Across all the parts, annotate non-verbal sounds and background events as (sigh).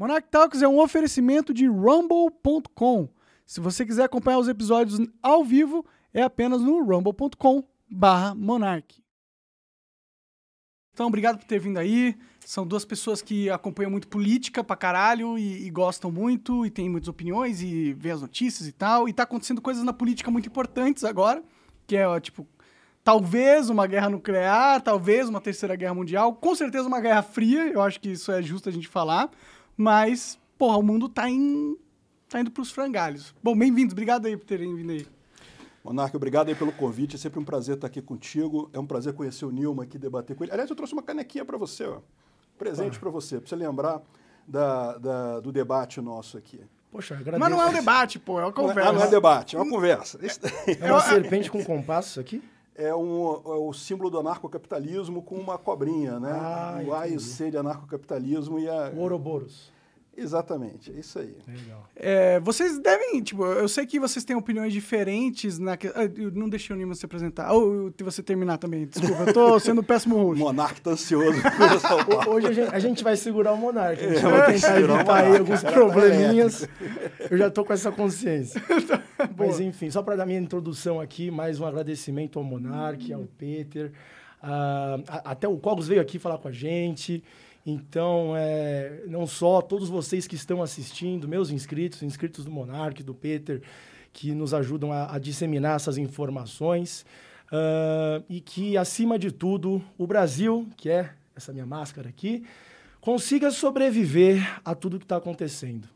Monarch Talks é um oferecimento de rumble.com. Se você quiser acompanhar os episódios ao vivo, é apenas no rumble.com barra monarch. Então, obrigado por ter vindo aí. São duas pessoas que acompanham muito política pra caralho e, e gostam muito e têm muitas opiniões e vê as notícias e tal. E tá acontecendo coisas na política muito importantes agora, que é, ó, tipo, talvez uma guerra nuclear, talvez uma terceira guerra mundial, com certeza uma guerra fria, eu acho que isso é justo a gente falar, mas, porra, o mundo tá, em, tá indo pros frangalhos. Bom, bem-vindos, obrigado aí por terem vindo aí. Monarca, obrigado aí pelo convite. É sempre um prazer estar aqui contigo. É um prazer conhecer o Nilma aqui, debater com ele. Aliás, eu trouxe uma canequinha para você, ó. Presente para você, para você lembrar da, da- do debate nosso aqui. Poxa, agradeço. Mas não é um debate, pô, é uma Não é, conversa. não é debate, é uma conversa. Daí É uma serpente com compasso aqui? É, um, é o símbolo do anarcocapitalismo com uma cobrinha, né? Ah, o A e o. C de anarcocapitalismo e a... O Ouroboros. Exatamente, é isso aí. Legal. É, vocês devem, tipo, eu sei que vocês têm opiniões diferentes na que... ah, eu não deixei o Nima se apresentar. Ou você terminar também, desculpa, eu tô (laughs) sendo um péssimo O host. monarca tá ansioso. (laughs) Hoje a gente, a gente vai segurar o Monarca. A gente É, vai tentar evitar aí alguns tá probleminhas. Eu já tô com essa consciência. (laughs) Mas enfim, só para dar minha introdução aqui, mais um agradecimento ao Monark, ao Peter. ah, a- até o Cogos veio aqui falar com a gente. Então, é, não só todos vocês que estão assistindo, meus inscritos, inscritos do Monark, do Peter, que nos ajudam a, a disseminar essas informações. ah, e que, acima de tudo, o Brasil, que é essa minha máscara aqui, consiga sobreviver a tudo que está acontecendo.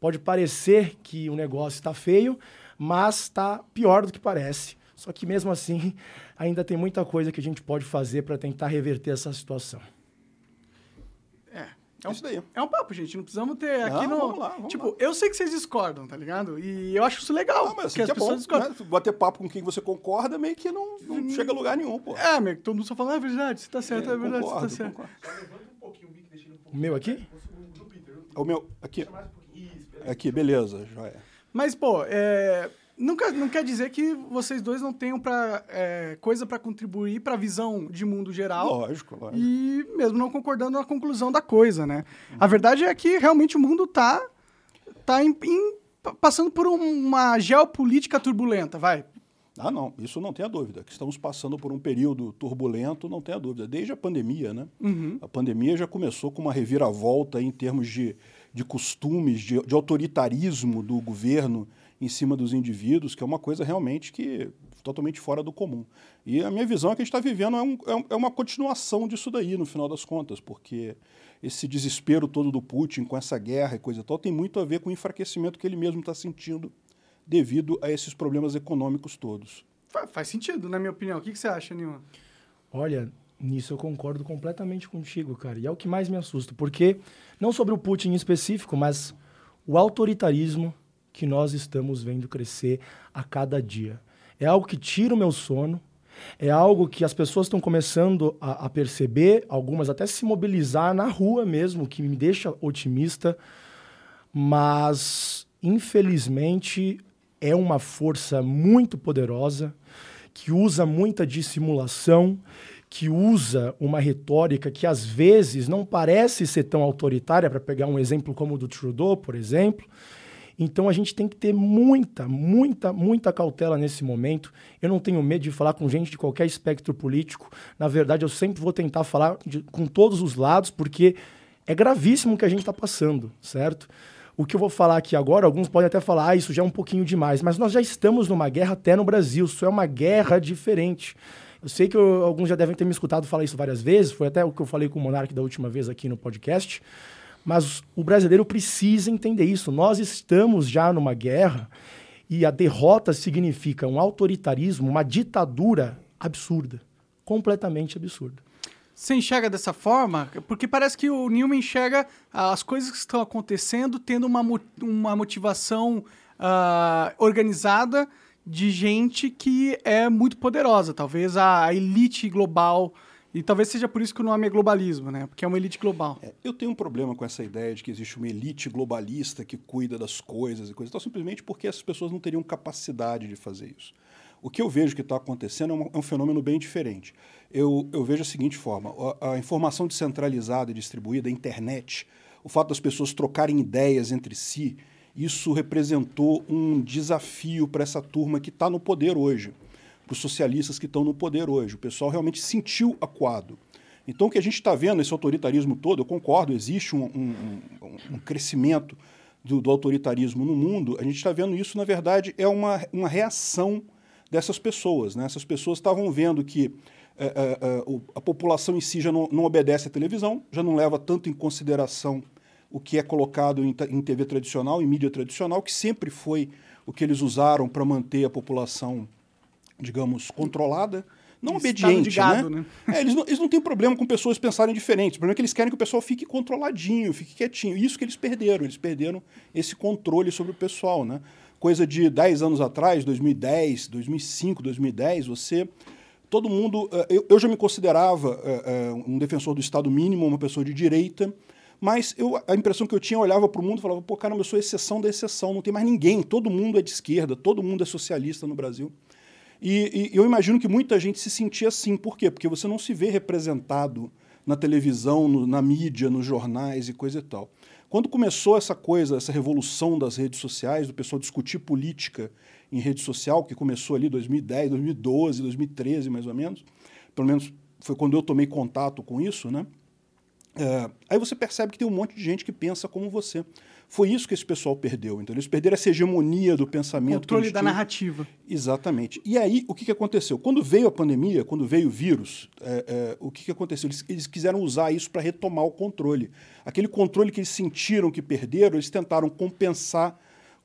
Pode parecer que o negócio está feio, mas está pior do que parece. Só que mesmo assim, (laughs) ainda tem muita coisa que a gente pode fazer para tentar reverter essa situação. É, É isso daí. é um papo, gente, não precisamos ter Não, aqui no... vamos lá, vamos tipo, lá. eu sei que vocês discordam, tá ligado? E eu acho isso legal, Ah, mas assim porque as que é pessoas bom, discordam. né? Bater papo com quem você concorda meio que não, não chega a lugar nenhum, pô. É, meu, todo mundo só fala, ah, é verdade, você tá certo, é, É, verdade, concordo, você tá certo. concordo. O meu aqui? O meu, aqui. Aqui, beleza, é. Mas, pô, é, nunca, não quer dizer que vocês dois não tenham pra, é, coisa pra contribuir pra visão de mundo geral. Lógico, lógico. E mesmo não concordando na conclusão da coisa, né? A verdade é que realmente o mundo tá, tá em- em- passando por uma geopolítica turbulenta, vai. Ah, não, isso não tenha dúvida. Que estamos passando por um período turbulento, não tenha dúvida. Desde a pandemia, né? A pandemia já começou com uma reviravolta em termos de, de costumes, de, de autoritarismo do governo em cima dos indivíduos, que é uma coisa realmente que totalmente fora do comum. E a minha visão é que a gente está vivendo é, um- é um- é uma continuação disso daí, no final das contas, porque esse desespero todo do Putin com essa guerra e coisa e tal tem muito a ver com o enfraquecimento que ele mesmo está sentindo devido a esses problemas econômicos todos. Fa- faz sentido, na minha opinião. O que, que você acha, Nilma? Olha, nisso eu concordo completamente contigo, cara. E é o que mais me assusta, porque não sobre o Putin em específico, mas o autoritarismo que nós estamos vendo crescer a cada dia. É algo que tira o meu sono, é algo que as pessoas estão começando a, a perceber, algumas até se mobilizar na rua mesmo, que me deixa otimista, mas infelizmente é uma força muito poderosa que usa muita dissimulação, que usa uma retórica que às vezes não parece ser tão autoritária, para pegar um exemplo como o do Trudeau, por exemplo. Então a gente tem que ter muita, muita, muita cautela nesse momento. Eu não tenho medo de falar com gente de qualquer espectro político. Na verdade, eu sempre vou tentar falar de- com todos os lados, porque é gravíssimo o que a gente está passando, certo? O que eu vou falar aqui agora, alguns podem até falar, ah, isso já é um pouquinho demais, mas nós já estamos numa guerra até no Brasil, isso é uma guerra diferente. Eu sei que eu- alguns já devem ter me escutado falar isso várias vezes, foi até o que eu falei com o Monark da última vez aqui no podcast, mas o brasileiro precisa entender isso. Nós estamos já numa guerra e a derrota significa um autoritarismo, uma ditadura absurda, completamente absurda. Você enxerga dessa forma? Porque parece que o Newman enxerga as coisas que estão acontecendo tendo uma, uma motivação ah, organizada de gente que é muito poderosa. Talvez a elite global. E talvez seja por isso que o nome é globalismo, né? Porque é uma elite global. É, eu tenho um problema com essa ideia de que existe uma elite globalista que cuida das coisas e coisas e tal, simplesmente porque essas pessoas não teriam capacidade de fazer isso. O que eu vejo que está acontecendo é um, é um fenômeno bem diferente. Eu, eu vejo a seguinte forma: a, a informação descentralizada e distribuída, a internet, o fato das pessoas trocarem ideias entre si, isso representou um desafio para essa turma que está no poder hoje, para os socialistas que estão no poder hoje. O pessoal realmente sentiu acuado. Então, o que a gente está vendo, esse autoritarismo todo, eu concordo, existe um, um, um crescimento do, do, autoritarismo no mundo, a gente está vendo isso, na verdade, é uma, uma reação dessas pessoas. Né? Essas pessoas estavam vendo que é, é, a população em si já não, não, obedece à televisão, já não leva tanto em consideração o que é colocado em, em TV tradicional, em mídia tradicional, que sempre foi o que eles usaram para manter a população, digamos, controlada. Não obediente, gado, né? né? É, eles, não, eles não têm problema com pessoas pensarem diferentes. O problema é que eles querem que o pessoal fique controladinho, fique quietinho. Isso que eles perderam. Eles perderam esse controle sobre o pessoal, né? Coisa de 10 anos atrás, 2010, 2005, 2010, você todo mundo. Eh, eu, eu já me considerava eh, eh, um defensor do Estado mínimo, uma pessoa de direita, mas eu, a impressão que eu tinha, eu olhava para o mundo e falava, pô, caramba, eu sou exceção da exceção, não tem mais ninguém, todo mundo é de esquerda, todo mundo é socialista no Brasil. E, e eu imagino que muita gente se sentia assim. Por quê? Porque você não se vê representado na televisão, no, na mídia, nos jornais e coisa e tal. Quando começou essa coisa, essa revolução das redes sociais, do pessoal discutir política em rede social, que começou ali 2010, 2012, 2013 mais ou menos, pelo menos foi quando eu tomei contato com isso, né? É, aí você percebe que tem um monte de gente que pensa como você. Foi isso que esse pessoal perdeu. Então, eles perderam essa hegemonia do pensamento. Controle da narrativa. Exatamente. E aí, o que, que aconteceu? Quando veio a pandemia, quando veio o vírus, é, é, o que, que aconteceu? Eles, eles quiseram usar isso para retomar o controle. Aquele controle que eles sentiram que perderam, eles tentaram compensar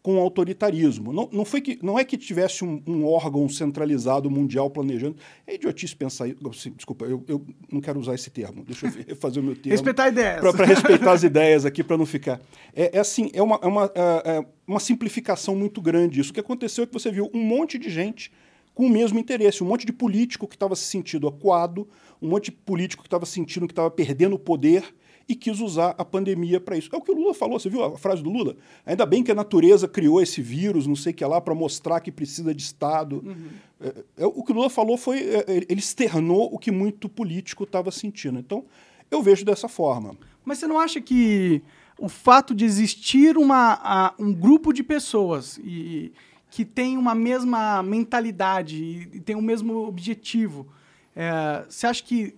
com autoritarismo. Não, não, foi que, não é que tivesse um, um órgão centralizado mundial planejando. É idiotice pensar. Assim, desculpa, eu, eu, não quero usar esse termo. Deixa eu (laughs) fazer o meu termo. Respeitar ideias. Para respeitar as ideias aqui, para não ficar. É, é, assim, é uma, é uma, é, é uma simplificação muito grande. Isso o que aconteceu é que você viu um monte de gente com o mesmo interesse, um monte de político que estava se sentindo acuado, um monte de político que estava sentindo que estava perdendo o poder e quis usar a pandemia para isso. É o que o Lula falou, você viu a frase do Lula? Ainda bem que a natureza criou esse vírus, não sei o que lá, para mostrar que precisa de Estado. Uhum. É, é, o que o Lula falou foi, é, ele externou o que muito político estava sentindo. Então, eu vejo dessa forma. Mas você não acha que o fato de existir uma, a, um grupo de pessoas e, que tem uma mesma mentalidade e, e tem o mesmo objetivo, é, você acha que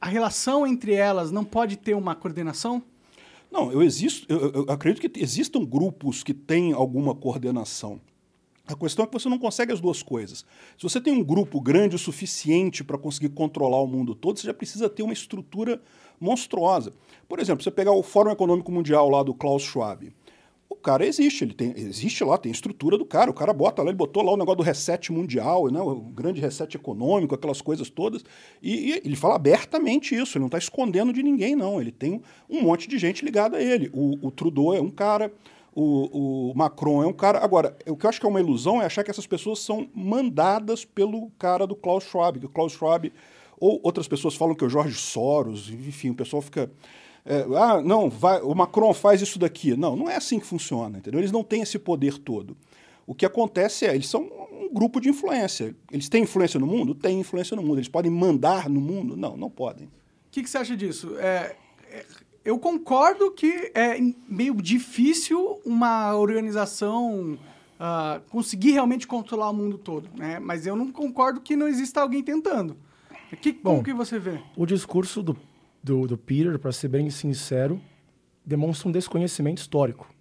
a relação entre elas não pode ter uma coordenação? Não, eu, existo, eu, eu acredito que existam grupos que têm alguma coordenação. A questão é que você não consegue as duas coisas. Se você tem um grupo grande o suficiente para conseguir controlar o mundo todo, você já precisa ter uma estrutura monstruosa. Por exemplo, você pegar o Fórum Econômico Mundial lá do Klaus Schwab o cara existe, ele tem, existe lá, tem estrutura do cara. O cara bota lá, ele botou lá o negócio do reset mundial, né, o grande reset econômico, aquelas coisas todas. E, e ele fala abertamente isso, ele não está escondendo de ninguém, não. Ele tem um monte de gente ligada a ele. O, o Trudeau é um cara, o, o, Macron é um cara. Agora, o que eu acho que é uma ilusão é achar que essas pessoas são mandadas pelo cara do Klaus Schwab, que o Klaus Schwab. Ou outras pessoas falam que é o Jorge Soros, enfim, o pessoal fica é, ah, não, vai, o Macron faz isso daqui. Não, não é assim que funciona, entendeu? Eles não têm esse poder todo. O que acontece é, eles são um grupo de influência. Eles têm influência no mundo? Têm influência no mundo. Eles podem mandar no mundo? Não, não podem. O que, que, você acha disso? É, é, eu concordo que é meio difícil uma organização uh, conseguir realmente controlar o mundo todo, né? Mas eu não concordo que não exista alguém tentando. Que, Bom, como que você vê? O discurso do do, do Peter, para ser bem sincero, demonstra um desconhecimento histórico.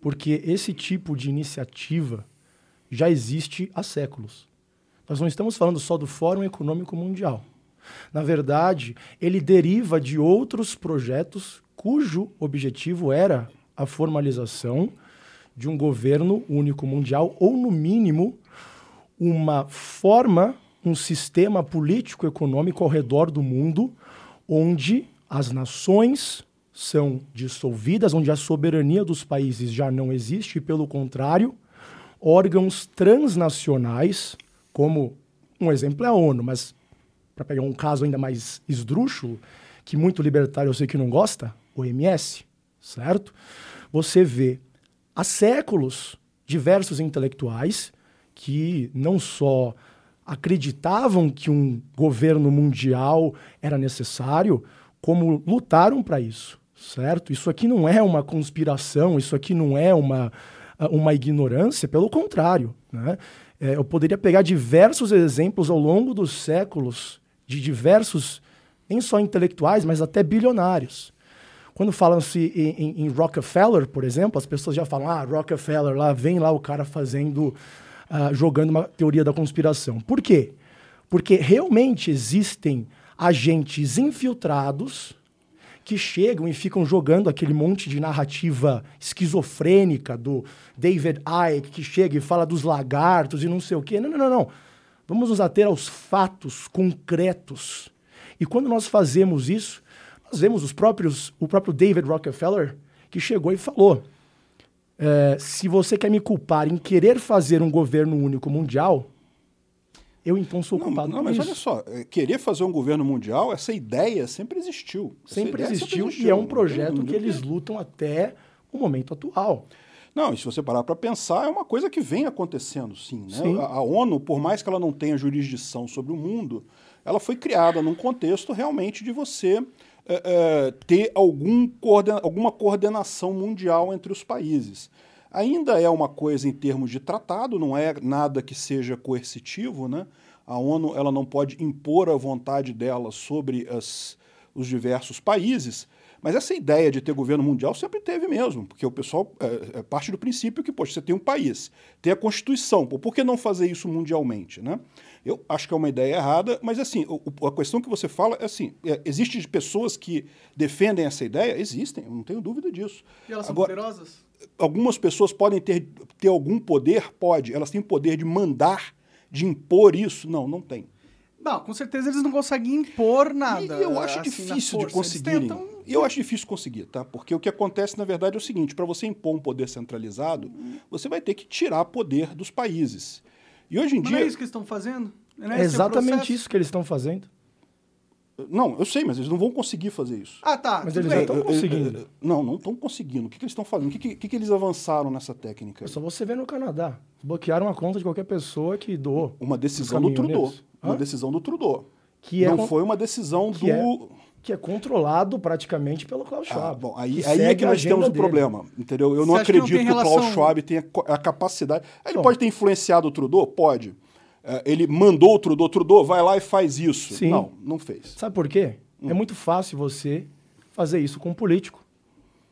Porque esse tipo de iniciativa já existe há séculos. Nós não estamos falando só do Fórum Econômico Mundial. Na verdade, ele deriva de outros projetos cujo objetivo era a formalização de um governo único mundial, ou, no mínimo, uma forma, um sistema político-econômico ao redor do mundo onde as nações são dissolvidas, onde a soberania dos países já não existe, e, pelo contrário, órgãos transnacionais, como um exemplo é a ONU, mas para pegar um caso ainda mais esdrúxulo, que muito libertário eu sei que não gosta, OMS, certo? Você vê há séculos diversos intelectuais que não só acreditavam que um governo mundial era necessário, como lutaram para isso, certo? Isso aqui não é uma conspiração, isso aqui não é uma, uma ignorância, pelo contrário. Né? É, eu poderia pegar diversos exemplos ao longo dos séculos de diversos, nem só intelectuais, mas até bilionários. Quando falam-se em, em, em, Rockefeller, por exemplo, as pessoas já falam, ah, Rockefeller, lá vem lá o cara fazendo, uh, jogando uma teoria da conspiração. Por quê? Porque realmente existem agentes infiltrados que chegam e ficam jogando aquele monte de narrativa esquizofrênica do David Icke, que chega e fala dos lagartos e não sei o quê. Não, não, não, não. Vamos nos ater aos fatos concretos. E quando nós fazemos isso, nós vemos os próprios, o próprio David Rockefeller, que chegou e falou: é, se você quer me culpar em querer fazer um governo único mundial, eu então sou culpado não, não mas isso. olha só, é, querer fazer um governo mundial, essa ideia sempre existiu. Sempre existiu, sempre existiu, e é um projeto que eles lutam até o momento atual. Não, e se você parar para pensar, é uma coisa que vem acontecendo, sim, né? sim. A, a, ONU, por mais que ela não tenha jurisdição sobre o mundo, ela foi criada num contexto realmente de você é, é, ter algum alguma coordenação mundial entre os países. Ainda é uma coisa em termos de tratado, não é nada que seja coercitivo, né? A ONU ela não pode impor a vontade dela sobre as, os diversos países, mas essa ideia de ter governo mundial sempre teve mesmo, porque o pessoal é, é parte do princípio que, poxa, você tem um país, tem a Constituição, por que não fazer isso mundialmente, né? Eu acho que é uma ideia errada, mas assim, o, a questão que você fala é assim, é, existe pessoas que defendem essa ideia? Existem, eu não tenho dúvida disso. E elas são Agora, poderosas? Algumas pessoas podem ter, ter algum poder? Pode. Elas têm poder de mandar, de impor isso? Não, não tem. Não, com certeza eles não conseguem impor nada. E eu acho assim, difícil de conseguirem. Tentam... Eu acho difícil conseguir, tá? Porque o que acontece, na verdade, é o seguinte: para você impor um poder centralizado, você vai ter que tirar poder dos países. E hoje em Mas dia. Não é isso que eles estão fazendo? é exatamente isso que eles estão fazendo. Não, eu sei, mas eles não vão conseguir fazer isso. Ah, tá. Mas eles não estão conseguindo. Não, não estão conseguindo. O que, que eles estão fazendo? O que, que, que, eles avançaram nessa técnica? É só você ver no Canadá. Bloquearam a conta de qualquer pessoa que doou. Uma decisão do Trudeau. Uma decisão do Trudeau. Que é não foi uma decisão do. É, que é controlado praticamente pelo Klaus ah, Schwab. Ah, bom, aí, aí é que nós temos o problema, entendeu? Eu não acredito que, que, o Klaus Schwab tenha a capacidade. Ele bom, pode ter influenciado o Trudeau? Pode. É, ele mandou o Trudeau, Trudeau, vai lá e faz isso. Sim. Não, não fez. Sabe por quê? Hum. É muito fácil você fazer isso com um político.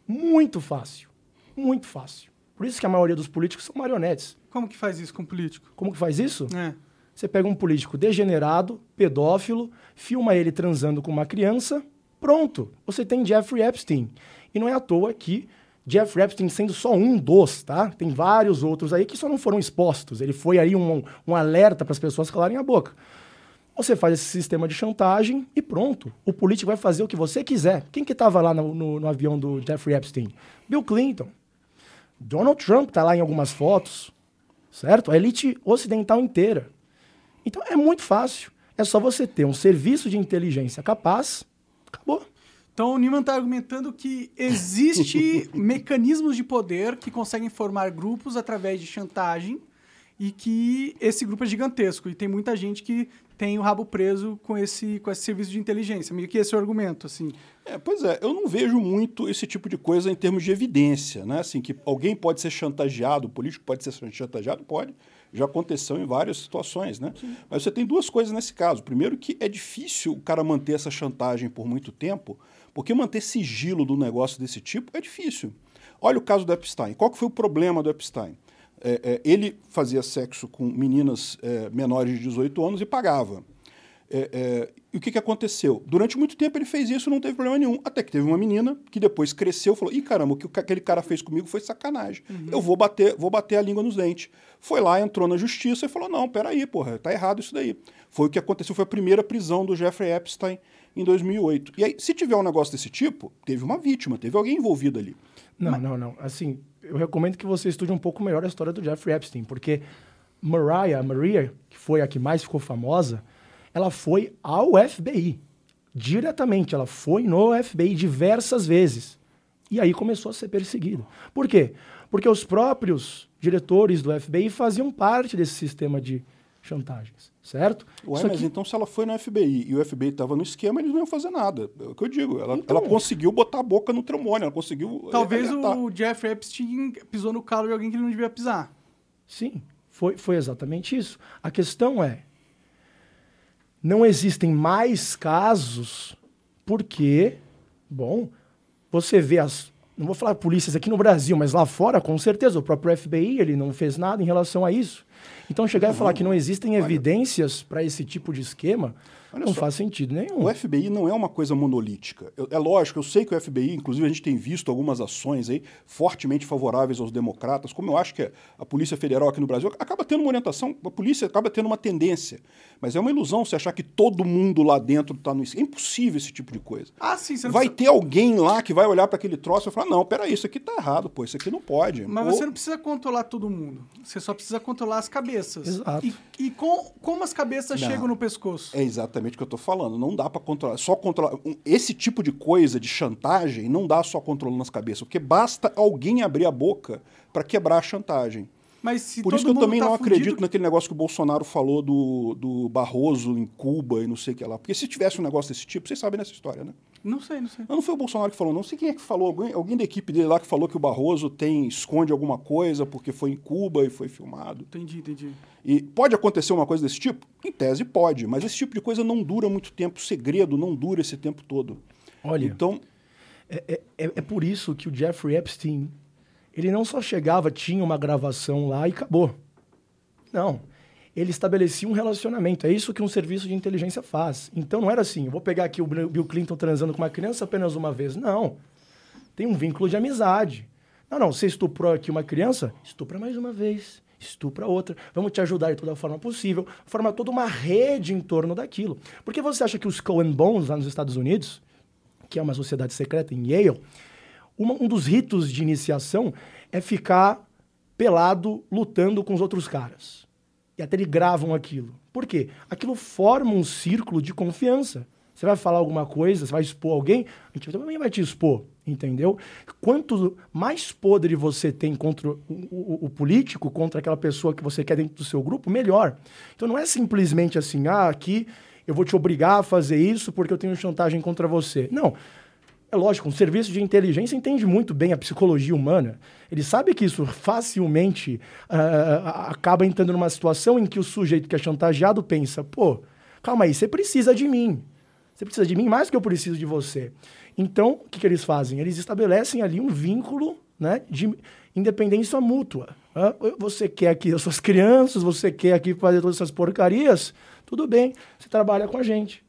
Muito fácil. Muito fácil. Por isso que a maioria dos políticos são marionetes. Como que faz isso com um político? Como que faz isso? É. Você pega um político degenerado, pedófilo, filma ele transando com uma criança, pronto. Você tem Jeffrey Epstein. E não é à toa que Jeff Epstein sendo só um dos, tá? Tem vários outros aí que só não foram expostos. Ele foi aí um, um alerta para as pessoas calarem a boca. Você faz esse sistema de chantagem e pronto. O político vai fazer o que você quiser. Quem que estava lá no, no, no, avião do Jeffrey Epstein? Bill Clinton. Donald Trump está lá em algumas fotos, certo? A elite ocidental inteira. Então é muito fácil. É só você ter um serviço de inteligência capaz, acabou. Então, o Newman está argumentando que existe (laughs) mecanismos de poder que conseguem formar grupos através de chantagem e que esse grupo é gigantesco e tem muita gente que tem o rabo preso com esse, com esse serviço de inteligência. Meio que esse é o argumento, assim. É, pois é, eu não vejo muito esse tipo de coisa em termos de evidência, né? Assim, que alguém pode ser chantageado, o político pode ser chantageado, pode. Já aconteceu em várias situações, né? Sim. Mas você tem duas coisas nesse caso. Primeiro que é difícil o cara manter essa chantagem por muito tempo, porque manter sigilo do negócio desse tipo é difícil. Olha o caso do Epstein. Qual que foi o problema do Epstein? É, é, ele fazia sexo com meninas é, menores de 18 anos e pagava. É, é, e o que, que aconteceu? Durante muito tempo ele fez isso não teve problema nenhum. Até que teve uma menina que depois cresceu e falou: Ih, caramba, o que aquele cara fez comigo foi sacanagem. Uhum. Eu vou bater, vou bater a língua nos dentes. Foi lá, entrou na justiça e falou: Não, peraí, porra, tá errado isso daí. Foi o que aconteceu, foi a primeira prisão do Jeffrey Epstein em 2008. E aí, se tiver um negócio desse tipo, teve uma vítima, teve alguém envolvido ali. Não, Mas... não, não. Assim, eu recomendo que você estude um pouco melhor a história do Jeffrey Epstein, porque Mariah, Maria, que foi a que mais ficou famosa, ela foi ao FBI. Diretamente, ela foi no FBI diversas vezes. E aí começou a ser perseguida. Por quê? Porque os próprios diretores do FBI faziam parte desse sistema de chantagens, certo? Ué, mas aqui... então se ela foi no FBI e o FBI estava no esquema, eles não iam fazer nada. É o que eu digo. Ela, então... ela conseguiu botar a boca no trombone, ela conseguiu. Talvez o Jeff Epstein pisou no calo de alguém que ele não devia pisar. Sim, foi, foi exatamente isso. A questão é: não existem mais casos porque, bom, você vê as. Não vou falar polícias aqui no Brasil, mas lá fora, com certeza, o próprio FBI ele não fez nada em relação a isso. Então, chegar e falar que não existem evidências para esse tipo de esquema, Olha não só, faz sentido nenhum. O FBI não é uma coisa monolítica. Eu, é lógico, eu sei que o FBI, inclusive a gente tem visto algumas ações aí fortemente favoráveis aos democratas, como eu acho que a Polícia Federal aqui no Brasil acaba tendo uma orientação, a polícia acaba tendo uma tendência. Mas é uma ilusão você achar que todo mundo lá dentro está no... É impossível esse tipo de coisa. Ah, sim. Você vai ter alguém lá que vai olhar para aquele troço e falar, não, peraí, isso aqui tá errado, pô, isso aqui não pode. Mas Ou... você não precisa controlar todo mundo. Você só precisa controlar as cabeças. Exato. E, e com, como as cabeças não, chegam no pescoço? É exatamente o que eu estou falando não dá para controlar. Só controlar. Esse tipo de coisa, de chantagem, não dá só controlando as cabeças, porque basta alguém abrir a boca para quebrar a chantagem. Por isso que eu também tá não fudido... acredito naquele negócio que o Bolsonaro falou do, do Barroso em Cuba e não sei o que lá. Porque se tivesse um negócio desse tipo, vocês sabem dessa história, né? Não sei, não sei. Não, não foi o Bolsonaro que falou, não. sei quem é que falou. Alguém, alguém da equipe dele lá que falou que o Barroso tem esconde alguma coisa porque foi em Cuba e foi filmado. Entendi, entendi. E pode acontecer uma coisa desse tipo? Em tese pode, mas esse tipo de coisa não dura muito tempo. O segredo não dura esse tempo todo. Olha, então... É, é, é por isso que o Jeffrey Epstein ele não só chegava, tinha uma gravação lá e acabou. Não. Ele estabelecia um relacionamento. É isso que um serviço de inteligência faz. Então não era assim, eu vou pegar aqui o Bill Clinton transando com uma criança apenas uma vez. Não. Tem um vínculo de amizade. Não, não, você estuprou aqui uma criança? Estupra mais uma vez. Estupra outra. Vamos te ajudar de toda forma possível. Forma toda uma rede em torno daquilo. Porque você acha que os Cohen Bones lá nos Estados Unidos, que é uma sociedade secreta em Yale, uma, um dos ritos de iniciação é ficar pelado lutando com os outros caras. E até eles gravam aquilo. Por quê? Aquilo forma um círculo de confiança. Você vai falar alguma coisa, você vai expor alguém, a gente também vai te expor, entendeu? Quanto mais podre você tem contra o, o, o, político, contra aquela pessoa que você quer dentro do seu grupo, melhor. Então não é simplesmente assim, ah, aqui eu vou te obrigar a fazer isso porque eu tenho chantagem contra você. Não. É lógico, um serviço de inteligência entende muito bem a psicologia humana. Ele sabe que isso facilmente uh, acaba entrando numa situação em que o sujeito que é chantageado pensa: pô, calma aí, você precisa de mim. Você precisa de mim mais do que eu preciso de você. Então, o que, que eles fazem? Eles estabelecem ali um vínculo né, de independência mútua. Você quer aqui as suas crianças, você quer aqui fazer todas essas porcarias, tudo bem, você trabalha com a gente.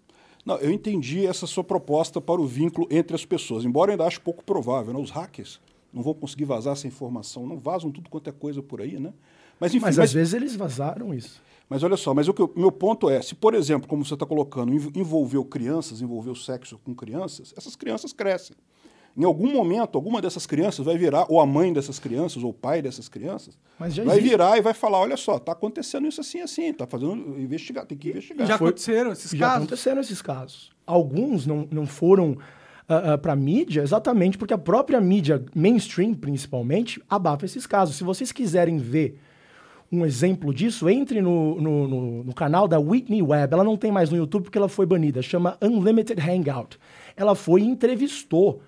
Não, eu entendi essa sua proposta para o vínculo entre as pessoas, embora eu ainda ache pouco provável. Né? Os hackers não vão conseguir vazar essa informação, não vazam tudo quanto é coisa por aí, né? Mas, enfim, mas, mas às vezes eles vazaram isso. Mas olha só, mas o que meu ponto é, se por exemplo, como você está colocando, envolveu crianças, envolveu sexo com crianças, essas crianças crescem. Em algum momento, alguma dessas crianças vai virar, ou a mãe dessas crianças, ou o pai dessas crianças, vai existe. virar e vai falar: olha só, está acontecendo isso assim, assim, está fazendo investigar, tem que investigar. Já Foi, aconteceram esses já casos? Já aconteceram esses casos. Alguns não, não foram uh, uh, para a mídia exatamente porque a própria mídia mainstream, principalmente, abafa esses casos. Se vocês quiserem ver um exemplo disso, entre no, no, no, no, canal da Whitney Webb. Ela não tem mais no YouTube porque ela foi banida. Chama Unlimited Hangout. Ela foi e entrevistou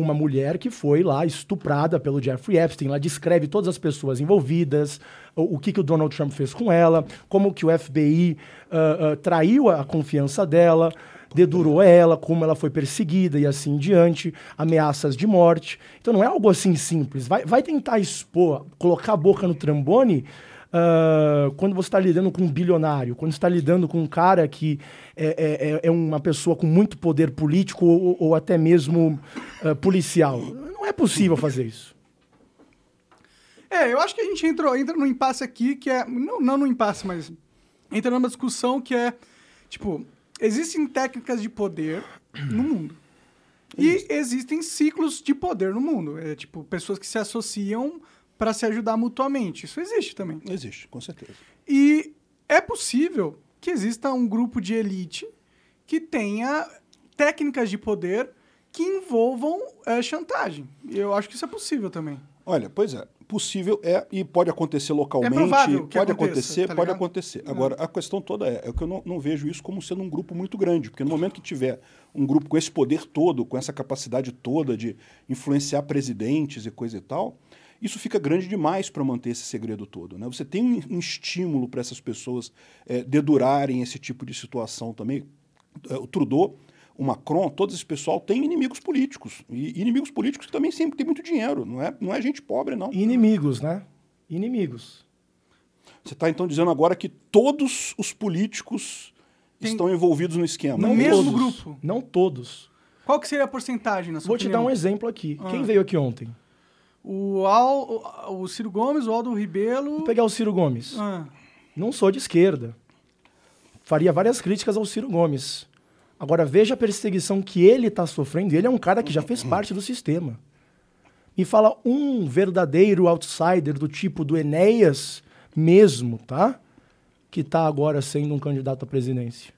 uma mulher que foi lá estuprada pelo Jeffrey Epstein. Ela descreve todas as pessoas envolvidas, o, o que, que o Donald Trump fez com ela, como que o FBI uh, uh, traiu a confiança dela, dedurou ela, como ela foi perseguida e assim diante, ameaças de morte. Então não é algo assim simples. Vai, vai tentar expor, colocar a boca no trambone uh, quando você está lidando com um bilionário, quando está lidando com um cara que é, é, é, é, uma pessoa com muito poder político ou, ou até mesmo uh, policial. Não é possível fazer isso. É, eu acho que a gente entrou, entra num impasse aqui que é. Não, não no impasse, mas. Entra numa discussão que é. Tipo, existem técnicas de poder no mundo. E existem ciclos de poder no mundo. É tipo, pessoas que se associam para se ajudar mutuamente. Isso existe também. Existe, com certeza. E é possível que exista um grupo de elite que tenha técnicas de poder que envolvam é, chantagem. Eu acho que isso é possível também. Olha, pois é, possível é e pode acontecer localmente, É pode aconteça, acontecer, tá pode acontecer. Agora, a questão toda é, é que eu não, não vejo isso como sendo um grupo muito grande, porque no momento que tiver um grupo com esse poder todo, com essa capacidade toda de influenciar presidentes e coisa e tal, isso fica grande demais para manter esse segredo todo. Né? Você tem um, um estímulo para essas pessoas é, dedurarem esse tipo de situação também. É, O Trudeau, o Macron, todo esse pessoal tem inimigos políticos. E inimigos políticos que também sempre têm muito dinheiro. Não é, não é gente pobre, não. Inimigos, né? Inimigos. Você está então dizendo agora que todos os políticos Tem- estão envolvidos no esquema. No mesmo todos, grupo? Não todos. Qual que seria a porcentagem, na sua Vou te opinião? dar um exemplo aqui. Ah. Quem veio aqui ontem? O, Al, o, o Ciro Gomes, o Aldo Ribelo... Vou pegar o Ciro Gomes. Ah, Não sou de esquerda. Faria várias críticas ao Ciro Gomes. Agora veja a perseguição que ele está sofrendo. Ele é um cara que já fez parte do sistema. E fala um verdadeiro outsider do tipo do Enéas mesmo, tá? Que está agora sendo um candidato à presidência.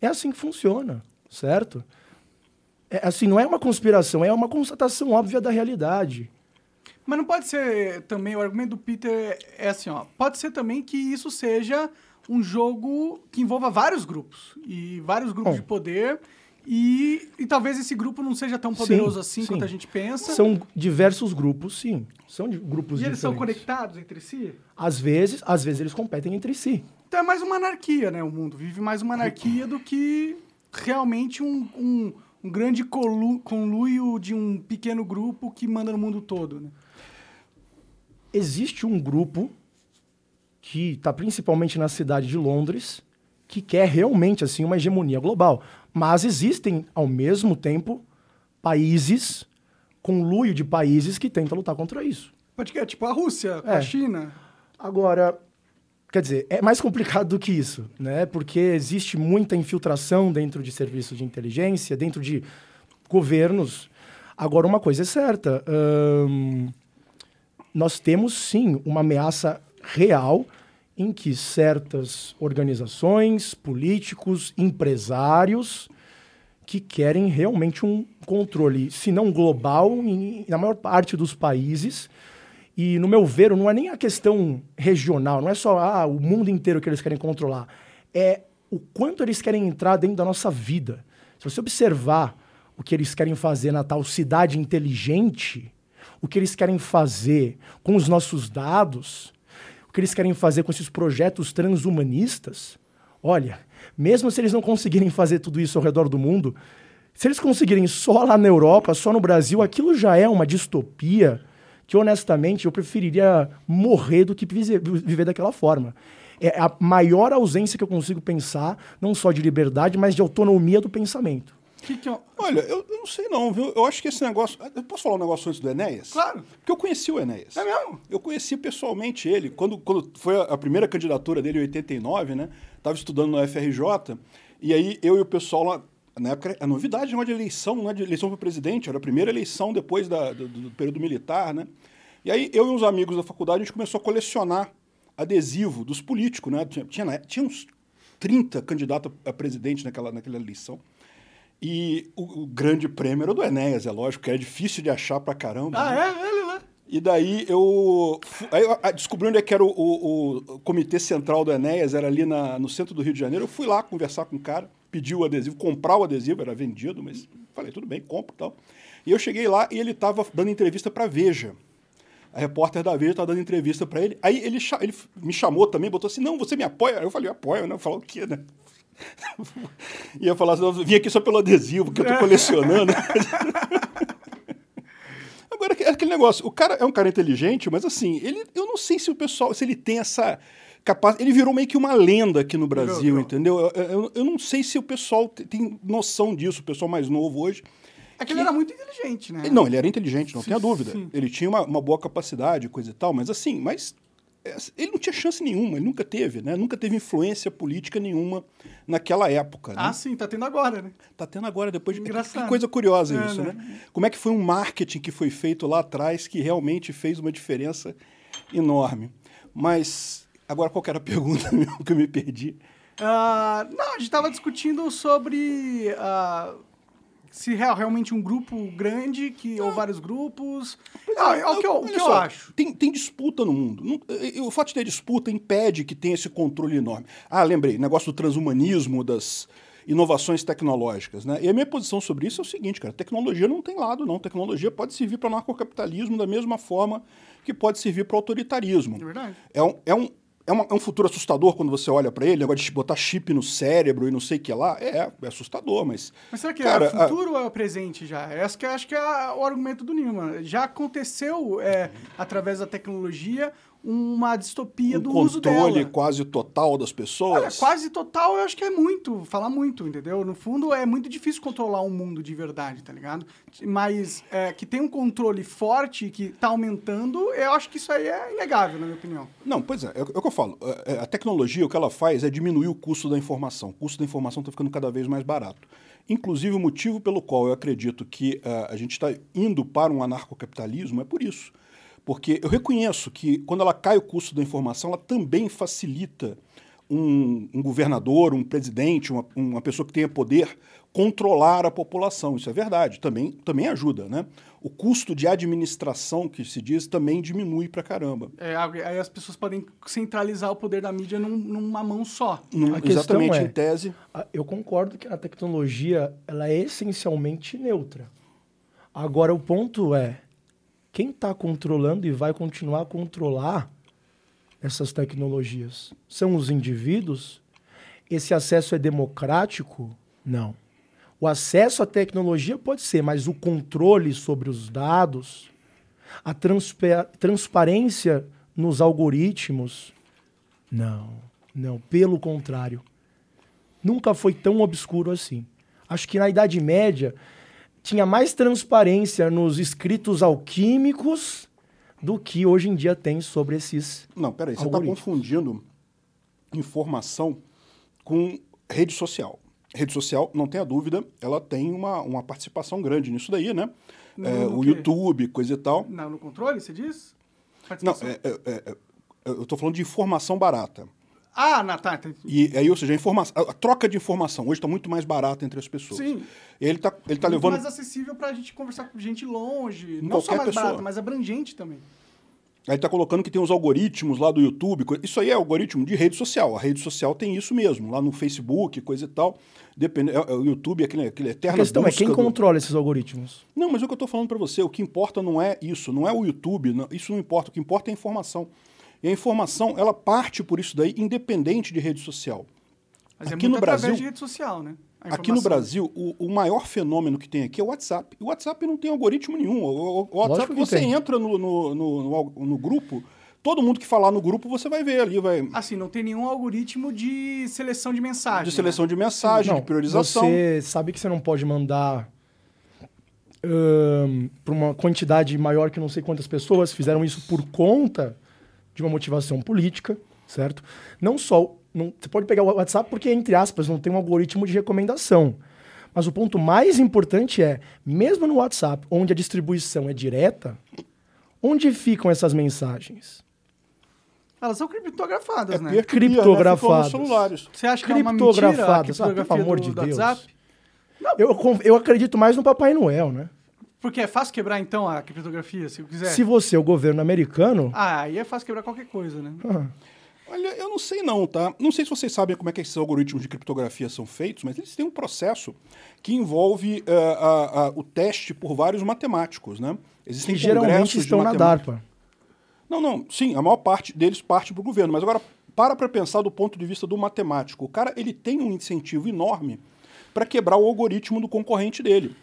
É assim que funciona, certo? É, assim, não é uma conspiração, é uma constatação óbvia da realidade. Mas não pode ser também, o argumento do Peter é assim, ó. Pode ser também que isso seja um jogo que envolva vários grupos. E vários grupos Bom. de poder. E, e talvez esse grupo não seja tão poderoso Sim, assim sim. quanto a gente pensa. São diversos grupos, sim. São grupos e eles são diferentes. conectados entre si? Às vezes, às vezes eles competem entre si. Então é mais uma anarquia, né? O mundo vive mais uma anarquia do que realmente um, um, um grande conluio de um pequeno grupo que manda no mundo todo, né? Existe um grupo que está principalmente na cidade de Londres que quer realmente assim uma hegemonia global, mas existem ao mesmo tempo países conluio de países que tentam lutar contra isso. Pode que é tipo a Rússia, É. a China. Agora, quer dizer, é mais complicado do que isso, né? Porque existe muita infiltração dentro de serviços de inteligência, dentro de governos. Agora, uma coisa é certa: ahn, nós temos sim uma ameaça real em que certas organizações, políticos, empresários que querem realmente um controle, se não global, em, na maior parte dos países. E, no meu ver, não é nem a questão regional, não é só ah, o mundo inteiro que eles querem controlar. É o quanto eles querem entrar dentro da nossa vida. Se você observar o que eles querem fazer na tal cidade inteligente, o que eles querem fazer com os nossos dados, o que eles querem fazer com esses projetos transhumanistas, olha, mesmo se eles não conseguirem fazer tudo isso ao redor do mundo, se eles conseguirem só lá na Europa, só no Brasil, aquilo já é uma distopia que, honestamente, eu preferiria morrer do que viver, daquela forma. É a maior ausência que eu consigo pensar, não só de liberdade, mas de autonomia do pensamento. Que que eu... Olha, eu, eu não sei não, viu? Eu acho que esse negócio... Eu posso falar um negócio antes do Enéas? Claro. Porque eu conheci o Enéas. É mesmo? Eu conheci pessoalmente ele. Quando, quando foi a, a primeira candidatura dele em 89, né? Estava estudando no FRJ. E aí eu e o pessoal lá... Na época, a novidade não é de eleição, não é de eleição para presidente. Era a primeira eleição depois da, do, do período militar, né? E aí eu e uns amigos da faculdade, a gente começou a colecionar adesivo dos políticos, né? Tinha, tinha, época- tinha uns 30 candidatos a presidente naquela, naquela eleição. E o, o grande prêmio era o do Enéas, é lógico, que era difícil de achar pra caramba. Ah, né? é? Ele lá. E daí eu, aí eu descobri onde é que era o, o- o comitê central do Enéas, era ali na- no centro do Rio de Janeiro. Eu fui lá conversar com o cara, pedi o adesivo, comprar o adesivo, era vendido, mas falei, tudo bem, compro e tal. E eu cheguei lá e ele estava dando entrevista para Veja. A repórter da Veja estava dando entrevista para ele. Aí ele, ele me chamou também, botou assim, não, você me apoia? Eu falei, apoio, né? Eu falei, o quê, né? (laughs) Ia falar assim, eu vim aqui só pelo adesivo, que eu tô colecionando. (laughs) Agora, é aquele negócio, o cara é um cara inteligente, mas assim, ele, eu não sei se o pessoal, se ele tem essa capacidade. Ele virou meio que uma lenda aqui no Brasil, Virou. entendeu? Eu, eu- eu não sei se o pessoal te- tem noção disso, o pessoal mais novo hoje. É que ele era muito inteligente, né? Não, ele era inteligente, não Sim, tenha dúvida. sim. Ele tinha uma, uma boa capacidade, coisa e tal, mas assim, mas é, ele não tinha chance nenhuma, ele nunca teve, né? Nunca teve influência política nenhuma naquela época. né? Ah, sim, tá tendo agora, né? Tá tendo agora, depois de. Engraçado. Que coisa curiosa É, isso, né? né? Como é que foi um marketing que foi feito lá atrás que realmente fez uma diferença enorme. Mas, agora qual que era a pergunta (laughs) mesmo que eu me perdi? Ah, não, a gente tava discutindo sobre ah, se é realmente um grupo grande que, ou vários grupos. Ah, é, o que eu, o que eu só, acho. Tem, tem disputa no mundo. Não- e- O fato de ter disputa impede que tenha esse controle enorme. Ah, lembrei, negócio do transhumanismo, das inovações tecnológicas. Né? E a minha posição sobre isso é o seguinte, cara, tecnologia não tem lado, não. Tecnologia pode servir para o narcocapitalismo da mesma forma que pode servir para o autoritarismo. É verdade. É um, é um, é uma- é um futuro assustador quando você olha para ele, negócio de botar chip no cérebro e não sei o que lá. É, é assustador, mas... Mas será que Cara, é o futuro ou é o presente já? Esse que eu acho que é a- o argumento do Newman. Já aconteceu, é, através da tecnologia, uma distopia um do uso controle dela. quase total das pessoas. Olha, quase total, eu acho que é muito, falar muito, entendeu? No fundo, é muito difícil controlar um mundo de verdade, tá ligado? Mas é, que tem um controle forte que tá aumentando, eu acho que isso aí é inegável, na minha opinião. Não, pois é, é, o que eu falo. É, é, A tecnologia, o que ela faz é diminuir o custo da informação. O custo da informação está ficando cada vez mais barato. Inclusive, o motivo pelo qual eu acredito que eh, a gente está indo para um anarcocapitalismo é por isso. Porque eu reconheço que quando ela cai o custo da informação, ela também facilita um, um governador, um presidente, uma, uma pessoa que tenha poder controlar a população. Isso é verdade, também, também ajuda, né? O custo de administração, que se diz, também diminui pra caramba. É, aí as pessoas podem centralizar o poder da mídia num- numa mão só. Num- exatamente, é- em tese. Eu concordo que a tecnologia ela é essencialmente neutra. Agora, o ponto é, quem está controlando e vai continuar a controlar essas tecnologias? São os indivíduos? Esse acesso é democrático? Não. O acesso à tecnologia pode ser, mas o controle sobre os dados, a transpa- transparência nos algoritmos, não. Não, pelo contrário nunca foi tão obscuro assim. Acho que na Idade Média tinha mais transparência nos escritos alquímicos do que hoje em dia tem sobre esses. Não, peraí, você está confundindo informação com rede social. Rede social, não tenha dúvida, ela tem uma, uma participação grande nisso daí, né? É, o quê? YouTube, coisa e tal. Não, no controle, você diz? Não, Participação? é, é, é, eu estou falando de informação barata. Ah, na, tá. E aí, ou seja, a, informação, a troca de informação hoje está muito mais barata entre as pessoas. Sim. E ele está ele tá Muito levando. mais acessível pra gente conversar com gente longe. Não só mais pessoa. barata, mas abrangente também. Aí está colocando que tem os algoritmos lá do YouTube. Isso aí é algoritmo de rede social. A rede social tem isso mesmo, lá no Facebook, coisa e tal. Depende, é, é o YouTube, aquele, aquele A eterno. questão é quem do... controla esses algoritmos. Não, mas o que eu estou falando para você, o que importa não é isso, não é o YouTube, não- isso não importa. O que importa é a informação. E a informação, ela parte por isso daí, independente de rede social. Mas Aqui é no muito através Brasil- de rede social, né? Aqui no. Brasil, o, o maior fenômeno que tem aqui é o WhatsApp. O WhatsApp não tem algoritmo nenhum. O, o- o WhatsApp, você tem. entra no, no, no, no- no grupo, todo mundo que falar no grupo, você vai ver ali, vai. Assim, não tem nenhum algoritmo de seleção de mensagem. De seleção de mensagem, Não, de priorização. Você sabe que você não pode mandar para uma quantidade maior que não sei quantas pessoas fizeram isso por conta de uma motivação política, certo? Não só. Não, você pode pegar o WhatsApp porque, entre aspas, não tem um algoritmo de recomendação. Mas o ponto mais importante é, mesmo no WhatsApp, onde a distribuição é direta, onde ficam essas mensagens? Elas são criptografadas, É né? né? Criptografadas. Você acha que é uma mentira a Criptografadas. Ah, pelo amor do, de do Deus. WhatsApp? Eu, con- eu acredito mais no Papai Noel, né? Porque é fácil quebrar, então, a criptografia, se eu quiser. Se você é o governo americano. Ah, aí é fácil quebrar qualquer coisa, né? ah, Olha, eu não sei não, tá? Não sei se vocês sabem como é que esses algoritmos de criptografia são feitos, mas eles têm um processo que envolve a- a- o teste por vários matemáticos, né? Existem que geralmente estão na DARPA. Não, não, sim, a maior parte deles parte para o governo, mas agora para para pensar do ponto de vista do matemático. O cara, ele tem um incentivo enorme para quebrar o algoritmo do concorrente dele.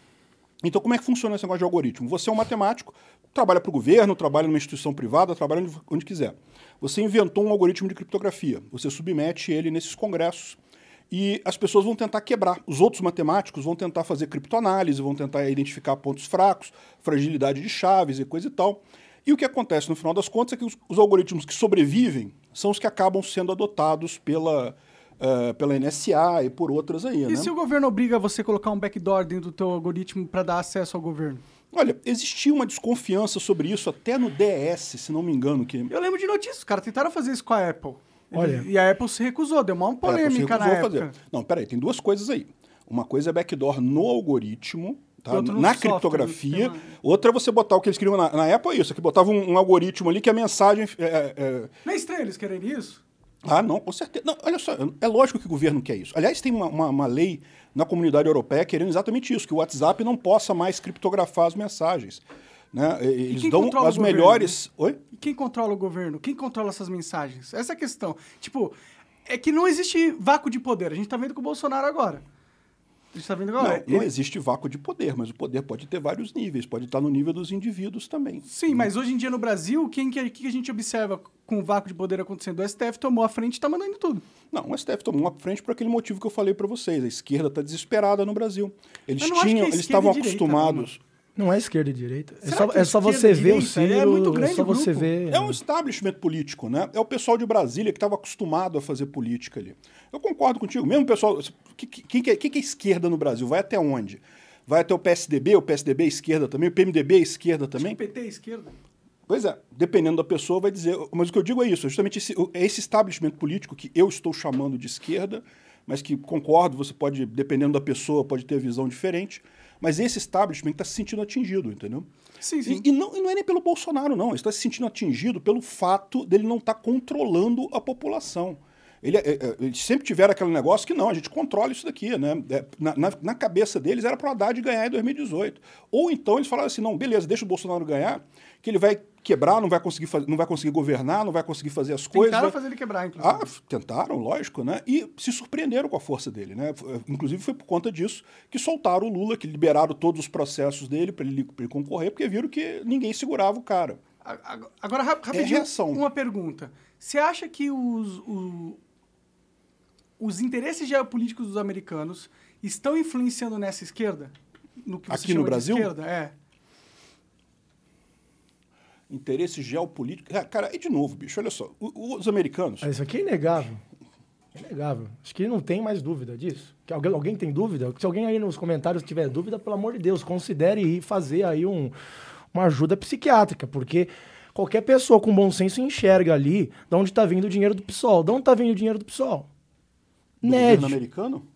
Então, como é que funciona esse negócio de algoritmo? Você é um matemático, trabalha para o governo, trabalha numa instituição privada, trabalha onde, onde quiser. Você inventou um algoritmo de criptografia, você submete ele nesses congressos e as pessoas vão tentar quebrar. Os outros matemáticos vão tentar fazer criptoanálise, vão tentar identificar pontos fracos, fragilidade de chaves e coisa e tal. E o que acontece no final das contas é que os, os algoritmos que sobrevivem são os que acabam sendo adotados pela, eh, pela NSA e por outras aí. E né? se o governo obriga você a colocar um backdoor dentro do teu algoritmo para dar acesso ao governo? Olha, existia uma desconfiança sobre isso até no DS, se não me engano, que Eu lembro de notícias, os caras tentaram fazer isso com a Apple. Olha. E a Apple se recusou, deu uma se polêmica na época. fazer. Não, peraí, tem duas coisas aí. Uma coisa é backdoor no algoritmo, tá? Na software, criptografia. sistema. Outra é você botar o que eles queriam na, na Apple, é isso, que botava um, um algoritmo ali que a mensagem. é, é, Não é estranho eles quererem isso? Ah, não, com certeza. Não, olha só, é lógico que o governo quer isso. Aliás, tem uma, uma- uma lei na comunidade europeia querendo exatamente isso, que o WhatsApp não possa mais criptografar as mensagens. Né? E- Eles dão as governo, melhores. Oi? E quem controla o governo? Quem controla essas mensagens? Essa é a questão. Tipo, é que não existe vácuo de poder. A gente tá vendo com o Bolsonaro agora. A gente tá vendo agora. Não, não existe vácuo de poder, mas o poder pode ter vários níveis, pode estar no nível dos indivíduos também. Sim, mas hoje em dia no Brasil, quem que, que a gente observa com o vácuo de poder acontecendo? O STF tomou a frente e tá mandando tudo. Não, o STF tomou uma frente por aquele motivo que eu falei para vocês. A esquerda está desesperada no Brasil. Eles tinham, eles estavam direita, acostumados. Não é esquerda e direita. É só, que é é só você ver o direita? Ciro. É muito grande é só o grupo. você ver. É um establishment político, né? É o pessoal de Brasília que estava acostumado a fazer política ali. Eu concordo contigo. Mesmo o pessoal. que- que- Quem que, é, que é esquerda no Brasil? Vai até onde? Vai até o PSDB? O PSDB é esquerda também? O PMDB é esquerda também? O PT é esquerda. Pois é, dependendo da pessoa, vai dizer. Mas o que eu digo é isso, é justamente esse, é esse establishment político que eu estou chamando de esquerda, mas que concordo, você pode, dependendo da pessoa, pode ter visão diferente. Mas esse establishment está se sentindo atingido, entendeu? Sim, sim. E, e não, e não é nem pelo Bolsonaro, não. Ele está se sentindo atingido pelo fato dele não estar controlando a população. Ele, é, é, eles sempre tiveram aquele negócio que não, a gente controla isso daqui, né? É, na, na, na cabeça deles era para o Haddad ganhar em 2018. Ou então eles falaram assim, não, beleza, deixa o Bolsonaro ganhar, que ele vai quebrar, não vai conseguir, faz- não vai conseguir governar, não vai conseguir fazer as coisas. Tentaram fazer ele quebrar, inclusive. ah, tentaram, lógico, né? E se surpreenderam com a força dele, né? F- Inclusive foi por conta disso que soltaram o Lula, que liberaram todos os processos dele para ele, pra ele concorrer, porque viram que ninguém segurava o cara. Agora, rap- rapidinho, É uma pergunta. Você acha que os, o- os interesses geopolíticos dos americanos estão influenciando nessa esquerda? No que você Aqui no Brasil? esquerda? É. Interesse geopolítico. Ah, Cara, e de novo, bicho, olha só. Os americanos. Isso aqui é inegável. É inegável. Acho que não tem mais dúvida disso. Que alguém, alguém tem dúvida? Se alguém aí nos comentários tiver dúvida, pelo amor de Deus, considere ir fazer aí um, uma ajuda psiquiátrica, porque qualquer pessoa com bom senso enxerga ali de onde está vindo o dinheiro do PSOL. De onde está vindo o dinheiro do PSOL? do NED. governo americano?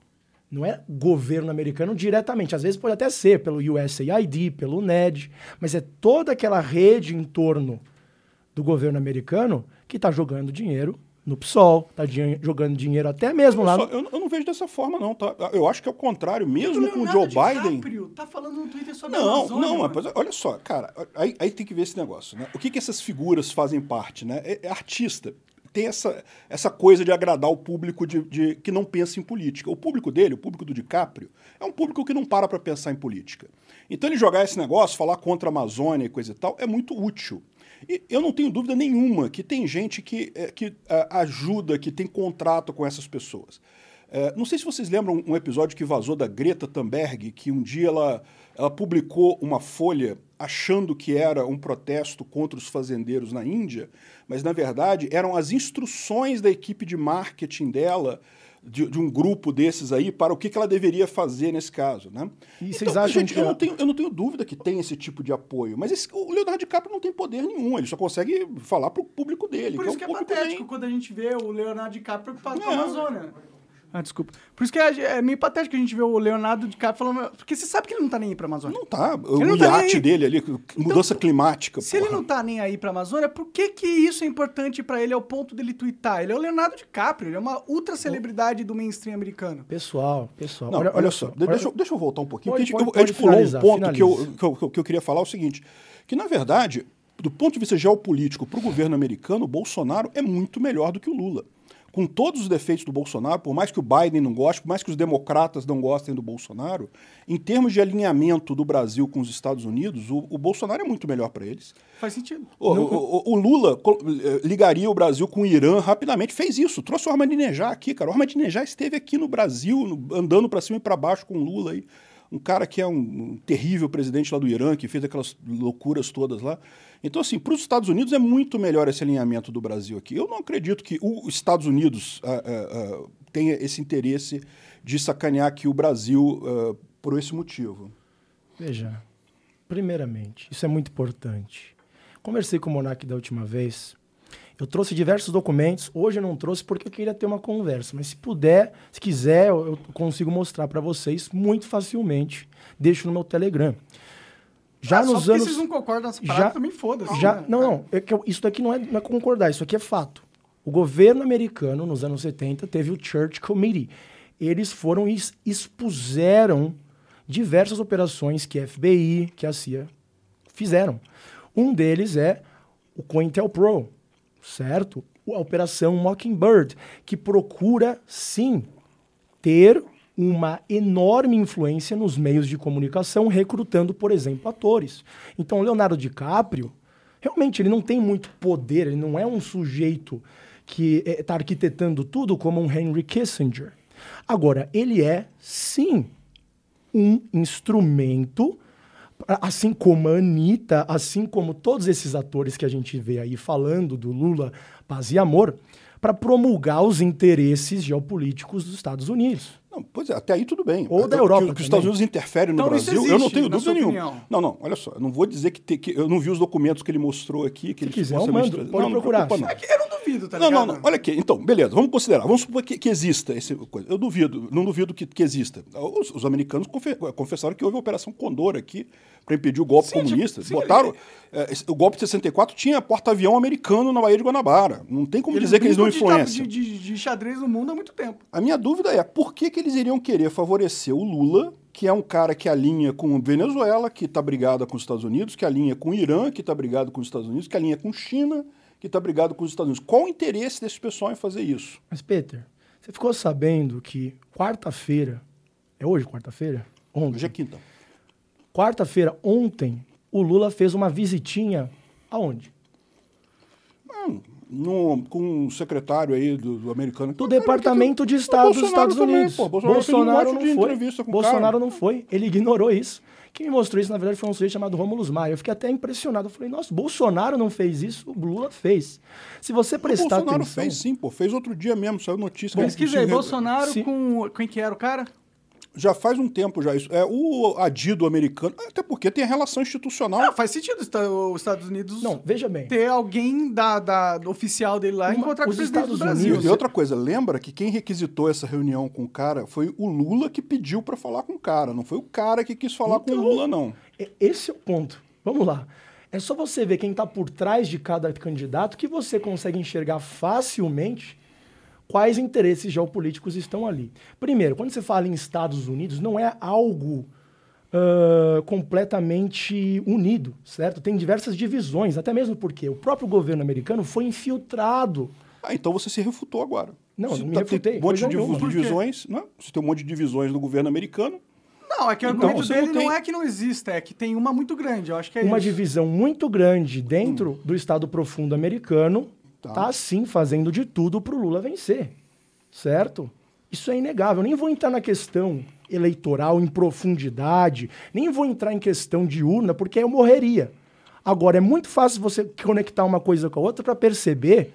Não é governo americano diretamente. Às vezes pode até ser pelo USAID, pelo NED, mas é toda aquela rede em torno do governo americano que está jogando dinheiro no PSOL, está jogando dinheiro até mesmo lá Olha no... só, eu, eu não vejo dessa forma, não, tá? Eu acho que é o contrário, mesmo com o Joe Biden. DiCaprio tá falando no Twitter sobre a Não, Amazônia, não, mano. mas olha só, cara, aí, aí tem que ver esse negócio, né? O que, que essas figuras fazem parte, né? É, é artista. Tem essa, essa coisa de agradar o público de, de- que não pensa em política. O público dele, o público do DiCaprio, é um público que não para para pensar em política. Então ele jogar esse negócio, falar contra a Amazônia e coisa e tal, é muito útil. E eu não tenho dúvida nenhuma que tem gente que, é, que ah, ajuda, que tem contrato com essas pessoas. É, não sei se vocês lembram um episódio que vazou da Greta Thunberg, que um dia ela, ela publicou uma folha achando que era um protesto contra os fazendeiros na Índia, mas na verdade eram as instruções da equipe de marketing dela, de, de um grupo desses aí, para o que, que ela deveria fazer nesse caso. Né? E vocês acham gente, que eu, não tenho, eu não tenho dúvida que tem esse tipo de apoio, mas esse- o Leonardo DiCaprio não tem poder nenhum, ele só consegue falar para o público dele. Por que isso que é é um público patético bem- quando a gente vê o Leonardo DiCaprio preocupado com a. Amazônia. Ah, desculpa. Por isso que é, é meio patético a gente ver o Leonardo DiCaprio falando... Porque você sabe que ele não tá nem aí pra Amazônia. Não tá. O Ele não tá iate dele ali, mudança climática. Se ele porra. não tá nem aí pra Amazônia, por que que isso é importante pra ele ao ponto dele twittar? Ele é o Leonardo DiCaprio, ele é uma ultra celebridade do mainstream americano. Pessoal, pessoal. Não, olha, só, de- deixa, eu- deixa eu voltar um pouquinho. Pode- porque a gente, pode- a gente pulou um ponto que eu, que, eu, que eu- que eu queria falar o seguinte: que, na verdade, do ponto de vista geopolítico para o governo americano, o Bolsonaro é muito melhor do que o Lula. Com todos os defeitos do Bolsonaro, por mais que o Biden não goste, por mais que os democratas não gostem do Bolsonaro, em termos de alinhamento do Brasil com os Estados Unidos, o, o Bolsonaro é muito melhor para eles. Faz sentido. O, o- o Lula eh, ligaria o Brasil com o Irã rapidamente, fez isso, trouxe o Ahmadinejad aqui, cara. O Ahmadinejad esteve aqui no Brasil, andando para cima e para baixo com o Lula aí. Um cara que é um, um terrível presidente lá do Irã, que fez aquelas loucuras todas lá. Então, assim, para os Estados Unidos é muito melhor esse alinhamento do Brasil aqui. Eu não acredito que os Estados Unidos ah, ah, tenha esse interesse de sacanear aqui o Brasil ah, por esse motivo. Veja, primeiramente, isso é muito importante. Conversei com o Monark da última vez Eu trouxe diversos documentos. Hoje eu não trouxe porque eu queria ter uma conversa. Mas se puder, se quiser, eu consigo mostrar para vocês muito facilmente. Deixo no meu Telegram. Já Ah, só nos porque anos. vocês não concordam nessa já- também foda-se. Já, né, não, não. é eu- isso daqui não é, não é concordar, isso aqui é fato. O governo americano, nos anos 70, teve o Church Committee. Eles foram e expuseram diversas operações que a FBI, que a CIA fizeram. Um deles é o COINTELPRO, certo? A Operação Mockingbird, que procura, sim, ter uma enorme influência nos meios de comunicação, recrutando, por exemplo, atores. Então, Leonardo DiCaprio, realmente, ele não tem muito poder, ele não é um sujeito que está arquitetando tudo como um Henry Kissinger. Agora, ele é, sim, um instrumento, assim como a Anitta, assim como todos esses atores que a gente vê aí falando do Lula, paz e amor, para promulgar os interesses geopolíticos dos Estados Unidos. Não, pois é, até aí tudo bem. Ou da Eu- Europa Que, que os. Estados Unidos interferem no Então, isso Brasil, eu não existe, tenho dúvida nenhuma. Não, não, olha só, eu não vou dizer que, te- que eu não vi os documentos que ele mostrou aqui. Que ele quiser, eu mando, pode não, não procurar. preocupa, não. É que eu não duvido, tá Não, ligado? não, não. Olha aqui. Então, beleza. Vamos considerar. Vamos supor que, que exista esse coisa. Eu duvido. Não duvido que, que exista. Os, os americanos confe- confessaram que houve a Operação Condor aqui para impedir o golpe Sim, comunista. tipo, sim, Botaram. ele- esse- o golpe de 64 tinha porta-avião americano na Baía de Guanabara. Não tem como Eles dizer que eles não influenciam. De, de, de xadrez no mundo há muito tempo. A minha dúvida é por que, que eles iriam querer favorecer o Lula, que é um cara que alinha com Venezuela, que está brigada com os Estados Unidos, que alinha com o Irã, que está brigado com os Estados Unidos, que alinha com China, que está brigado com os Estados Unidos. Qual o interesse desse pessoal em fazer isso? Mas, Peter, você ficou sabendo que quarta-feira, é hoje quarta-feira? Ontem. Hoje é quinta. Quarta-feira, ontem, o Lula fez uma visitinha aonde? No, com um secretário aí do, do americano. Do Departamento de Estado dos Bolsonaro Estados também, Unidos. pô. Bolsonaro fez um não de foi. o Bolsonaro cara. não foi. Ele ignorou isso. Quem me mostrou isso, na verdade, foi um sujeito chamado Rômulo Maia. Eu fiquei até impressionado. Eu falei, nossa, Bolsonaro não fez isso, o Lula fez. Se você O prestar Bolsonaro atenção... fez sim, pô. Fez outro dia mesmo, saiu notícia. se- Bolsonaro se- com... Quem que era o cara? Já faz um tempo já isso. É o adido americano, até porque tem a relação institucional. Ah, faz sentido os Estados Unidos Não, veja bem. ter alguém da, da do oficial dele lá e Uma- encontrar com o os presidente do Estados Brasil. Unidos- E outra coisa, lembra que quem requisitou essa reunião com o cara foi o Lula que pediu pra falar com o cara, não foi o cara que quis falar com o Então- Lula, não. E- Esse é o ponto. Vamos lá. É só você ver quem está por trás de cada candidato que você consegue enxergar facilmente quais interesses geopolíticos estão ali. Primeiro, quando você fala em Estados Unidos, não é algo ah, completamente unido, certo? Tem diversas divisões, até mesmo porque o próprio governo americano foi infiltrado. Ah, então você se refutou agora. Não, Você não me tá- refutei, Tem um monte de divisões, né? Você tem um monte de divisões no governo americano. Não, é que o Então, argumento você dele não não, tem- é que não exista, é que tem uma muito grande. Eu acho que é uma isso. divisão muito grande dentro do Estado profundo americano Tá. tá sim fazendo de tudo para o Lula vencer, certo? Isso é inegável. Nem vou entrar na questão eleitoral em profundidade, nem vou entrar em questão de urna, porque eu morreria. Agora, é muito fácil você conectar uma coisa com a outra para perceber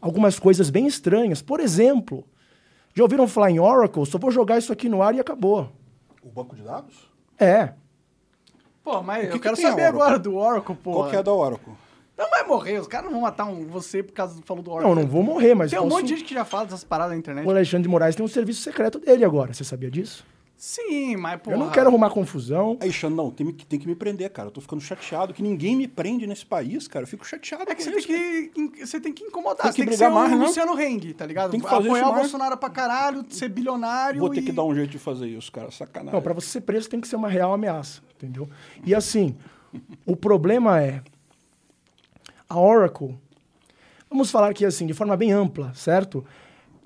algumas coisas bem estranhas. Por exemplo, já ouviram falar em Oracle? Só vou jogar isso aqui no ar e acabou. O banco de dados? É. Pô, mas que eu que quero saber agora do Oracle, pô. Qual que é a da Oracle? Não vai morrer, os caras não vão matar um, você por causa do falou do Oracle. Não, não vou morrer, mas Tem um posso- monte de gente que já fala dessas paradas na internet. O Alexandre de Moraes tem um serviço secreto dele agora. Você sabia disso? Sim, mas, pô. Eu não quero arrumar confusão. Aí, Xan, não, tem, que- tem que me prender, cara. Eu tô ficando chateado que ninguém me prende nesse país, cara. Eu fico chateado É que com você tem isso, cara. que, você tem que incomodar. Tem você que tem que brigar ser mais, o né? Luciano Heng, tá ligado? Tem que fazer Apoiar o mais. Bolsonaro pra caralho, ser bilionário Vou ter e... que dar um jeito de fazer isso, cara. Sacanagem. Não, para você ser preso tem que ser uma real ameaça, entendeu? E assim, o problema é a Oracle. Vamos falar aqui assim, de forma bem ampla, certo?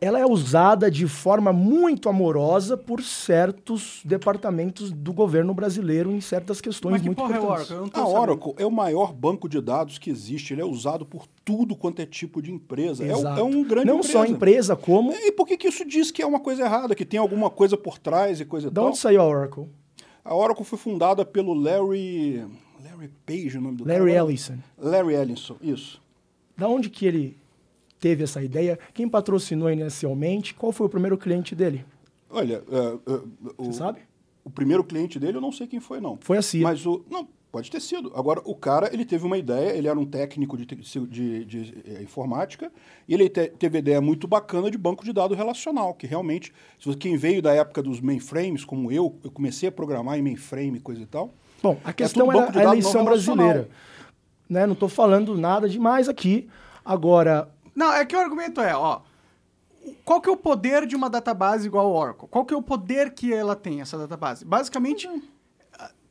Ela é usada de forma muito amorosa por certos departamentos do governo brasileiro em certas questões Mas que muito porra é o importantes. Oracle? Não tô A sabendo. Oracle é o maior banco de dados que existe. Ele é usado por tudo quanto é tipo de empresa. É, Exato. é um grande Não só a empresa, como. E por que, que isso diz que é uma coisa errada, que tem alguma coisa por trás e coisa e De tal? onde saiu a Oracle? A Oracle foi fundada pelo Larry. Larry Page, o nome do Larry cara. Ellison. Larry Ellison, isso. Da onde que ele teve essa ideia? Quem patrocinou inicialmente? Qual foi o primeiro cliente dele? Olha, é, é, o, Você sabe? o primeiro cliente dele eu não sei quem foi, não. Foi a CIA. Mas o. Não, Pode ter sido. Agora, o cara, ele teve uma ideia, ele era um técnico de, de, de, de é, informática, e ele te, teve ideia muito bacana de banco de dados relacional, que realmente, se você, quem veio da época dos mainframes, como eu, eu comecei a programar em mainframe, coisa e tal. Bom, a questão é era a eleição brasileira. Né? Não estou falando nada demais aqui. Agora... Não, é que o argumento é, ó, qual que é o poder de uma database igual ao Oracle? Qual que é o poder que ela tem, essa database? Basicamente, uhum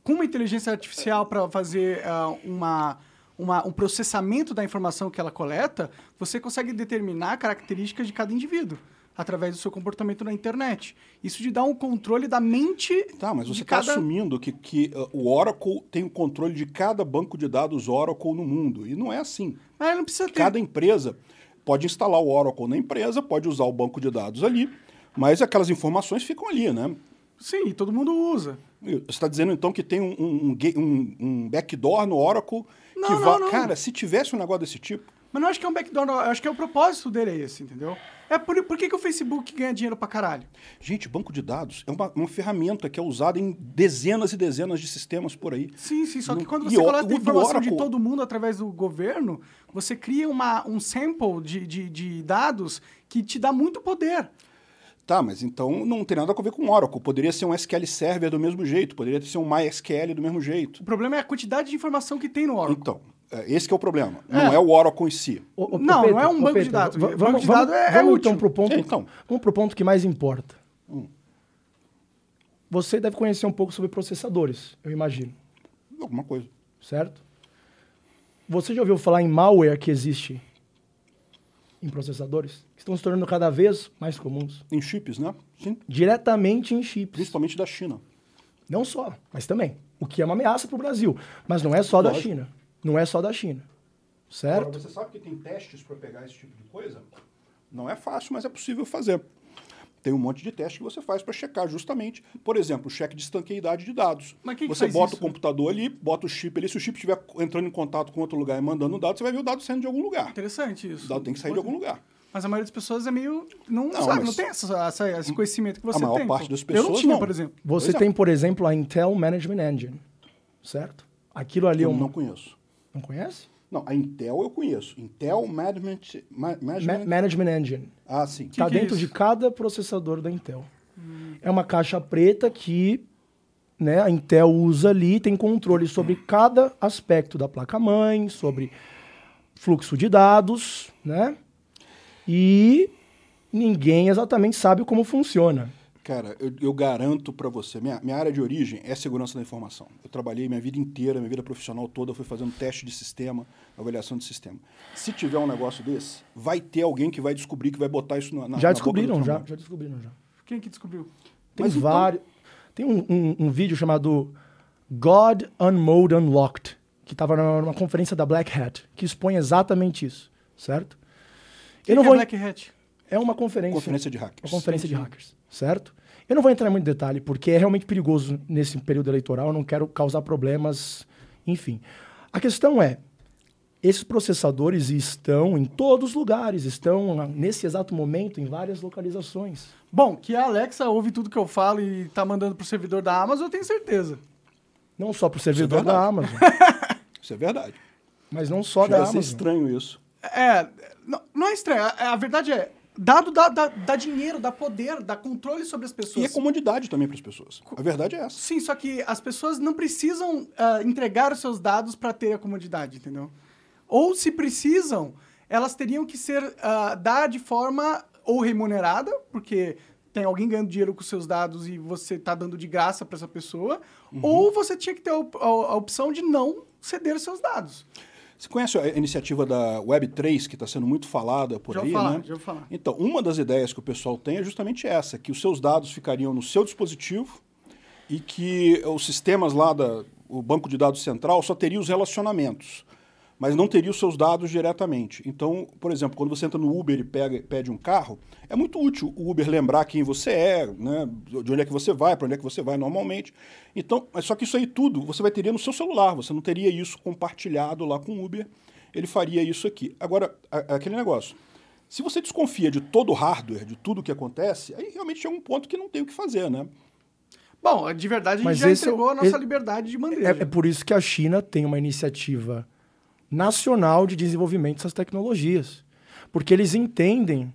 com uma inteligência artificial para fazer uh, uma, uma, um processamento da informação que ela coleta, você consegue determinar características de cada indivíduo através do seu comportamento na internet. Isso de dar um controle da mente. Tá, mas você está cada... assumindo que, que uh, o Oracle tem o controle de cada banco de dados Oracle no mundo. E não é assim. Mas não precisa ter. Cada empresa pode instalar o Oracle na empresa, pode usar o banco de dados ali, mas aquelas informações ficam ali, né? Sim, todo mundo usa. Você está dizendo então que tem um, um, um, um backdoor no Oracle não, que vai. Cara, se tivesse um negócio desse tipo. Mas não acho que é um backdoor, não. acho que é o propósito dele é esse, entendeu? É por, por que, que o Facebook ganha dinheiro pra caralho? Gente, banco de dados é uma, uma ferramenta que é usada em dezenas e dezenas de sistemas por aí. Sim, sim. Só que quando você coleta a informação Oracle... de todo mundo através do governo, você cria uma, um sample de, de, de dados que te dá muito poder. Tá, mas então não tem nada a ver com Oracle. Poderia ser um SQL Server do mesmo jeito, poderia ser um MySQL do mesmo jeito. O problema é a quantidade de informação que tem no Oracle. Então, esse é o problema. É. Não é o Oracle em si. O, o, não, Pedro, não é um banco Pedro, de dados. Vamos, banco de dados é, vamos, é então pro ponto, é, então. Vamos pro ponto que mais importa. Hum. Você deve conhecer um pouco sobre processadores, eu imagino. Alguma coisa. Certo? Você já ouviu falar em malware que existe em processadores? Que estão se tornando cada vez mais comuns. Em chips, né? Sim. Diretamente em chips. Principalmente da China. Não só, mas também. O que é uma ameaça para o Brasil. Mas não é só Lógico. da China. Não é só da China. Certo? Agora, você sabe que tem testes para pegar esse tipo de coisa? Não é fácil, mas é possível fazer. Tem um monte de teste que você faz para checar justamente, por exemplo, o cheque de estanqueidade de dados. Mas que você que bota isso? o computador ali, bota o chip ali, se o chip estiver entrando em contato com outro lugar e mandando um dado, você vai ver o dado saindo de algum lugar. Interessante isso. O dado tem que sair Pode... de algum lugar. Mas a maioria das pessoas é meio. Não, não sabe, não tem essa, essa, esse conhecimento que você tem. A maior tem, parte das pessoas. Eu não tinha, não. por exemplo. Você pois tem, é. por exemplo, a Intel Management Engine. Certo? Aquilo ali eu é um... não conheço. Não conhece? Não, a Intel eu conheço. Intel Management, Ma Management... Ma Management Engine. Ah, sim. Está é dentro isso? de cada processador da Intel. Hum. É uma caixa preta que né, a Intel usa ali, tem controle sobre cada aspecto da placa-mãe, sobre fluxo de dados, né? E ninguém exatamente sabe como funciona. Cara, eu, eu garanto para você, minha, minha área de origem é segurança da informação. Eu trabalhei minha vida inteira, minha vida profissional toda, fui fazendo teste de sistema, avaliação de sistema. Se tiver um negócio desse, vai ter alguém que vai descobrir, que vai botar isso na, na Já na descobriram, do já, já descobriram já. Quem que descobriu? Tem Mas então- vários. Tem um, um, um vídeo chamado God Unmode Unlocked, que estava numa conferência da Black Hat, que expõe exatamente isso, certo? Quem Eu não que vou. é Black Hat? É uma conferência. Conferência de hackers. Uma conferência de hackers, certo? Eu não vou entrar em muito detalhe, porque é realmente perigoso nesse período eleitoral, eu não quero causar problemas, enfim. A questão é, esses processadores estão em todos os lugares, estão nesse exato momento em várias localizações. Bom, que a Alexa ouve tudo que eu falo e tá mandando pro servidor da Amazon, eu tenho certeza. Não só para o servidor verdade. da Amazon, (laughs) Isso é verdade. mas não só Chega da Amazon. estranho isso. É, não, não é estranho. A, a verdade é, dado dá, dá, dá dinheiro, dá poder, dá controle sobre as E pessoas. é comodidade também para as pessoas. A verdade é essa. Sim, só que as pessoas não precisam ah, entregar os seus dados para ter a comodidade, entendeu? Ou se precisam, elas teriam que ser ah, dar de forma ou remunerada, porque tem alguém ganhando dinheiro com seus dados e você está dando de graça para essa pessoa, ou você tinha que ter a, op- a- a opção de não ceder os seus dados. Você conhece a iniciativa da Web3, que está sendo muito falada por Já aí, falar, né? já vou falar. Então, uma das ideias que o pessoal tem é justamente essa, que os seus dados ficariam no seu dispositivo e que os sistemas lá, da, o banco de dados central, só teria os relacionamentos, mas não teria os seus dados diretamente. Então, por exemplo, quando você entra no Uber e pega, pede um carro, é muito útil o Uber lembrar quem você é, né, de onde é que você vai, para onde é que você vai normalmente. Então, mas só que isso aí tudo você vai ter no seu celular, você não teria isso compartilhado lá com o Uber, ele faria isso aqui. Agora, a- aquele negócio. Se você desconfia de todo o hardware, de tudo que acontece, aí realmente chega um ponto que não tem o que fazer, né? Bom, de verdade, a gente Mas já é o- entregou a nossa esse- liberdade de bandeja. É, é por isso que a China tem uma iniciativa nacional de desenvolvimento dessas tecnologias. Porque eles entendem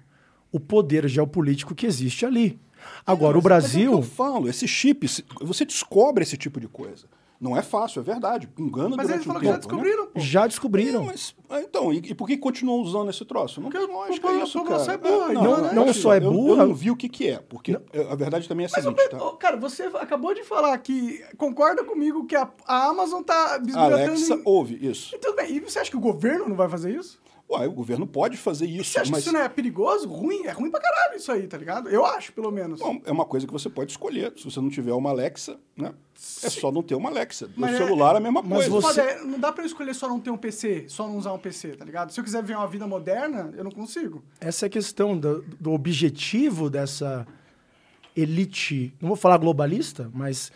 o poder geopolítico que existe ali. Agora, o Mas- mas é Brasil. o que eu falo, esse chip, você descobre esse tipo de coisa. Não é fácil, é verdade. Engana Mas eles durante um falaram que já tempo. né? descobriram, pô. Já Não, descobriram. mas, ah, então, e, e por que continuam usando esse troço? Não Porque tem lógica a isso, população cara. é burra, Ah, ignorante. Não só é eu- burra- Eu, não vi o que que é, porque eh, a verdade também é a Mas, seguinte, tá? ô, cara, você acabou de falar que concorda comigo que a, a Amazon tá bisbilhotando Alexa em... ouve isso. E tudo bem, e você acha que o governo não vai fazer isso? Uai, o governo pode fazer isso, você acha mas que isso não é perigoso? Ruim? É ruim pra caralho isso aí, tá ligado? Eu acho, pelo menos. Bom, é uma coisa que você pode escolher. Se você não tiver uma Alexa, né? É só não ter uma Alexa. No Mas é- celular é a mesma mas coisa. Você- é, não dá pra eu escolher só não ter um PC, só não usar um PC, tá ligado? Se eu quiser ver uma vida moderna, eu não consigo. Essa é a questão do, do objetivo dessa elite, não vou falar globalista, mas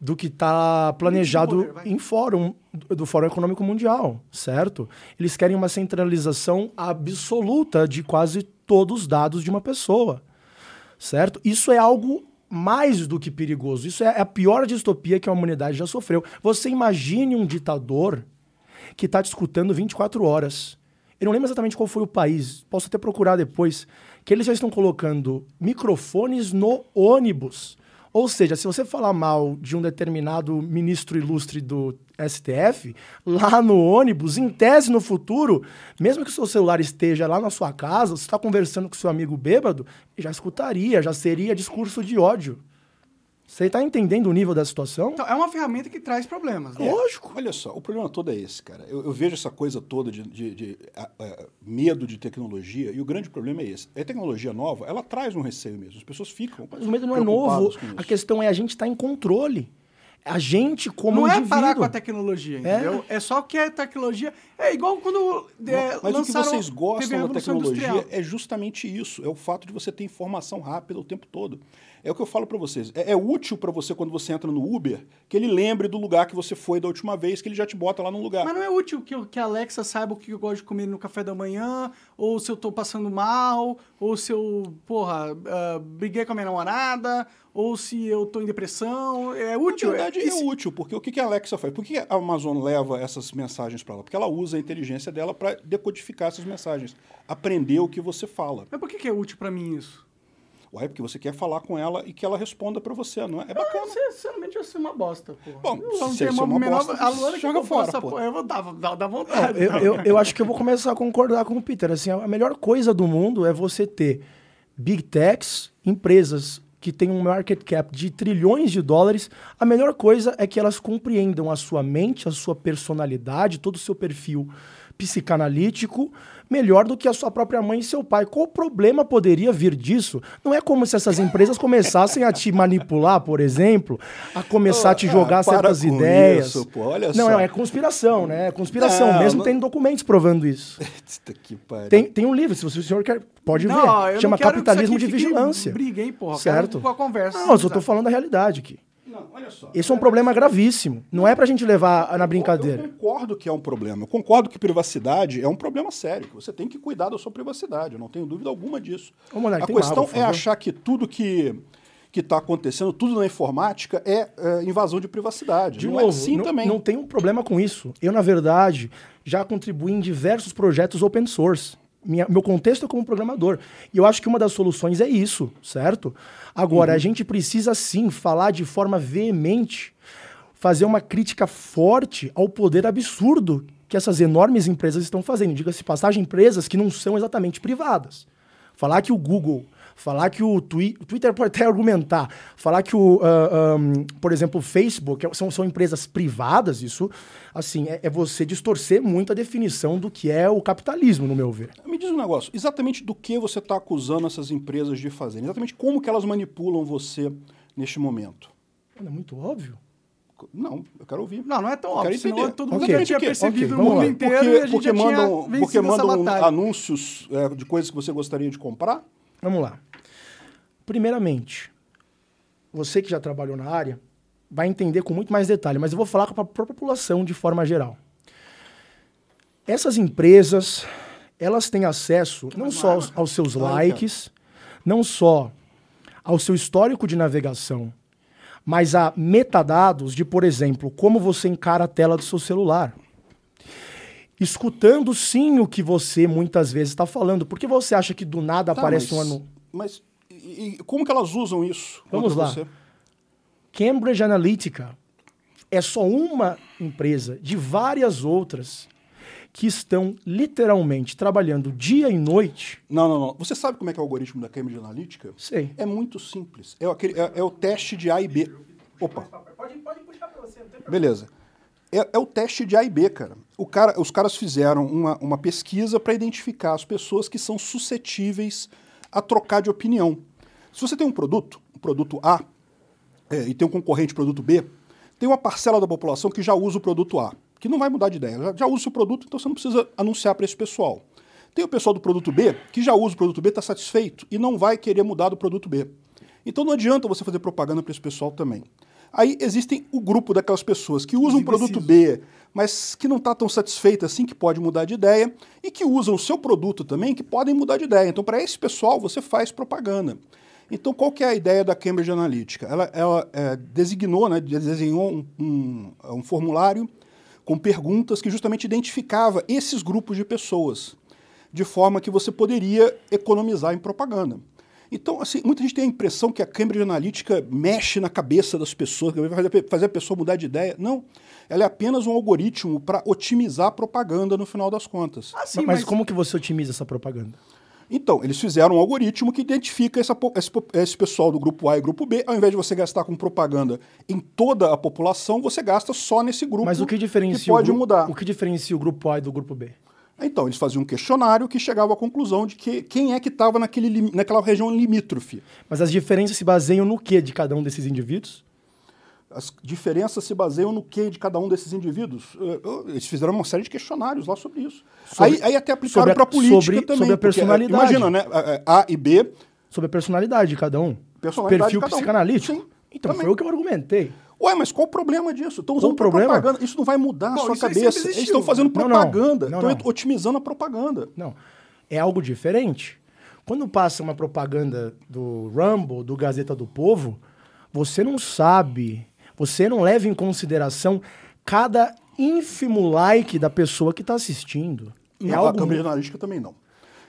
do que está planejado poder, em fórum, do, Fórum Econômico Mundial, certo? Eles querem uma centralização absoluta de quase todos os dados de uma pessoa, certo? Isso é algo mais do que perigoso. Isso é a pior distopia que a humanidade já sofreu. Você imagine um ditador que está te escutando 24 horas. Eu não lembro exatamente qual foi o país, posso até procurar depois, que eles já estão colocando microfones no ônibus. Ou seja, se você falar mal de um determinado ministro ilustre do STF, lá no ônibus, em tese no futuro, mesmo que o seu celular esteja lá na sua casa, você está conversando com seu amigo bêbado, já escutaria, já seria discurso de ódio. Você está entendendo o nível da situação? Então, é uma ferramenta que traz problemas. né? Lógico. Olha só, o problema todo é esse, cara. Eu, eu vejo essa coisa toda de, de- de, a- a- medo de tecnologia e o grande problema é esse. A tecnologia nova, ela traz um receio mesmo. As pessoas ficam. Mas o medo não é novo. A questão é a gente estar em controle. A gente, como não é indivíduo. parar com a tecnologia, entendeu? É, só que a tecnologia. É igual quando. É, Mas o que vocês gostam da tecnologia Industrial. é justamente isso. É o fato de você ter informação rápida o tempo todo. É o que eu falo para vocês. É, é útil para você quando você entra no Uber que ele lembre do lugar que você foi da última vez, que ele já te bota lá no lugar. Mas não é útil que, que a Alexa saiba o que eu gosto de comer no café da manhã, ou se eu tô passando mal, ou se eu, porra, ah, briguei com a minha namorada, ou se eu tô em depressão. É útil. Na verdade, é, é útil, porque o que que a Alexa faz? Por que a Amazon leva essas mensagens para ela? Porque ela usa a inteligência dela para decodificar essas mensagens, aprender o que você fala. Mas por que, que é útil pra mim isso? Ué, porque você quer falar com ela e que ela responda para você, não é? É bacana. Ah, sinceramente, eu sou uma bosta, pô. Bom, eu não se tenho isso é uma uma menor... bosta, A Luana joga fora, essa pô. eu vou dar, dá, dá vontade. Eu, eu, eu acho que eu vou começar a concordar com o Peter. Assim, a melhor coisa do mundo é você ter big techs, empresas que têm um market cap de trilhões de dólares. A melhor coisa é que elas compreendam a sua mente, a sua personalidade, todo o seu perfil psicanalítico melhor do que a sua própria mãe e seu pai. Qual problema poderia vir disso? Não é como se essas empresas começassem a te manipular, por exemplo, a começar a te Ah, jogar para certas com ideias. isso, pô, olha não, só. não, é conspiração, né? É conspiração. Não, Mesmo não- tem documentos provando isso. (laughs) Puta que pariu. Tem, tem um livro, se você- o senhor quer, pode Não, ver. Chama Capitalismo de Vigilância. Briga, hein, porra. Certo? com a conversa. Não, eu só tô falando a realidade aqui. Não, olha só. Esse é um problema gravíssimo. Não é pra gente levar na Eu brincadeira. concordo que é um problema. Eu concordo que privacidade é um problema sério. que Você tem que cuidar da sua privacidade. Eu não tenho dúvida alguma disso. Ô, Monark, a tem questão água, é achar que tudo que que está acontecendo, tudo na informática, é, é, invasão de privacidade. De não novo, é assim não, também. não tem um problema com isso. Eu, na verdade, já contribuí em diversos projetos open source. Minha- meu contexto é como programador. E eu acho que uma das soluções é isso, certo? Agora, Uhum. a gente precisa sim falar de forma veemente, fazer uma crítica forte ao poder absurdo que essas enormes empresas estão fazendo. Diga-se passagem, empresas que não são exatamente privadas. Falar que o Google, falar que o, Twi o Twitter pode até argumentar, falar que o, ah, ah, por exemplo, o Facebook é- são, são empresas privadas, isso, assim, é, é você distorcer muito a definição do que é o capitalismo, no meu ver. Me diz um negócio, exatamente do que você está acusando essas empresas de fazerem? Exatamente como que elas manipulam você neste momento? É muito óbvio. Não, eu quero ouvir. Não, não é tão óbvio, senão todo mundo Ok, já tinha percebido ok, no vamos mundo lá. inteiro e a Porque, gente porque mandam, porque essa mandam batalha. anúncios é, de coisas que você gostaria de comprar? Vamos lá. Primeiramente, você que já trabalhou na área vai entender com muito mais detalhe, mas eu vou falar para a própria população de forma geral. Essas empresas, elas têm acesso não só aos, aos seus eu likes, não só ao seu histórico de navegação, mas há metadados de, por exemplo, como você encara a tela do seu celular. Escutando sim o que você muitas vezes está falando. Por que você acha que do nada Tá, aparece mas, um anúncio? Mas e, e como que elas usam isso? Vamos lá. você? Cambridge Analytica é só uma empresa de várias outras que estão literalmente trabalhando dia e noite. Não, não, não. Você sabe como é que é o algoritmo da Cambridge Analytica? Sei. É muito simples. É, aquele- é- é o teste de A e B. Opa. Pode, pode puxar para você. Beleza. É, é o teste de A e B, cara. O cara os caras fizeram uma, uma pesquisa para identificar as pessoas que são suscetíveis a trocar de opinião. Se você tem um produto, um produto A, é, e tem um concorrente produto B, tem uma parcela da população que já usa o produto A, que não vai mudar de ideia. Já, já usa o produto, então você não precisa anunciar para esse pessoal. Tem o pessoal do produto B, que já usa o produto B, está satisfeito e não vai querer mudar do produto B. Então não adianta você fazer propaganda para esse pessoal também. Aí existem o grupo daquelas pessoas que usam o produto B, mas que não está tão satisfeita assim, que pode mudar de ideia, e que usam o seu produto também, que podem mudar de ideia. Então, para esse pessoal, você faz propaganda. Então, qual que é a ideia da Cambridge Analytica? Ela, ela é, designou, né, desenhou um, um, um formulário com perguntas que justamente identificava esses grupos de pessoas, de forma que você poderia economizar em propaganda. Então, assim, muita gente tem a impressão que a Cambridge Analytica mexe na cabeça das pessoas, que vai fazer, a pessoa mudar de ideia. Não. Ela é apenas um algoritmo para otimizar a propaganda no final das contas. Ah, sim, mas, como que você otimiza essa propaganda? Então, eles fizeram um algoritmo que identifica essa esse, esse pessoal do grupo A e grupo B. Ao invés de você gastar com propaganda em toda a população, você gasta só nesse grupo Mas o que diferencia que pode o, gru- mudar. o que diferencia o grupo A do grupo B? Então, eles faziam um questionário que chegava à conclusão de que quem é que estava naquela região limítrofe. Mas as diferenças se baseiam no que de cada um desses indivíduos? As diferenças se baseiam no que de cada um desses indivíduos. Eh, eh, Eles fizeram uma série de questionários lá sobre isso. Sobre- aí, aí até aplicaram a- para a política sobre- também. sobre a porque, personalidade. Imagina, né? A e B, Sobre a personalidade de cada um? Personalidade Perfil de cada um. psicanalítico? Sim, então, também. foi o que eu argumentei. Ué, mas qual o problema disso? Estão usando o problema? propaganda. Isso não vai mudar Bom, a sua cabeça. Eles estão fazendo Não, não. propaganda. Não, Estão não. otimizando a propaganda. Não. É algo diferente. Quando passa uma propaganda do Rumble, do Gazeta do Povo, você não sabe, você não leva em consideração cada ínfimo like da pessoa que está assistindo. É Não, a algo Cambridge muito- Analytica também não.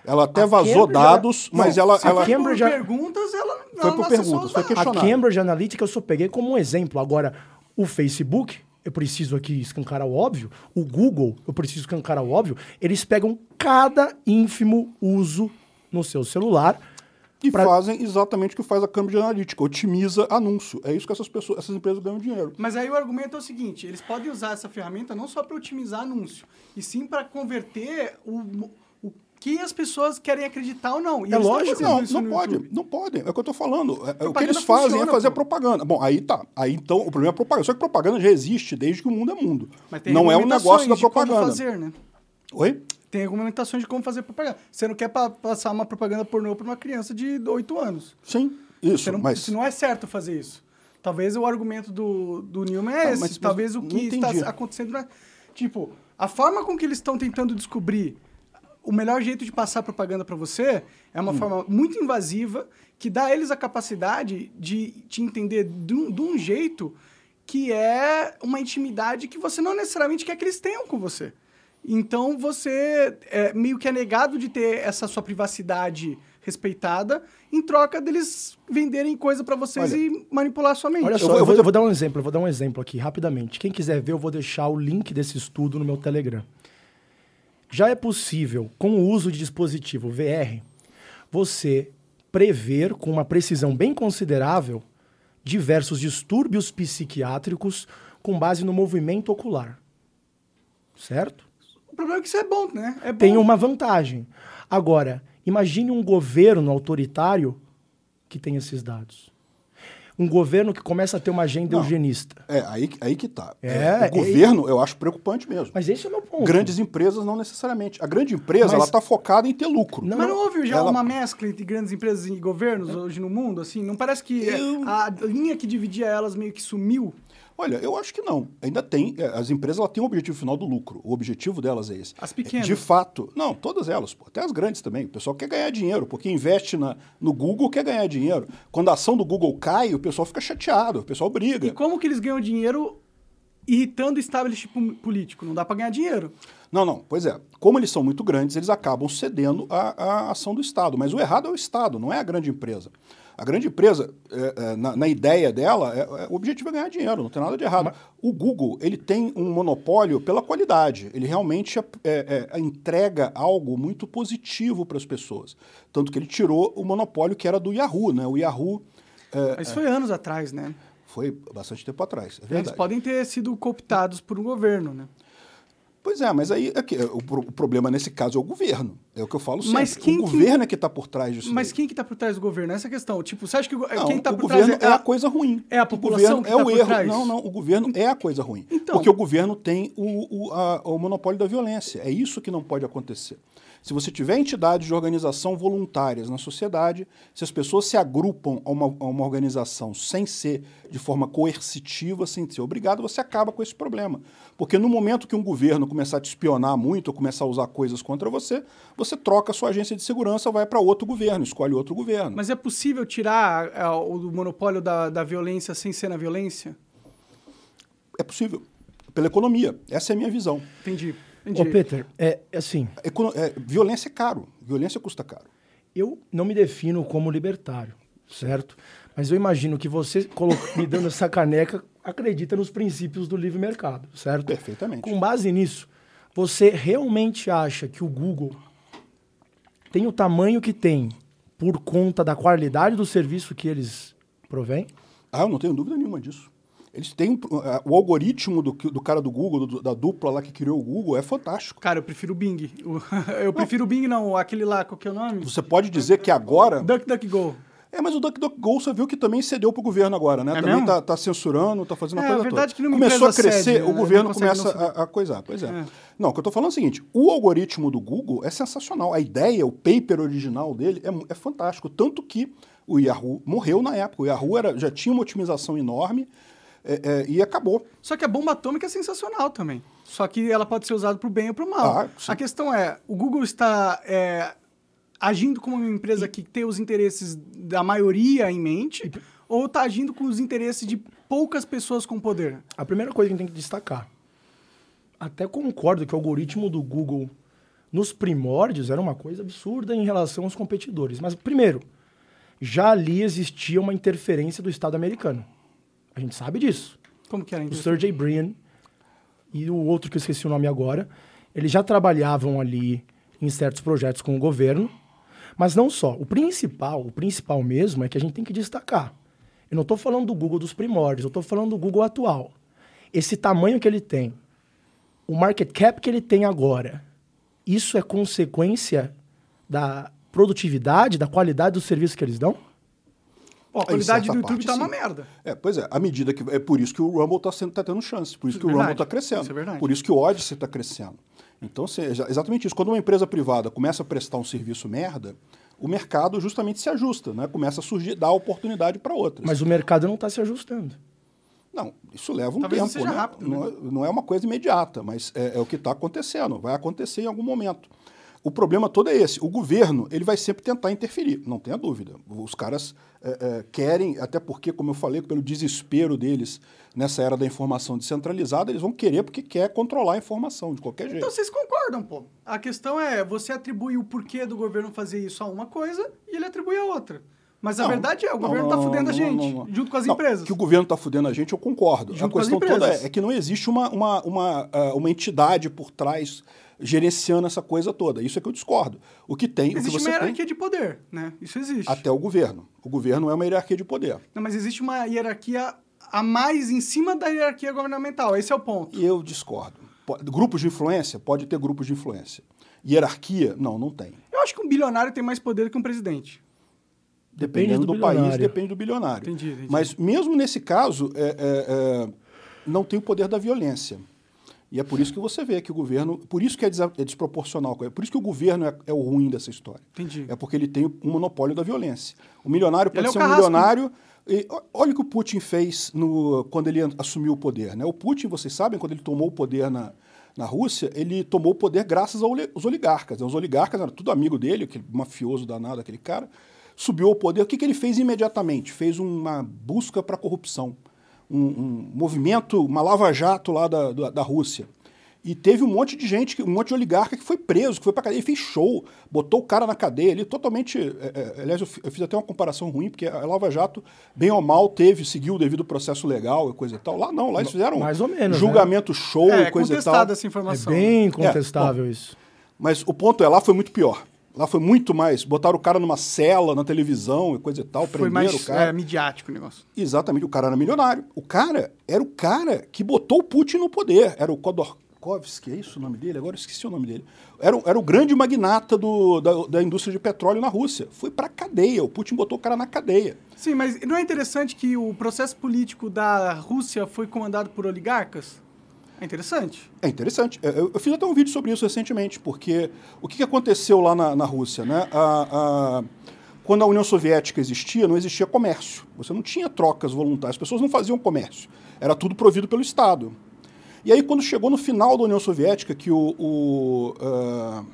Ela até A vazou Cambridge- dados, não, mas ela... ela... a Cambridge- por perguntas, ela Foi ela por perguntas, foi. A Cambridge Analytica eu só peguei como um exemplo. Agora, o Facebook, eu preciso aqui escancarar o óbvio. O Google, eu preciso escancarar o óbvio. Eles pegam cada ínfimo uso no seu celular. E pra- fazem exatamente o que faz a Cambridge Analytica, otimiza anúncio. É isso que essas pessoas, essas empresas ganham dinheiro. Mas aí o argumento é o seguinte: eles podem usar essa ferramenta não só para otimizar anúncio, e sim para converter o, o que as pessoas querem acreditar ou não. E É lógico, Não, não pode, YouTube. não podem. É o que eu tô falando. É- É, o que eles fazem funciona, é fazer pô. propaganda. Bom, aí tá. Aí então o problema é a propaganda. Só que propaganda já existe desde que o mundo é mundo. Não é um negócio da propaganda. fazer, né? Oi? Tem regulamentações de como fazer propaganda. Você não quer pa- passar uma propaganda pornô para uma criança de 8 anos. Sim, isso. Você não, mas se não é certo fazer isso. Talvez o argumento do, do Newman é Tá, esse. mas- mas Talvez o que está acontecendo... não é- Tipo, a forma com que eles estão tentando descobrir o melhor jeito de passar propaganda para você é Hum. uma forma muito invasiva que dá a eles a capacidade de te entender de um, de um jeito que é uma intimidade que você não necessariamente quer que eles tenham com você. Então você é, meio que é negado de ter essa sua privacidade respeitada em troca deles venderem coisa para vocês Olha, e manipular a sua mente. Olha só, vou- eu eu vou, vou- eu vou dar um exemplo, eu vou dar um exemplo aqui rapidamente. Quem quiser ver, eu vou deixar o link desse estudo no meu Telegram. Já é possível, com o uso de dispositivo VR, você prever com uma precisão bem considerável diversos distúrbios psiquiátricos com base no movimento ocular. Certo? O problema é que isso é bom, né? É bom. Tem uma vantagem. Agora, imagine um governo autoritário que tem esses dados. Um governo que começa a ter uma agenda Não. eugenista. É, aí, aí que tá. É, o governo, eu acho preocupante mesmo. Mas esse é o meu ponto. Grandes empresas não necessariamente. A grande empresa, Mas- ela está focada em ter lucro. Não, Mas não houve já Ela- uma mescla entre grandes empresas e governos hoje no mundo? Assim, não parece que Eu- a linha que dividia elas meio que sumiu? Olha, eu acho que não. Ainda tem. é, As empresas elas têm um objetivo final do lucro. O objetivo delas é esse. As pequenas. De fato. Não, todas elas. pô, até as grandes também. O pessoal quer ganhar dinheiro, porque investe na, no Google quer ganhar dinheiro. Quando a ação do Google cai, o pessoal fica chateado, o pessoal briga. E como que eles ganham dinheiro irritando o establishment político? Não dá pra ganhar dinheiro. Não, não. Pois é. Como eles são muito grandes, eles acabam cedendo à ação do Estado. Mas o errado é o Estado, não é a grande empresa. A grande empresa, é, é, na, na ideia dela, é- é- o objetivo é ganhar dinheiro, não tem nada de errado. O Google, ele tem um monopólio pela qualidade. Ele realmente é- é- entrega algo muito positivo para as pessoas. Tanto que ele tirou o monopólio que era do Yahoo, né? O Yahoo Mas isso foi anos atrás, né? foi bastante tempo atrás, é Eles podem ter sido cooptados por um governo, né? Pois é, mas aí é que, o, o problema nesse caso é o governo. É o que eu falo sempre. Mas quem o que- governo é que está por trás disso. Mas daí. quem que tá por trás do governo? Essa é a questão. Tipo, você acha que o Não, quem tá o por trás governo é, a coisa ruim. é a O população governo que é tá o por erro. trás? Não, não, o governo é a coisa ruim. Então. Porque o governo tem o, o, a- o monopólio da violência. É isso que não pode acontecer. Se você tiver entidades de organização voluntárias na sociedade, se as pessoas se agrupam a uma, a uma organização sem ser de forma coercitiva, sem ser obrigado, você acaba com esse problema. Porque no momento que um governo começar a te espionar muito, ou começar a usar coisas contra você, você troca a sua agência de segurança, vai para outro governo, escolhe outro governo. Mas é possível tirar é, o monopólio da, da violência sem ser na violência? É possível. Pela economia. Essa é a minha visão. Entendi. Ô, Entendi. Peter, é assim, Econo- é, violência é caro. Violência custa caro. eu não me defino como libertário, certo? Mas eu imagino que você, (laughs) me dando essa caneca, acredita nos princípios do livre mercado, certo? Perfeitamente. Com base nisso, você realmente acha que o Google tem o tamanho que tem por conta da qualidade do serviço que eles provêm? Ah, eu não tenho dúvida nenhuma disso. Eles têm ah, o algoritmo do, do cara do Google, do- da dupla lá que criou o Google, é fantástico. Cara, eu prefiro o Bing. O- (laughs) eu prefiro o Bing, não, aquele lá, qual que é o nome? Você pode dizer que agora. DuckDuckGo. É, mas o DuckDuckGo você viu que também cedeu para o governo agora, né? É também tá, tá censurando, tá fazendo a É, coisa a verdade toda. é que numa Começou a crescer, cede, né? o governo Não começa não a, a coisar. Pois é. É. Não, o que eu tô falando é o seguinte: o algoritmo do Google é sensacional. A ideia, o paper original dele é, é fantástico. Tanto que o Yahoo morreu na época. O Yahoo era, já tinha uma otimização enorme é, é, e acabou. Só que a bomba atômica é sensacional também. Só que ela pode ser usada para o bem ou para o mal. Ah, a questão é, o Google está é, agindo como uma empresa que tem os interesses da maioria em mente ou está agindo com os interesses de poucas pessoas com poder? A primeira coisa que a gente tem que destacar. Até concordo que o algoritmo do Google nos primórdios era uma coisa absurda em relação aos competidores. Mas, primeiro, já ali existia uma interferência do Estado americano. A gente sabe disso. Como que era? O? Sergey Brin e o outro que eu esqueci o nome agora, eles já trabalhavam ali em certos projetos com o governo, mas não só. O principal, o principal mesmo é que a gente tem que destacar. Eu não estou falando do Google dos primórdios, eu estou falando do Google atual. Esse tamanho que ele tem, o market cap que ele tem agora, isso é consequência da produtividade, da qualidade do serviço que eles dão? Pô, a qualidade do YouTube parte, tá uma sim. merda. É, pois é, à medida que. É por isso que o Rumble está tá tendo chance, por isso que o Verdade, Rumble está crescendo. isso é verdade. Por isso que o Odyssey está crescendo. Então, é exatamente isso. Quando uma empresa privada começa a prestar um serviço merda, o mercado justamente se ajusta, né? Começa a surgir, dar oportunidade para outras. Mas o mercado não está se ajustando. Não, isso leva um Talvez não tempo. seja né? rápido, Não, é, não é uma coisa imediata, mas é, é o que está acontecendo. Vai acontecer em algum momento. O problema todo é esse. O governo ele vai sempre tentar interferir, não tenha dúvida. Os caras é, é, querem, até porque, como eu falei, pelo desespero deles nessa era da informação descentralizada, eles vão querer porque quer controlar a informação de qualquer jeito. Então vocês concordam, pô. A questão é, você atribui o porquê do governo fazer isso a uma coisa e ele atribui a outra. Mas a Não, verdade é, o não, governo não, tá fudendo não, a gente, junto com as empresas. Que o governo está fudendo a gente, eu concordo. Junto a questão toda é, é que não existe uma, uma, uma, ah, uma entidade por trás gerenciando essa coisa toda. Isso é que eu discordo. O que tem, o que Existe você uma tem, hierarquia de poder, né? Isso existe. até o governo. O governo é uma hierarquia de poder. Não, mas existe uma hierarquia a mais em cima da hierarquia governamental. Esse é o ponto. Eu discordo. Po- Grupos de influência, pode ter grupos de influência. Hierarquia, não, não tem. Eu acho que um bilionário tem mais poder que um presidente. Depende Dependendo do do, país, depende do bilionário. Entendi, entendi. Mas mesmo nesse caso, é, é, é, não tem o poder da violência. E é por isso que você vê que o governo. Por isso que é, é desproporcional. É por isso que o governo é, é, o ruim dessa história. Entendi. É porque ele tem um monopólio da violência. O milionário pode é ser um milionário. E olha o que o Putin fez no, quando ele assumiu o poder. Né? O Putin, vocês sabem, quando ele tomou o poder na, na Rússia, ele tomou o poder graças aos oligarcas. Né? Os oligarcas eram tudo amigo dele, aquele mafioso danado, aquele cara. Subiu ao poder. O que, que ele fez imediatamente? Fez uma busca para a corrupção um, um movimento, uma lava-jato lá da, da, da, Rússia. E teve um monte de gente, um monte de oligarca que foi preso, que foi pra cadeia, e fez show, botou o cara na cadeia ali, totalmente. É, é, aliás, eu, eu, fiz até uma comparação ruim, porque a Lava Jato, bem ou mal, teve, seguiu o devido processo legal e coisa e tal. Lá não, lá eles fizeram Mais ou menos, né? julgamento né? show é, e coisa e tal. essa informação. É bem contestável bom, isso. Mas o ponto é, lá foi muito pior. Lá foi muito mais. Botaram o cara numa cela na televisão e coisa e tal, foi mais, o cara. É, midiático o negócio. Exatamente. O cara era milionário. O cara era o cara que botou o Putin no poder. Era o Khodorkovsky, é isso o nome dele? Agora eu esqueci o nome dele. Era, era o grande magnata do, da, da indústria de petróleo na Rússia. Foi pra cadeia. O Putin botou o cara na cadeia. Sim, mas não é interessante que o processo político da Rússia foi comandado por oligarcas? É interessante. É interessante. Eu, eu, fiz até um vídeo sobre isso recentemente, porque o que, aconteceu lá na, na Rússia? Né? A, a, quando a União Soviética existia, não existia comércio. Você não tinha trocas voluntárias, as pessoas não faziam comércio. Era tudo provido pelo Estado. E aí, quando chegou no final da União Soviética, que o, o uh,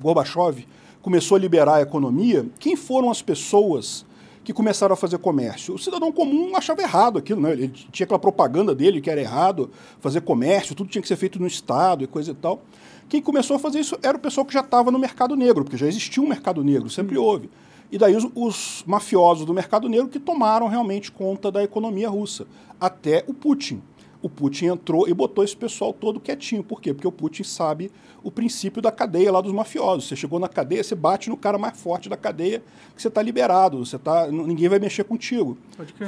Gorbachev começou a liberar a economia, quem foram as pessoas que começaram a fazer comércio. O cidadão comum achava errado aquilo, né? Ele tinha aquela propaganda dele que era errado fazer comércio, tudo tinha que ser feito no Estado e coisa e tal. Quem começou a fazer isso era o pessoal que já estava no mercado negro, porque já existia um mercado negro, sempre houve. E daí os, os, mafiosos do mercado negro que tomaram realmente conta da economia russa, até o Putin o Putin entrou e botou esse pessoal todo quietinho. Por quê? Porque o Putin sabe o princípio da cadeia lá dos mafiosos. Você chegou na cadeia, você bate no cara mais forte da cadeia, que você está liberado, você tá, ninguém vai mexer contigo.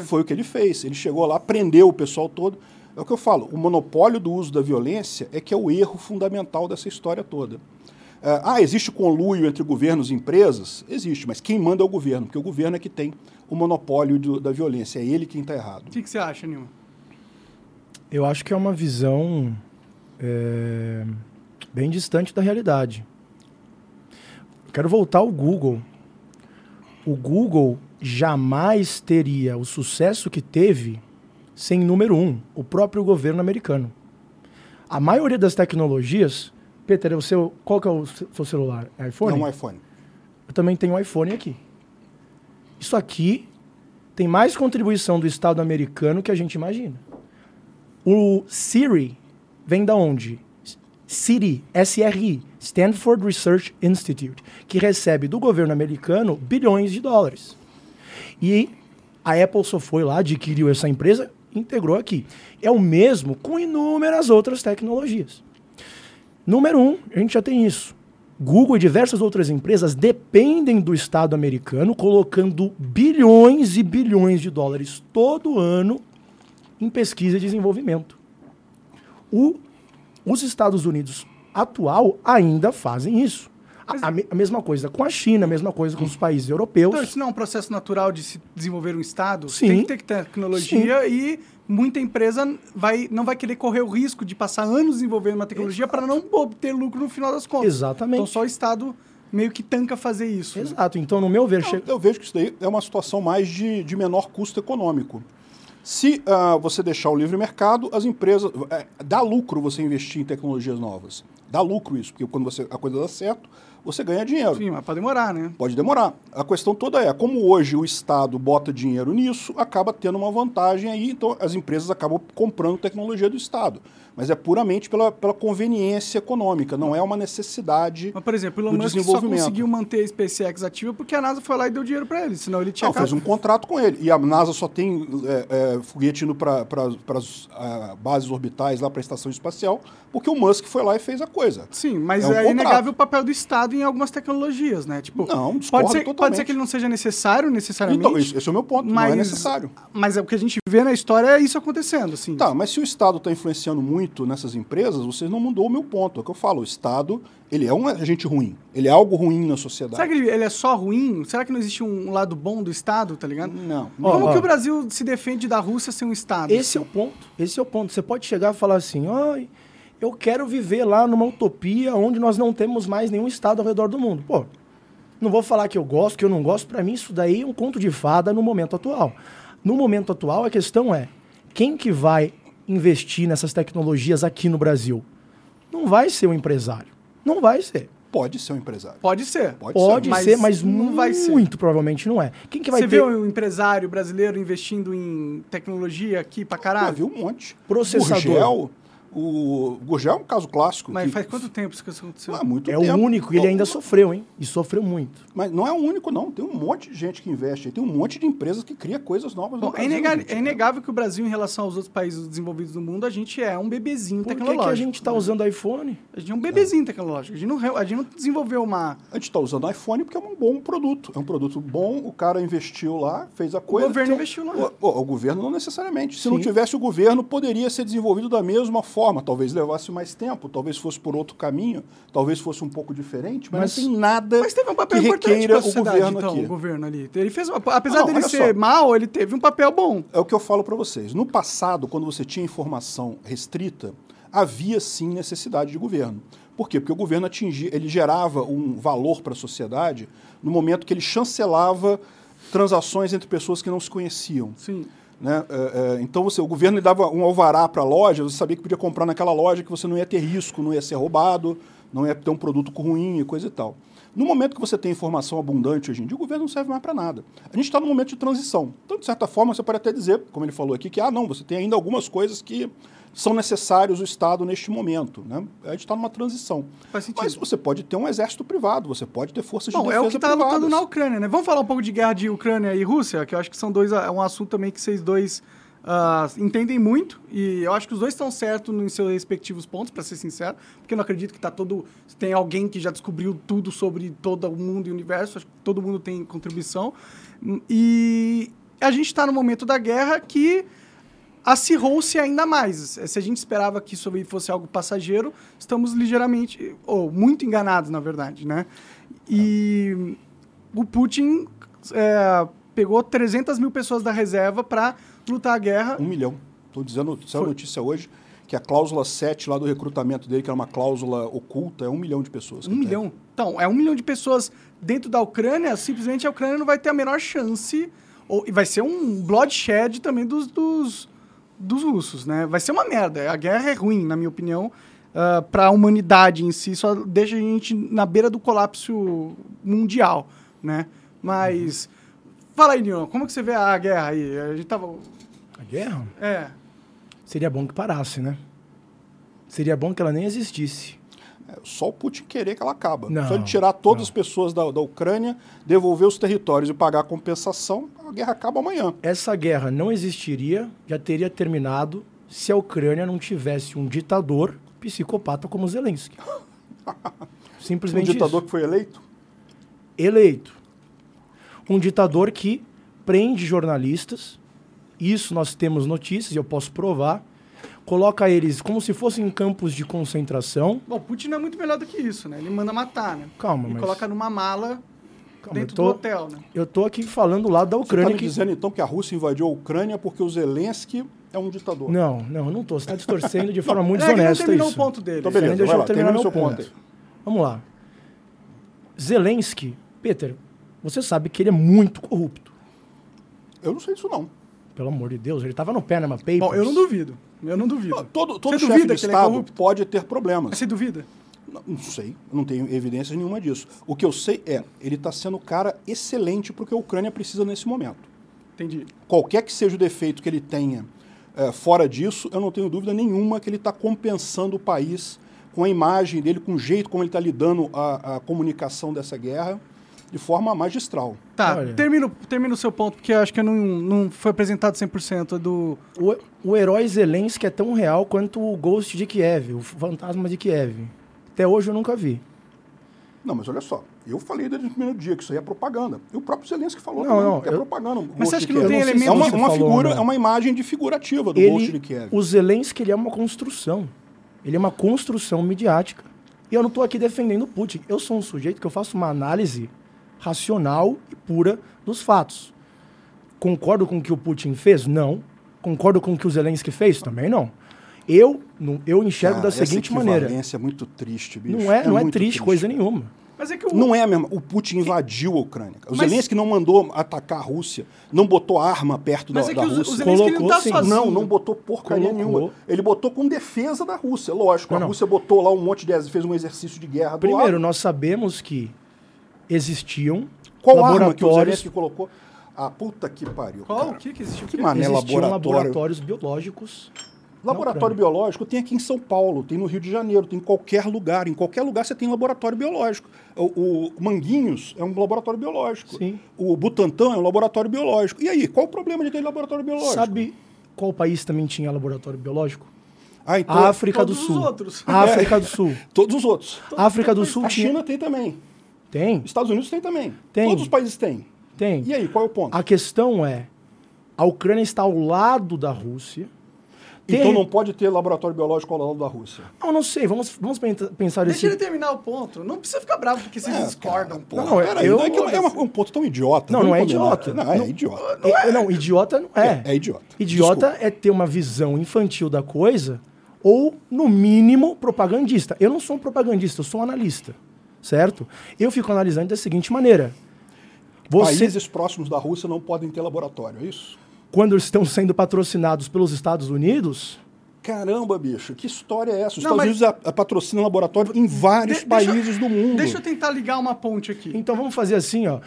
Foi o que ele fez. Ele chegou lá, prendeu o pessoal todo. É o que eu falo, o monopólio do uso da violência é que é o erro fundamental dessa história toda. É, ah, existe conluio entre governos e empresas? Existe, mas quem manda é o governo, porque o governo é que tem o monopólio do, da violência, é ele quem está errado. O que, que você acha, Nilma? Eu acho que é uma visão é, bem distante da realidade. Quero voltar ao Google. O Google jamais teria o sucesso que teve sem número um, o próprio governo americano. A maioria das tecnologias, Peter, o seu, qual que é o seu celular? É iPhone? É um iPhone. Eu também tenho um iPhone aqui. Isso aqui tem mais contribuição do Estado americano que a gente imagina. O Siri vem da onde? SRI, SRI, Stanford Research Institute, que recebe do governo americano bilhões de dólares. E a Apple só foi lá, adquiriu essa empresa, integrou aqui. É o mesmo com inúmeras outras tecnologias. Número um, a gente já tem isso. Google e diversas outras empresas dependem do Estado americano, colocando bilhões e bilhões de dólares todo ano em pesquisa e desenvolvimento. O, os Estados Unidos atual ainda fazem isso. A, a, mesma coisa com a China, a mesma coisa com os países europeus. Então, isso não é um processo natural de se desenvolver um Estado? Sim. Tem que ter tecnologia Sim. e muita empresa vai, não vai querer correr o risco de passar anos desenvolvendo uma tecnologia para não obter lucro no final das contas. Exatamente. Então, só o Estado meio que tanca fazer isso. Né? Exato. Né? Então, no meu ver... Não, Eu vejo que isso daí é uma situação mais de, de menor custo econômico. Se uh, você deixar o livre mercado, as empresas. É, dá lucro você investir em tecnologias novas. Dá lucro isso, porque quando você, a coisa dá certo, você ganha dinheiro. Sim, mas pode demorar, né? Pode demorar. A questão toda é, como hoje o Estado bota dinheiro nisso, acaba tendo uma vantagem aí, então as empresas acabam comprando tecnologia do Estado mas é puramente pela, pela conveniência econômica, não é uma necessidade mas, por exemplo, o Elon Musk só conseguiu manter a SpaceX ativa porque a NASA foi lá e deu dinheiro para ele, senão ele tinha... Não, fez um contrato com ele, e a NASA só tem é, é, foguete indo para as bases orbitais lá para a estação espacial, porque o Musk foi lá e fez a coisa. Sim, mas é, um é inegável o papel do Estado em algumas tecnologias, né? Tipo, não, pode ser, totalmente. pode ser que ele não seja necessário necessariamente. Então, esse é o meu ponto, mas, não é necessário. Mas é o que a gente vê na história é isso acontecendo, assim. Tá, mas se o Estado está influenciando muito muito nessas empresas, você não mudou o meu ponto. É o que eu falo, o Estado, ele é um agente ruim. Ele é algo ruim na sociedade. Será que ele, é só ruim? Será que não existe um lado bom do Estado, tá ligado? Não. Como que o Brasil se defende da Rússia sem um Estado? Esse assim? é o ponto. Esse é o ponto. Você pode chegar e falar assim, oi, Eu quero viver lá numa utopia onde nós não temos mais nenhum estado ao redor do mundo. Pô, não vou falar que eu gosto, que eu não gosto. Para mim, isso daí é um conto de fada no momento atual. No momento atual, a questão é quem que vai investir nessas tecnologias aqui no Brasil? Não vai ser um empresário. Não vai ser. Pode ser um empresário. Pode ser. Pode, Pode ser, ser, mas, não vai ser. muito provavelmente não é. Quem que vai Você ter... vê um empresário brasileiro investindo em tecnologia aqui pra caralho? Eu vi um monte. Processador. O Gurgel é um caso clássico. Mas que... faz quanto tempo isso aconteceu? Ah, muito é tempo. o único, e ele ainda sofreu, hein? E sofreu muito. Mas não é o único, não. Tem um monte de gente que investe. Tem um monte de empresas que cria coisas novas Bom, no Brasil, é, inegável, é inegável que o Brasil, em relação aos outros países desenvolvidos do mundo, a gente é um bebezinho Por tecnológico. Por que, a gente está usando iPhone? A gente é um bebezinho é. tecnológico. A gente, não, a gente não desenvolveu uma... A gente está usando iPhone porque é um bom produto. É um produto bom, o cara investiu lá, fez a coisa. O governo então, investiu lá. O, o, o, governo não necessariamente. Se Sim. não tivesse o governo, poderia ser desenvolvido da mesma forma. Talvez levasse mais tempo, talvez fosse por outro caminho, talvez fosse um pouco diferente, mas, mas não tem nada mas teve um papel que requeira o governo então, aqui. O governo ali. Ele fez, apesar não, dele ser só. mal, ele teve um papel bom. É o que eu falo para vocês. No passado, quando você tinha informação restrita, havia sim necessidade de governo. Por quê? Porque o governo atingia, ele gerava um valor para a sociedade no momento que ele chancelava transações entre pessoas que não se conheciam. Sim. Né? É, é, então você, o governo dava um alvará para a loja, você sabia que podia comprar naquela loja, que você não ia ter risco, não ia ser roubado, não ia ter um produto ruim e coisa e tal. No momento que você tem informação abundante hoje em dia, o governo não serve mais para nada. A gente está num momento de transição. Então, de certa forma, você pode até dizer, como ele falou aqui, que ah, não, você tem ainda algumas coisas que são necessários o Estado neste momento. Né? A gente está numa transição. Mas você pode ter um exército privado, você pode ter forças Bom, de defesa é o que está lutando na Ucrânia, né? Vamos falar um pouco de guerra de Ucrânia e Rússia, que eu acho que são dois, é um assunto também que vocês dois uh, entendem muito e eu acho que os dois estão certos em seus respectivos pontos, para ser sincero, porque eu não acredito que tá todo tem alguém que já descobriu tudo sobre todo o mundo e o universo. Acho que todo mundo tem contribuição e a gente está no momento da guerra que acirrou-se ainda mais. Se a gente esperava que isso fosse algo passageiro, estamos ligeiramente, ou muito enganados, na verdade, né? E o Putin é, pegou 300 mil pessoas da reserva para lutar a guerra. Um milhão. Estou dizendo, saiu a notícia hoje que a cláusula 7 lá do recrutamento dele, que era uma cláusula oculta, é um milhão de pessoas. Um milhão? Tem. Então, é um milhão de pessoas dentro da Ucrânia, simplesmente a Ucrânia não vai ter a menor chance, ou, e vai ser um bloodshed também dos, dos dos russos, né? Vai ser uma merda. A guerra é ruim, na minha opinião, uh, ah, para a humanidade em si. Só deixa a gente na beira do colapso mundial, né? Mas... Uhum. Fala aí, Leon, como que você vê a guerra aí? A gente tava... A guerra? É. Seria bom que parasse, né? Seria bom que ela nem existisse. É só o Putin querer que ela acaba. Não, só ele tirar todas não. as pessoas da, da Ucrânia, devolver os territórios e pagar a compensação, a guerra acaba amanhã. Essa guerra não existiria, já teria terminado se a Ucrânia não tivesse um ditador psicopata como Zelensky. (laughs) Simplesmente Um ditador isso. que foi eleito? Eleito. Um ditador que prende jornalistas. Isso nós temos notícias e eu posso provar coloca eles como se fossem campos de concentração. Bom, Putin não é muito melhor do que isso, né? Ele manda matar, né? Calma, e mas... coloca numa mala Calma, dentro tô... do hotel, né? Eu tô aqui falando lá da Ucrânia. Você tá me dizendo então que a Rússia invadiu a Ucrânia porque o Zelensky é um ditador? Não, não, eu não tô. Você está distorcendo de (laughs) forma muito é, desonesta ele não terminou isso. o ponto dele. Então, beleza, deixa eu lá, terminar meu ponto. ponto. Vamos lá. Zelensky, Peter, você sabe que ele é muito corrupto. Eu não sei disso não. Pelo amor de Deus, ele estava no Panama Papers. Bom, eu não duvido. Eu não duvido. Todo, todo chefe de é Estado é pode ter problemas. Mas você duvida? Não, sei, não tenho evidências nenhuma disso. O que eu sei é, ele está sendo um cara excelente para o que a Ucrânia precisa nesse momento. Entendi. Qualquer que seja o defeito que ele tenha é, fora disso, eu não tenho dúvida nenhuma que ele está compensando o país com a imagem dele, com o jeito como ele está lidando a, a comunicação dessa guerra de forma magistral. Tá, termina, o seu ponto, porque eu acho que não, não foi apresentado 100% do... O, o herói Zelensky é tão real quanto o Ghost de Kiev, o fantasma de Kiev. Até hoje eu nunca vi. Não, mas olha só, eu falei desde o primeiro dia que isso aí é propaganda. E o próprio Zelensky falou não, também, não, que é eu... propaganda. Mas você acha que não tem elementos... É uma, uma figura, é uma imagem de figurativa do ele, Ghost de Kiev. O Zelensky ele é uma construção. Ele é uma construção midiática. E eu não estou aqui defendendo o Putin. Eu sou um sujeito que eu faço uma análise racional e pura dos fatos. Concordo com o que o Putin fez? Não. Concordo com o que o Zelensky fez? Também não. Eu, não- eu enxergo Cara, da seguinte maneira. Essa é muito triste, bicho. Não é, não é muito triste, coisa nenhuma. Mas é que o. Não é mesmo. O Putin invadiu a Ucrânia. O Mas- Zelensky não mandou atacar a Rússia, não botou arma perto Mas da, é que da o, o Rússia. Zelensky não Colocou, tá sozinho. Não, não botou porcaria Colocou. nenhuma. Ele botou com defesa da Rússia, lógico. Não, a não. Rússia botou lá um monte de fez um exercício de guerra do Primeiro, lado. nós sabemos que existiam Qual arma que o laboratórios, Zelensky colocou? Ah, puta que pariu. Qual? cara. O que que existiu? Que mané existiam laboratório. laboratórios biológicos. Laboratório Ucrânia. biológico tem aqui em São Paulo, tem no Rio de Janeiro, tem em qualquer lugar. Em qualquer lugar você tem laboratório biológico. O, o Manguinhos é um laboratório biológico. Sim. O Butantan é um laboratório biológico. E aí, qual o problema de ter laboratório biológico? Sabe qual país também tinha laboratório biológico? Ah, então, África todos do os Sul. outros. África do Sul. (laughs) Todos os outros. África do Sul A tinha. China tem também. Tem, Estados Unidos tem também. Tem. Todos os países têm. tem. E aí, qual é o ponto? A questão é, a Ucrânia está ao lado da Rússia. Tem- Então não pode ter laboratório biológico ao lado da Rússia. Não, não sei, vamos, vamos pensar Deixa esse... ele terminar o ponto. Não precisa ficar bravo porque vocês É, discordam. Porra, Não, peraí, eu- não é, que é uma- um ponto tão idiota. Não, vamos não é idiota. Não, é Não- idiota. É, não, idiota não é. É, é idiota. Idiota é ter uma visão infantil da coisa ou, no mínimo, propagandista. Eu não sou um propagandista, eu sou um analista, certo? Eu fico analisando da seguinte maneira. Você, Países próximos da Rússia não podem ter laboratório, é isso? Quando estão sendo patrocinados pelos Estados Unidos, Caramba, bicho, que história é essa? Os Não, Estados mas- Unidos a, a patrocina laboratório em vários De- países do mundo. Deixa eu tentar ligar uma ponte aqui. então vamos fazer assim, ó.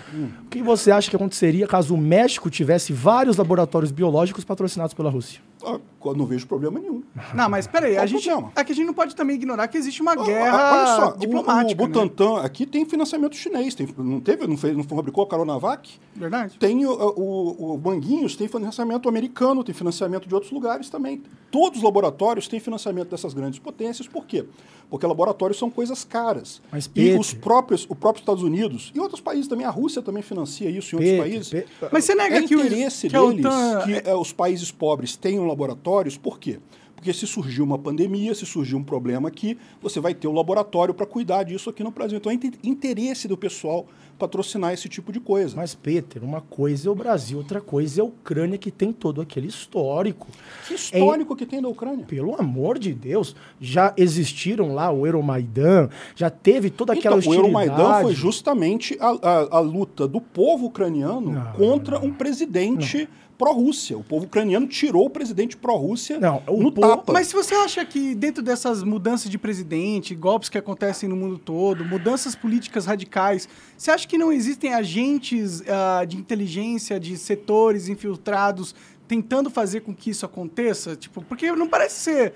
O que você acha que aconteceria caso o México tivesse vários laboratórios biológicos patrocinados pela Rússia? Ah, eu não vejo problema nenhum. Não, mas peraí, Qual a gente, problema? aqui a gente não pode também ignorar que existe uma Ah, guerra Olha só, diplomática. o, o né? Butantan aqui tem financiamento chinês. Tem, não teve, não, fez, não fabricou a Coronavac? Verdade? Tem o, o, o Manguinhos, tem financiamento americano, tem financiamento de outros lugares também. Todos os laboratórios têm financiamento dessas grandes potências. Por quê? Porque laboratórios são coisas caras. Mas, e os próprios, o próprio Estados Unidos e outros países também, a Rússia também financia isso em Peter, outros países. Pe- Mas você nega É que o interesse que deles OTAN que eh, os países pobres tenham laboratórios, por quê? Porque se surgir uma pandemia, se surgir um problema aqui, você vai ter um laboratório para cuidar disso aqui no Brasil. Então é inter- interesse do pessoal patrocinar esse tipo de coisa. Mas, Peter, uma coisa é o Brasil, outra coisa é a Ucrânia, que tem todo aquele histórico. que histórico que tem da Ucrânia? Pelo amor de Deus, já existiram lá o Euromaidan, já teve toda aquela Então, o hostilidade. Euromaidan foi justamente a, a- a luta do povo ucraniano Não, contra um presidente pró-Rússia. O povo ucraniano tirou o presidente pró-Rússia Não, o no povo- tapa. Mas se você acha que dentro dessas mudanças de presidente, golpes que acontecem no mundo todo, mudanças políticas radicais, você acha que não existem agentes ah, de inteligência, de setores infiltrados tentando fazer com que isso aconteça? Tipo, porque não parece ser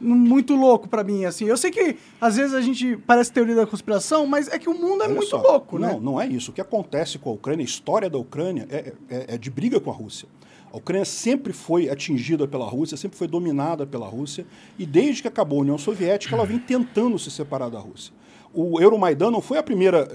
muito louco pra mim, assim. Eu sei que às vezes a gente parece teoria da conspiração, mas é que o mundo é Olha muito só, louco, não, né? Não é isso. O que acontece com a Ucrânia, a história da Ucrânia é, é- é de briga com a Rússia. A Ucrânia sempre foi atingida pela Rússia, sempre foi dominada pela Rússia, e desde que acabou a União Soviética, ela vem tentando se separar da Rússia. O Euromaidan não foi a primeira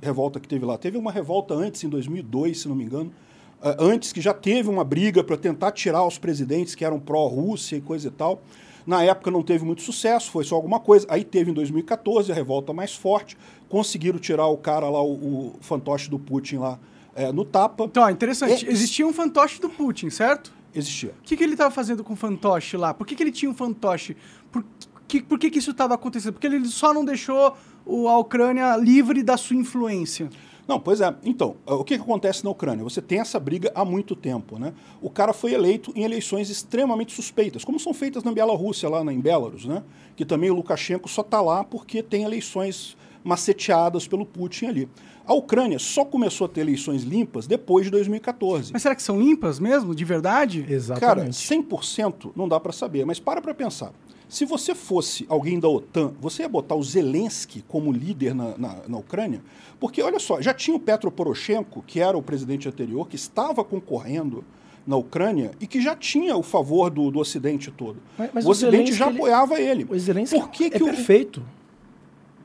revolta, que teve lá. Teve uma revolta antes, em 2002, se não me engano, ah, antes que já teve uma briga para tentar tirar os presidentes que eram pró-Rússia e coisa e tal. Na época não teve muito sucesso, foi só alguma coisa. Aí teve em 2014 a revolta mais forte, conseguiram tirar o cara lá, o, o fantoche do Putin lá eh, no tapa. Então, interessante. É- Existia um fantoche do Putin, certo? Existia. O que, que ele estava fazendo com o fantoche lá? Por que, que ele tinha um fantoche? Por que, por que, que isso estava acontecendo? Porque ele só não deixou o- a Ucrânia livre da sua influência. Não, pois é. Então, o que, que acontece na Ucrânia? Você tem essa briga há muito tempo, né? O cara foi eleito em eleições extremamente suspeitas, como são feitas na Bielorrússia, lá na, em Belarus, né? Que também o Lukashenko só está lá porque tem eleições maceteadas pelo Putin ali. A Ucrânia só começou a ter eleições limpas depois de 2014. Mas será que são limpas mesmo, de verdade? Cara, Exatamente. 100% não dá para saber, mas para para pensar. Se você fosse alguém da OTAN, você ia botar o Zelensky como líder na, na, na Ucrânia? Porque, olha só, já tinha o Petro Poroshenko, que era o presidente anterior, que estava concorrendo na Ucrânia e que já tinha o favor do, do Ocidente todo. Mas- mas o o Ocidente Zelensky, já ele- apoiava ele. O Zelensky Por que, é que o, perfeito.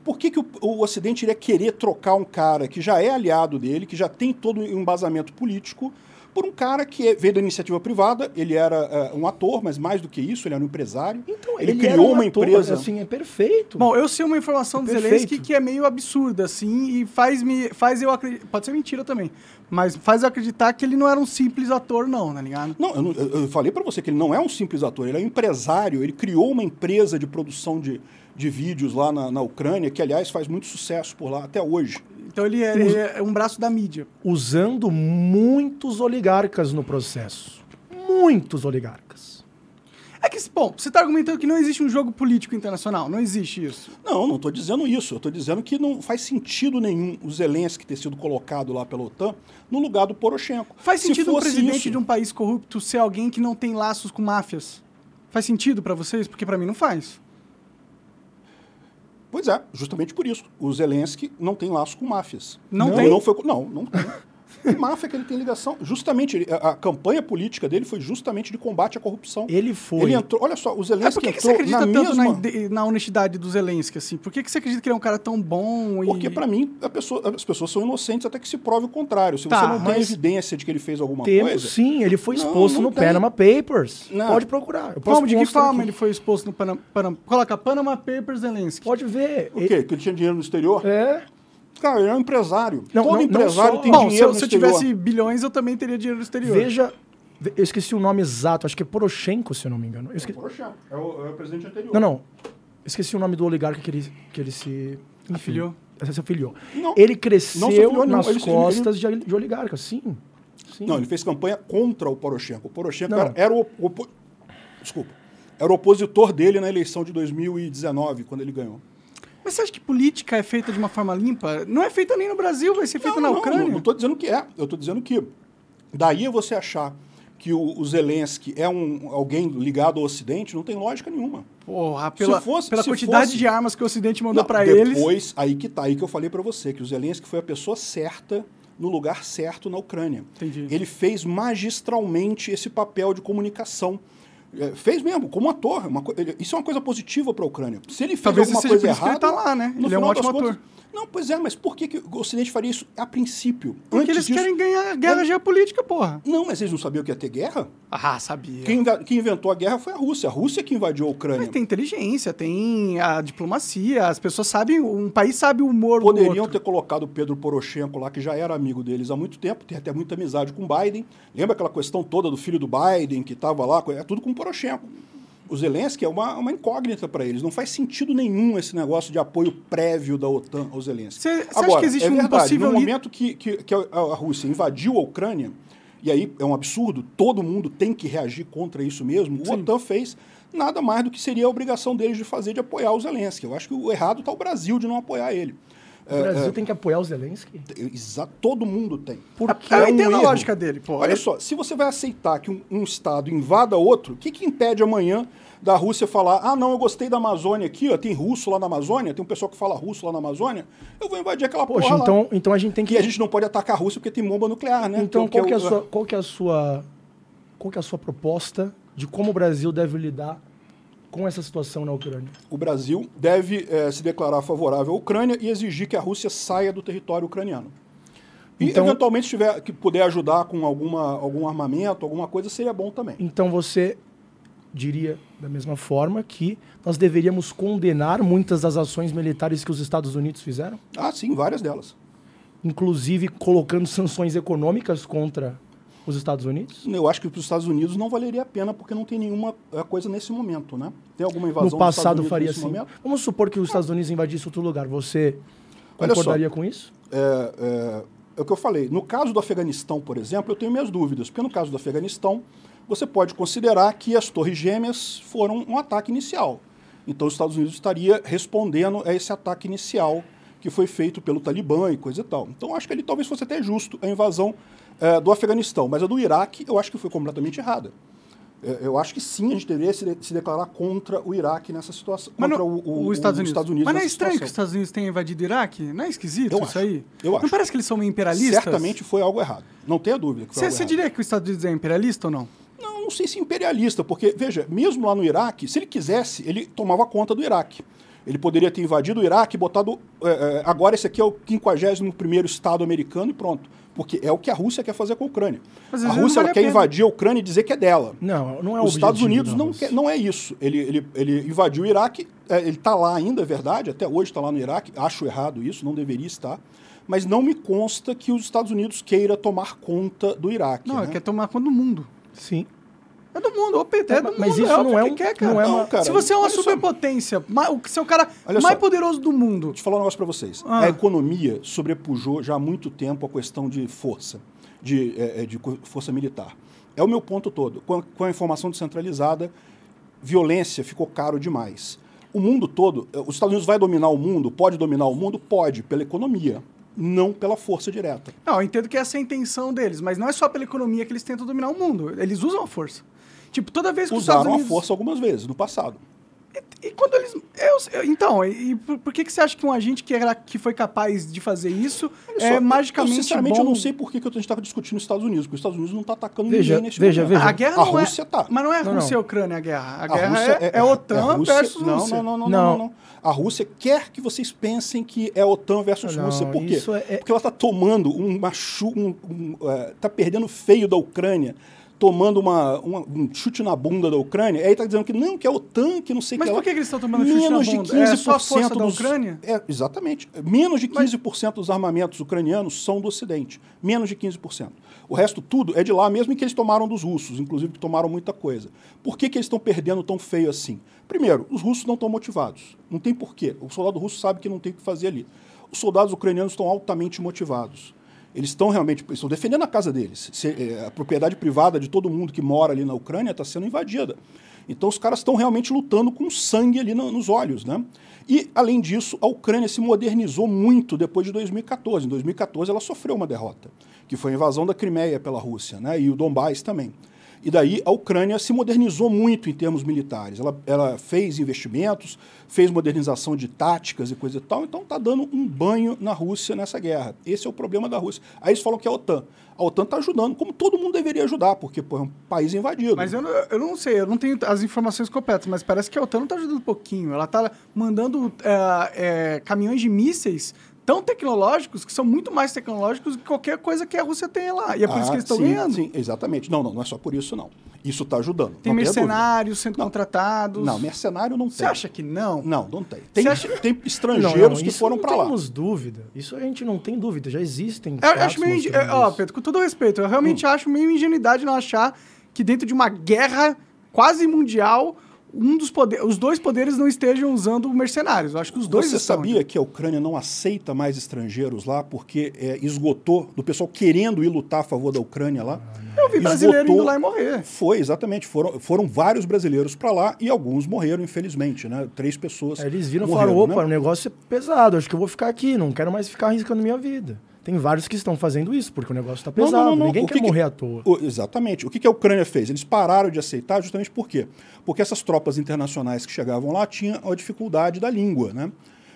Por que, que o, o Ocidente iria querer trocar um cara que já é aliado dele, que já tem todo o embasamento político, por um cara que é- veio da iniciativa privada, ele era é, um ator, mas mais do que isso, ele era um empresário. Então, ele, era criou um uma ator, empresa. Assim, é perfeito. Bom, eu sei uma informação do Perfeito. Zelensky que é meio absurda, assim, e faz, me, faz eu acreditar. Pode ser mentira também, mas faz eu acreditar que ele não era um simples ator, não, tá ligado? Não, eu, não- eu- eu falei pra você que ele não é um simples ator, ele é um empresário, ele criou uma empresa de produção de, de vídeos lá na, na Ucrânia, que aliás faz muito sucesso por lá até hoje. Então ele é, ele é um braço da mídia. Usando muitos oligarcas no processo. Muitos oligarcas. É que, bom, você está argumentando que não existe um jogo político internacional. Não existe isso. Não, não estou dizendo isso. Eu estou dizendo que não faz sentido nenhum o Zelensky ter sido colocado lá pela OTAN no lugar do Poroshenko. Faz Se sentido um presidente isso- de um país corrupto ser alguém que não tem laços com máfias? Faz sentido pra vocês? Porque pra mim não faz. Pois é, justamente por isso. O Zelensky não tem laço com máfias. Não Não, tem? Não, foi, não, não tem. Que (laughs) máfia que ele tem ligação? Justamente, ele- a, a campanha política dele foi justamente de combate à corrupção. Ele foi. Ele entrou, olha só, o Mas Zelensky por que, que você acredita na tanto mesma... na, na honestidade do Zelensky, assim? Por que, que você acredita que ele é um cara tão bom e... Porque, pra mim, a pessoa- as pessoas são inocentes até que se prove o contrário. Se Tá, você não tem evidência de que ele fez alguma Temos coisa... sim, ele foi Não, exposto não no tem. Panama Papers. Não. Pode procurar. Eu posso Como, de que forma aqui. ele foi exposto no Panama... Panama coloca Panama Papers Zelensky. Pode ver. O quê? Que ele tinha dinheiro no exterior? É. Cara, ele é um empresário. Não, Todo não- não empresário só- tem Bom, se dinheiro eu, no se eu tivesse bilhões, eu também teria dinheiro no exterior. Veja. ve- Eu esqueci o nome exato, acho que é Poroshenko, se eu não me engano. Eu esque- Poroshenko, é o, é o presidente anterior. Não, não. Esqueci o nome do oligarca que ele, que ele se. enfim, Afiliou? Se afiliou. Não, ele não se cresceu afiliou, não. nas Ele- costas de, de oligarca, sim. sim. Não, ele fez campanha contra o Poroshenko. O Poroshenko Não. era, era o, opo- Desculpa. Era o opositor dele na eleição de 2019, quando ele ganhou. Mas você acha que política é feita de uma forma limpa? Não é feita nem no Brasil, vai ser feita não, na não, Ucrânia. Não estou dizendo que é. Eu estou dizendo que daí a você achar que o, o Zelensky é um, alguém ligado ao Ocidente, não tem lógica nenhuma. Porra, pela, fosse- pela quantidade fosse- de armas que o Ocidente mandou pra eles. depois, aí que tá, aí que eu falei para você, que o Zelensky foi a pessoa certa no lugar certo na Ucrânia. Entendi. Ele fez magistralmente esse papel de comunicação. É, fez mesmo, como ator. uma ele- isso é uma coisa positiva para a Ucrânia. Se ele fez Talvez alguma seja coisa que ele errada... tá lá, né? Ele é um ótimo contas- ator. Não, pois é, mas por que, que o Ocidente faria isso a princípio? Porque Antes eles disso- querem ganhar guerra Não. geopolítica, porra. Não, mas eles não sabiam que ia ter guerra? Ah, sabia. Quem, quem inventou a guerra foi a Rússia. A Rússia que invadiu a Ucrânia. Mas tem inteligência, tem a diplomacia, as pessoas sabem, um país sabe o humor do Poderiam outro. ter colocado o Pedro Poroshenko lá, que já era amigo deles há muito tempo, tem até muita amizade com o Biden. Lembra aquela questão toda do filho do Biden, que estava lá? É tudo com o Poroshenko. O Zelensky é uma, uma incógnita para eles. Não faz sentido nenhum esse negócio de apoio prévio da OTAN ao Zelensky. Cê- cê acha que existe é um verdade, possível no momento que, que, que a, Rússia invadiu a Ucrânia, e aí é um absurdo, todo mundo tem que reagir contra isso mesmo, o OTAN fez nada mais do que seria a obrigação deles de fazer, de apoiar o Zelensky. Eu acho que o errado está o Brasil de não apoiar ele. O Brasil tem que apoiar o Zelensky? Exa todo mundo tem. Porque eu É um entendo a lógica dele, pô. Olha só, se você vai aceitar que um, um Estado invada outro, o que, que impede amanhã da Rússia falar: ah, não, eu gostei da Amazônia aqui, ó, tem russo lá na Amazônia, tem um pessoal que fala russo lá na Amazônia, eu vou invadir aquela Poxa, porra lá. então, então a gente tem que. E a gente não pode atacar a Rússia porque tem bomba nuclear, né? Então, é qual que é o- sua, qual que é a sua, qual que é a sua proposta de como o Brasil deve lidar com essa situação na Ucrânia? o Brasil deve eh, se declarar favorável à Ucrânia e exigir que a Rússia saia do território ucraniano. E, Então- eventualmente, se tiver que puder ajudar com alguma, algum armamento, alguma coisa, seria bom também. Então você diria da mesma forma que nós deveríamos condenar muitas das ações militares que os Estados Unidos fizeram, Ah, sim, várias delas. inclusive colocando sanções econômicas contra os Estados Unidos? Eu acho que para os Estados Unidos não valeria a pena, porque não tem nenhuma eh, coisa nesse momento, né? Tem alguma invasão No passado faria nesse assim. momento? Vamos supor que os Estados Unidos invadissem outro lugar. Você Olha só. concordaria com isso? É, é, é o que eu falei. No caso do Afeganistão, por exemplo, eu tenho minhas dúvidas, porque no caso do Afeganistão, você pode considerar que as Torres Gêmeas foram um ataque inicial. Então, os Estados Unidos estaria respondendo a esse ataque inicial que foi feito pelo Talibã e coisa e tal. Então, acho que ele talvez fosse até justo a invasão é, do Afeganistão, mas a do Iraque eu acho que foi completamente errada. É, Eu acho que sim, a gente deveria se, de- se declarar contra o Iraque nessa situação, Mas contra não- o, o- os Estados os Unidos. Estados Unidos Mas não é estranho que os situação. Estados Unidos tenham invadido o Iraque? Não é esquisito Eu isso acho. aí? Eu Não acho. parece que eles são meio imperialistas? Certamente foi algo errado. Não tenha dúvida que foi Você, diria que os Estados Unidos é imperialista ou não? Não, não sei se imperialista, porque, veja, mesmo lá no Iraque, se ele quisesse, ele tomava conta do Iraque. Ele poderia ter invadido o Iraque, botado. É, é, agora esse aqui é o 51 Estado americano e pronto. Porque é o que a Rússia quer fazer com a Ucrânia. Mas a Rússia vale a quer pena. invadir a Ucrânia e dizer que é dela. Não, não é o Os Estados Unidos não, quer, não é isso. Ele, ele, ele invadiu o Iraque, é, ele está lá ainda, é verdade, até hoje está lá no Iraque. Acho errado isso, não deveria estar. Mas não me consta que os Estados Unidos queira tomar conta do Iraque. Não, né? ele quer tomar conta do mundo. Sim. É do mundo, o PT é, É, do mundo. mas isso é não é que um- quer, cara. não é uma- Não, cara, Se você é uma superpotência, você é o cara Olha mais só. poderoso do mundo. Deixa eu falar um negócio para vocês. Ah. A economia sobrepujou já há muito tempo a questão de força, de, é, é, de força militar. É o meu ponto todo. Com a, com a informação descentralizada, violência ficou caro demais. O mundo todo, os Estados Unidos vai dominar o mundo? Pode dominar o mundo? Pode, pela economia, não pela força direta. Não, eu entendo que essa é a intenção deles, mas não é só pela economia que eles tentam dominar o mundo. Eles usam a força. Tipo, toda vez que os Usaram Estados a Unidos... força algumas vezes no passado. E quando eles. eu- eu- então, e, e por, por que, que você acha que um agente que, era, que foi capaz de fazer isso Olha é só, magicamente. Eu, sinceramente, bom? eu não sei por que, que a gente está discutindo os Estados Unidos, porque os Estados Unidos não está atacando Veja, ninguém nesse veja, momento. veja. A guerra A não Rússia é. tá. Mas não é Não, Rússia e. Ucrânia a guerra. A A guerra Rússia é, é OTAN a Rússia- versus não, Rússia. Não, não, não, Não. não, não. A Rússia quer que vocês pensem que é OTAN versus Não, Rússia. Por quê? é- é- Porque ela está tomando um machu, um, um, é, tá perdendo feio da Ucrânia, tomando uma, uma- um chute na bunda da Ucrânia, aí tá dizendo que não, que é OTAN, que não sei o Mas que por lá. que que eles estão tomando chute na Menos de bunda? 15% É só a força da dos- Ucrânia? É, exatamente. Menos de 15% dos armamentos ucranianos são do Ocidente. Menos de 15%. O resto tudo é de lá, mesmo que eles tomaram dos russos, inclusive que tomaram muita coisa. Por que, que eles estão perdendo tão feio assim? Primeiro, os russos não estão motivados. Não tem porquê. O soldado russo sabe que não tem o que fazer ali. Os soldados ucranianos estão altamente motivados. Eles estão realmente estão defendendo a casa deles. Se- eh, a propriedade privada de todo mundo que mora ali na Ucrânia está sendo invadida. Então os caras estão realmente lutando com sangue ali no- nos olhos, né? E além disso, a Ucrânia se modernizou muito depois de 2014. Em 2014 ela sofreu uma derrota, que foi a invasão da Crimeia pela Rússia, né? E o Donbás também. E daí a Ucrânia se modernizou muito em termos militares. Ela, ela fez investimentos, fez modernização de táticas e coisa e tal, então está dando um banho na Rússia nessa guerra. Esse é o problema da Rússia. Aí eles falam que é a OTAN. A OTAN está ajudando, como todo mundo deveria ajudar, porque pô, é um país invadido. Mas eu não, eu não sei, eu não tenho as informações completas, mas parece que a OTAN não está ajudando um pouquinho. Ela está mandando é, é, caminhões de mísseis tão tecnológicos, que são muito mais tecnológicos que qualquer coisa que a Rússia tenha lá. E é por isso que eles estão Ah, sim, ganhando. Sim, exatamente. Não, não, não é só por isso, não. Isso está ajudando. Tem não mercenários sendo Não. contratados. Não, mercenário não tem. Você acha que não? Não, não tem. Tem, Você acha- tem Não, estrangeiros não, que isso foram não para lá. temos dúvida. Isso a gente não tem dúvida. Já existem. Eu acho meio. Ó, isso. Pedro, com todo respeito, eu Hum. realmente acho meio ingenuidade não achar que dentro de uma guerra quase mundial, um dos poderes, os dois poderes não estejam usando mercenários. Eu acho que os dois Você estão. sabia que a Ucrânia não aceita mais estrangeiros lá porque é, esgotou do pessoal querendo ir lutar a favor da Ucrânia lá? Eu vi brasileiro Esgotou- indo lá e morrer. Foi, exatamente. Foram, foram vários brasileiros para lá e alguns morreram, infelizmente, né? Três pessoas. Aí eles viram e falaram: opa, né? o negócio é pesado, acho que eu vou ficar aqui, não quero mais ficar arriscando minha vida. Tem vários que estão fazendo isso, porque o negócio está pesado, não, não, não. ninguém O quer que que- morrer à toa. O- exatamente. O que, que a Ucrânia fez? Eles pararam de aceitar justamente por quê? Porque essas tropas internacionais que chegavam lá tinham a dificuldade da língua, né?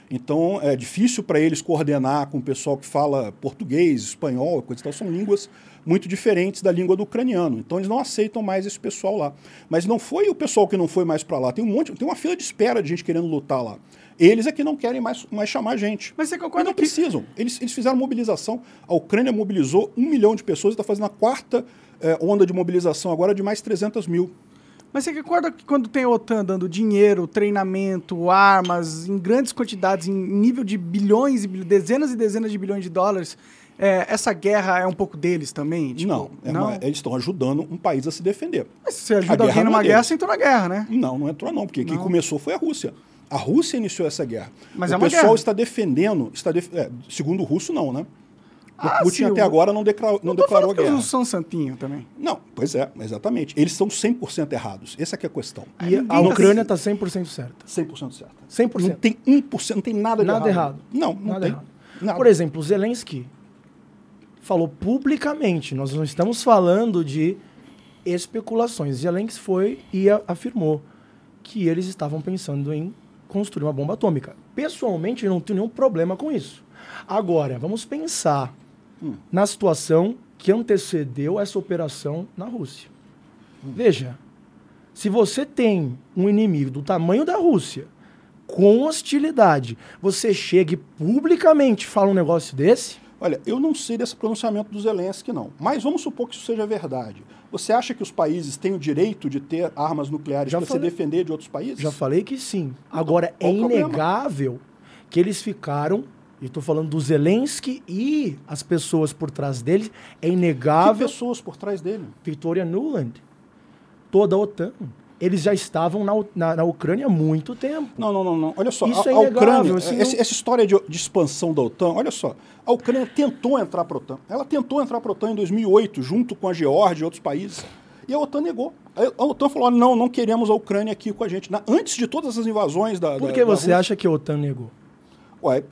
Então é difícil para eles coordenar com o pessoal que fala português, espanhol, coisa e tal. São línguas muito diferentes da língua do ucraniano. Então eles não aceitam mais esse pessoal lá. Mas não foi o pessoal que não foi mais para lá. Tem um monte, tem uma fila de espera de gente querendo lutar lá. Eles é que não querem mais, mais chamar gente. Mas você E concorda não que. precisam. Eles, eles fizeram mobilização. A Ucrânia mobilizou um milhão de pessoas e está fazendo a quarta eh, onda de mobilização agora de mais 300 mil. Mas você concorda que quando tem a OTAN dando dinheiro, treinamento, armas, em grandes quantidades, em nível de bilhões e dezenas e dezenas de bilhões de dólares, é, essa guerra é um pouco deles também? Tipo, não, é uma- eles estão ajudando um país a se defender. Mas se você a ajuda alguém não numa é guerra, deles. você entrou na guerra, né? Não, não entrou não, porque quem Não. começou foi a Rússia. A Rússia iniciou essa guerra. Mas o é uma pessoal guerra. está defendendo, está def- é, segundo o russo não, né? O Ah, Putin sim, até o- agora não, decra- não tô declarou que guerra. os são santinho também. Não, pois é, exatamente. Eles são 100% errados. Essa que é a questão. E a tá- Ucrânia está 100% certa. 100% certo. 100%. Não tem 1%, não tem nada de Nada errado. errado. Não, não Nada tem. errado. Nada. Por exemplo, o Zelensky falou publicamente, nós não estamos falando de especulações. Zelensky foi e afirmou que eles estavam pensando em construir uma bomba atômica. Pessoalmente, eu não tenho nenhum problema com isso. Agora, vamos pensar Hum. na situação que antecedeu essa operação na Rússia. Veja, se você tem um inimigo do tamanho da Rússia com hostilidade, você chega e publicamente fala um negócio desse? Olha, eu não sei desse pronunciamento do Zelensky, não. Mas vamos supor que isso seja verdade. Você acha que os países têm o direito de ter armas nucleares para se defender de outros países? Já falei que sim. Então, Agora, é inegável problema? que eles ficaram, e estou falando do Zelensky e as pessoas por trás dele, é inegável... Que pessoas por trás dele? Victoria Nuland, toda a OTAN eles já estavam na, na, na, Ucrânia há muito tempo. Não, não, não, não. Olha só, Isso a, é a Ucrânia, assim, essa, essa, história de, de, expansão da OTAN, olha só, a Ucrânia tentou entrar para a OTAN. Ela tentou entrar para a OTAN em 2008, junto com a Geórgia e outros países. E a OTAN negou. A OTAN falou: não, não queremos a Ucrânia aqui com a gente. Na, antes de todas as invasões da. Por que da, você acha que a OTAN negou? Ué,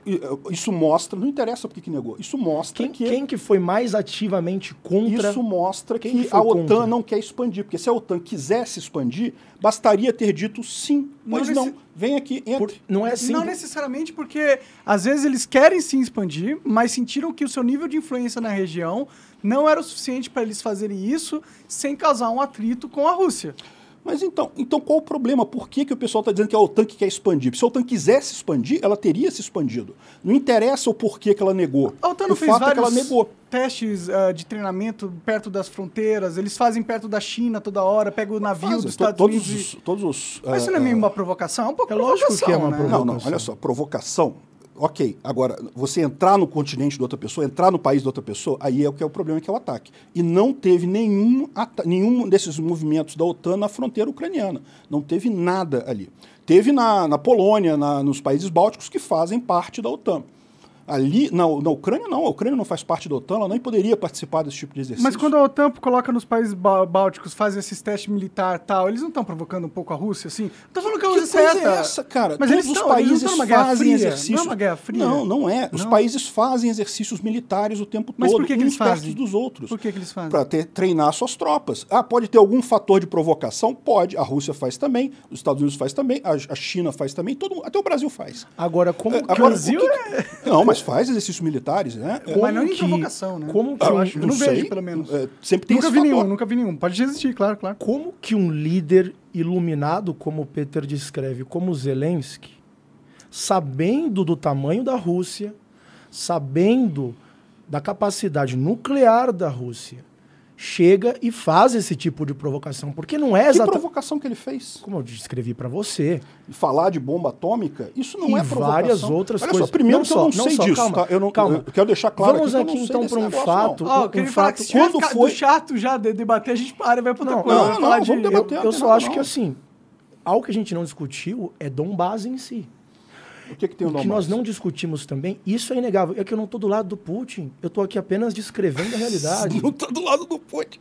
isso mostra, não interessa porque que negou, isso mostra quem, que... Quem que foi mais ativamente contra... Isso mostra quem que a OTAN contra? não quer expandir, porque se a OTAN quisesse expandir, bastaria ter dito sim, mas não, não. vem aqui, entre. Por, não é assim. Não necessariamente porque, às vezes, eles querem sim expandir, mas sentiram que o seu nível de influência na região não era o suficiente para eles fazerem isso sem causar um atrito com a Rússia. Mas então, então qual o problema? Por que, que o pessoal está dizendo que a OTAN que quer expandir? Se a OTAN quisesse expandir, ela teria se expandido. Não interessa o porquê que ela negou. A OTAN não o fez fato é que ela negou. testes uh, de treinamento perto das fronteiras, eles fazem perto da China toda hora, pegam o navio Faz, dos Estados todos Unidos. Os, todos os, Mas isso uh, não é meio uma provocação? É um pouco é lógico que é uma né? provocação. Não, não, olha só, provocação ok, agora, você entrar no continente de outra pessoa, entrar no país de outra pessoa, aí é o que é o problema, que é o ataque. E não teve nenhum, nenhum desses movimentos da OTAN na fronteira ucraniana. Não teve nada ali. Teve na, na Polônia, na, nos países bálticos que fazem parte da OTAN. Ali, na, na Ucrânia, não. A Ucrânia não faz parte da OTAN, ela nem poderia participar desse tipo de exercício. Mas quando a OTAN coloca nos países bálticos, faz esses testes militares e tal, eles não estão provocando um pouco a Rússia, assim? Tô falando que a Rússia que coisa é essa, cara? Mas Todos eles os tão, países eles fazem fria. exercícios... Não é uma guerra fria? Não, não é. Os países fazem exercícios militares o tempo Mas todo, por que, que eles fazem? dos outros. Por que, que eles fazem? Para treinar suas tropas. Ah, pode ter algum fator de provocação? Pode. A Rússia faz também, os Estados Unidos faz também, a, a China faz também, todo, até o Brasil faz. Agora, como é, agora, o Brasil... É... Não, mas faz exercício militar militares, né? Como Mas não em provocação, né? Como que eu, um, acho, não, não sei, vejo, pelo menos. É, sempre tem nunca vi fator. nenhum, nunca vi nenhum. Pode existir, claro, claro. Como que um líder iluminado, como o Peter descreve, como Zelensky, sabendo do tamanho da Rússia, sabendo da capacidade nuclear da Rússia, chega e faz esse tipo de provocação, porque não é exatamente... Que provocação que ele fez? Como eu descrevi para você. Falar de bomba atômica, isso não e é provocação. várias outras Olha coisas. Só, primeiro não que eu não sei só, disso, calma, tá? Eu, não, calma. eu quero deixar claro Vamos aqui, aqui então para um negócio, fato... Ó, um fato que quando foi... chato já de debater, a gente para e vai para outra não, coisa. Não, não, não, vamos de... debater. Eu, eu só acho que assim, algo que a gente não discutiu é Donbass em si. O que, que tem o, o que nós não discutimos também, isso é inegável, é que eu não estou do lado do Putin, eu estou aqui apenas descrevendo a realidade. (laughs) não está do lado do Putin.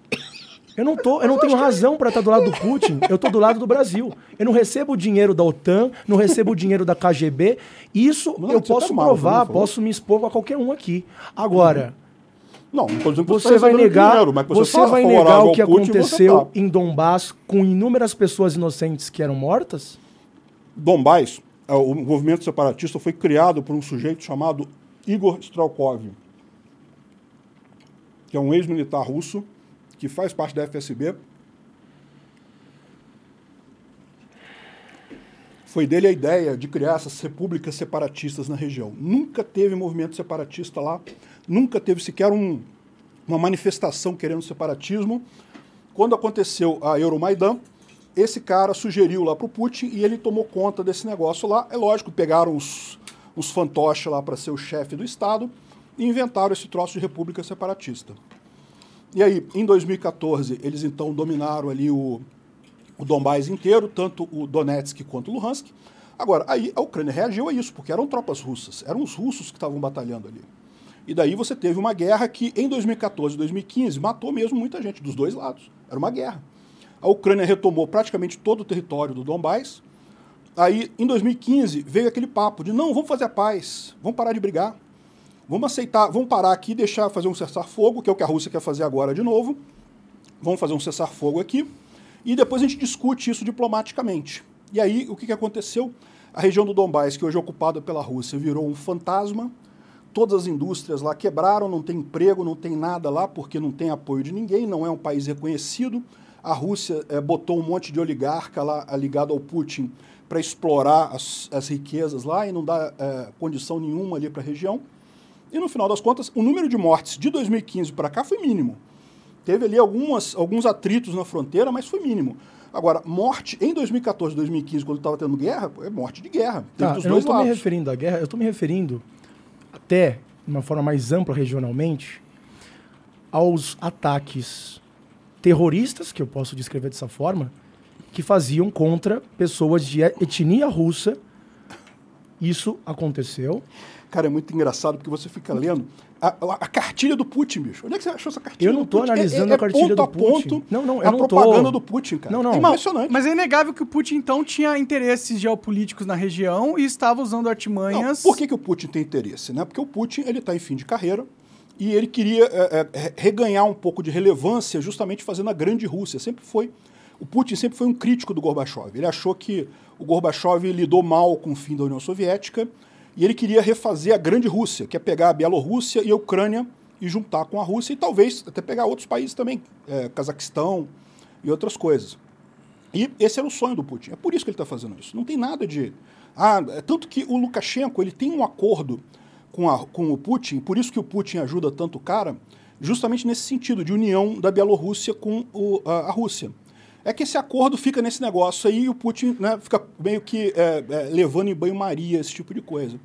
Eu não, tô, eu não tenho razão para estar do lado do Putin, eu estou do lado do Brasil. Eu não recebo dinheiro da OTAN, não recebo dinheiro da KGB. Isso eu posso tá provar, mal, posso me expor a qualquer um aqui. Agora. Não, não você, você vai negar, dinheiro, você, você vai negar o que Putin, aconteceu tá. em Donbass com inúmeras pessoas inocentes que eram mortas? Donbass, é, o movimento separatista foi criado por um sujeito chamado Igor Strelkov, que é um ex-militar russo que faz parte da FSB. Foi dele a ideia de criar essas repúblicas separatistas na região. Nunca teve movimento separatista lá, nunca teve sequer um, uma manifestação querendo separatismo. Quando aconteceu a Euromaidan, esse cara sugeriu lá para o Putin e ele tomou conta desse negócio lá. É lógico, pegaram os, os fantoches lá para ser o chefe do Estado e inventaram esse troço de república separatista. E aí, em 2014, eles então dominaram ali o, o Donbás inteiro, tanto o Donetsk quanto o Luhansk. Agora, aí a Ucrânia reagiu a isso, porque eram tropas russas, eram os russos que estavam batalhando ali. E daí você teve uma guerra que, em 2014 e 2015, matou mesmo muita gente, dos dois lados. Era uma guerra. A Ucrânia retomou praticamente todo o território do Donbás. Aí, em 2015, veio aquele papo de não, vamos fazer a paz, vamos parar de brigar. Vamos aceitar, vamos parar aqui, deixar fazer um cessar-fogo, que é o que a Rússia quer fazer agora de novo. Vamos fazer um cessar-fogo aqui. E depois a gente discute isso diplomaticamente. E aí, o que, que aconteceu? A região do Donbás, que hoje é ocupada pela Rússia, virou um fantasma. Todas as indústrias lá quebraram, não tem emprego, não tem nada lá, porque não tem apoio de ninguém, não é um país reconhecido. A Rússia é, botou um monte de oligarca lá ligado ao Putin para explorar as, as, riquezas lá e não dá é, condição nenhuma ali para a região. E no final das contas, o número de mortes de 2015 para cá foi mínimo. Teve ali algumas, alguns atritos na fronteira, mas foi mínimo. Agora, morte em 2014, 2015, quando estava tendo guerra, é morte de guerra. Tá, eu não estou me referindo à guerra, eu estou me referindo até, de uma forma mais ampla regionalmente, aos ataques terroristas, que eu posso descrever dessa forma, que faziam contra pessoas de etnia russa. Isso aconteceu. Cara, é muito engraçado porque você fica lendo a, a, cartilha do Putin, bicho. Onde é que você achou essa cartilha? Eu não estou analisando é, é, a cartilha do Putin. Ponto não, não, eu a não propaganda tô... do Putin, cara. Não, não. É impressionante. Mas é inegável que o Putin, então, tinha interesses geopolíticos na região e estava usando artimanhas. Não, por que, que o Putin tem interesse? Né? Porque o Putin ele está em fim de carreira e ele queria é, é, reganhar um pouco de relevância justamente fazendo a grande Rússia. Sempre foi. O Putin sempre foi um crítico do Gorbachev. Ele achou que o Gorbachev lidou mal com o fim da União Soviética e ele queria refazer a grande Rússia, que é pegar a Bielorrússia e a Ucrânia e juntar com a Rússia e talvez até pegar outros países também, é, Cazaquistão e outras coisas. E esse era o sonho do Putin. É por isso que ele está fazendo isso. Não tem nada de. Ah, é tanto que o Lukashenko ele tem um acordo com, a, com o Putin, por isso que o Putin ajuda tanto o cara, justamente nesse sentido, de união da Bielorrússia com o, a, a, Rússia. É que esse acordo fica nesse negócio aí e o Putin né, fica meio que é, é, levando em banho-maria esse tipo de coisa.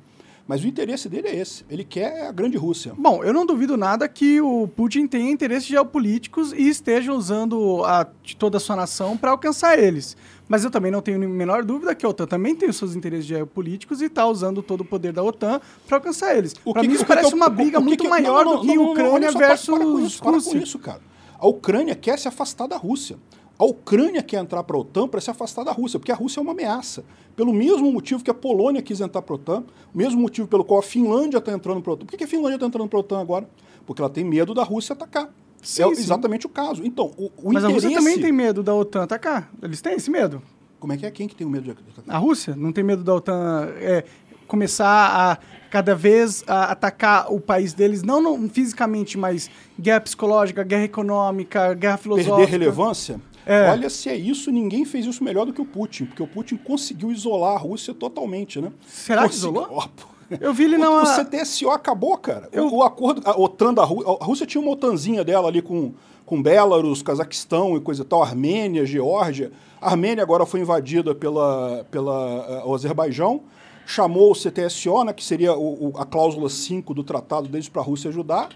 Mas o interesse dele é esse. Ele quer a grande Rússia. Bom, eu não duvido nada que o Putin tenha interesses geopolíticos e esteja usando a, toda a sua nação para alcançar eles. Mas eu também não tenho a menor dúvida que a OTAN também tem os seus interesses geopolíticos e está usando todo o poder da OTAN para alcançar eles. Para mim, isso parece uma briga muito maior do que Ucrânia versus para, com isso, para com isso, cara. A Ucrânia quer se afastar da Rússia. A Ucrânia quer entrar para a OTAN para se afastar da Rússia, porque a Rússia é uma ameaça. Pelo mesmo motivo que a Polônia quis entrar para a OTAN, o mesmo motivo pelo qual a Finlândia está entrando para a OTAN. Por que a Finlândia está entrando para a OTAN agora? Porque ela tem medo da Rússia atacar. Sim, é sim. exatamente o caso. Então, o, o Mas interesse... a Rússia também tem medo da OTAN atacar. Eles têm esse medo. Como é que é? Quem que tem o medo de atacar? A Rússia não tem medo da OTAN é, começar a cada vez a atacar o país deles, não, não fisicamente, mas guerra psicológica, guerra econômica, guerra filosófica. Perder relevância? É. Olha, se é isso, ninguém fez isso melhor do que o Putin, porque o Putin conseguiu isolar a Rússia totalmente, né? Será que isolou? Eu vi ele não. O, o CTSO acabou, cara. Eu... O, o, acordo. A OTAN da Rússia. A Rússia tinha uma OTANzinha dela ali com, com Belarus, Cazaquistão e coisa e tal, Armênia, Geórgia. A Armênia agora foi invadida pela, pela uh, o Azerbaijão. Chamou o CTSO, né, que seria o, a cláusula 5 do tratado deles para a Rússia ajudar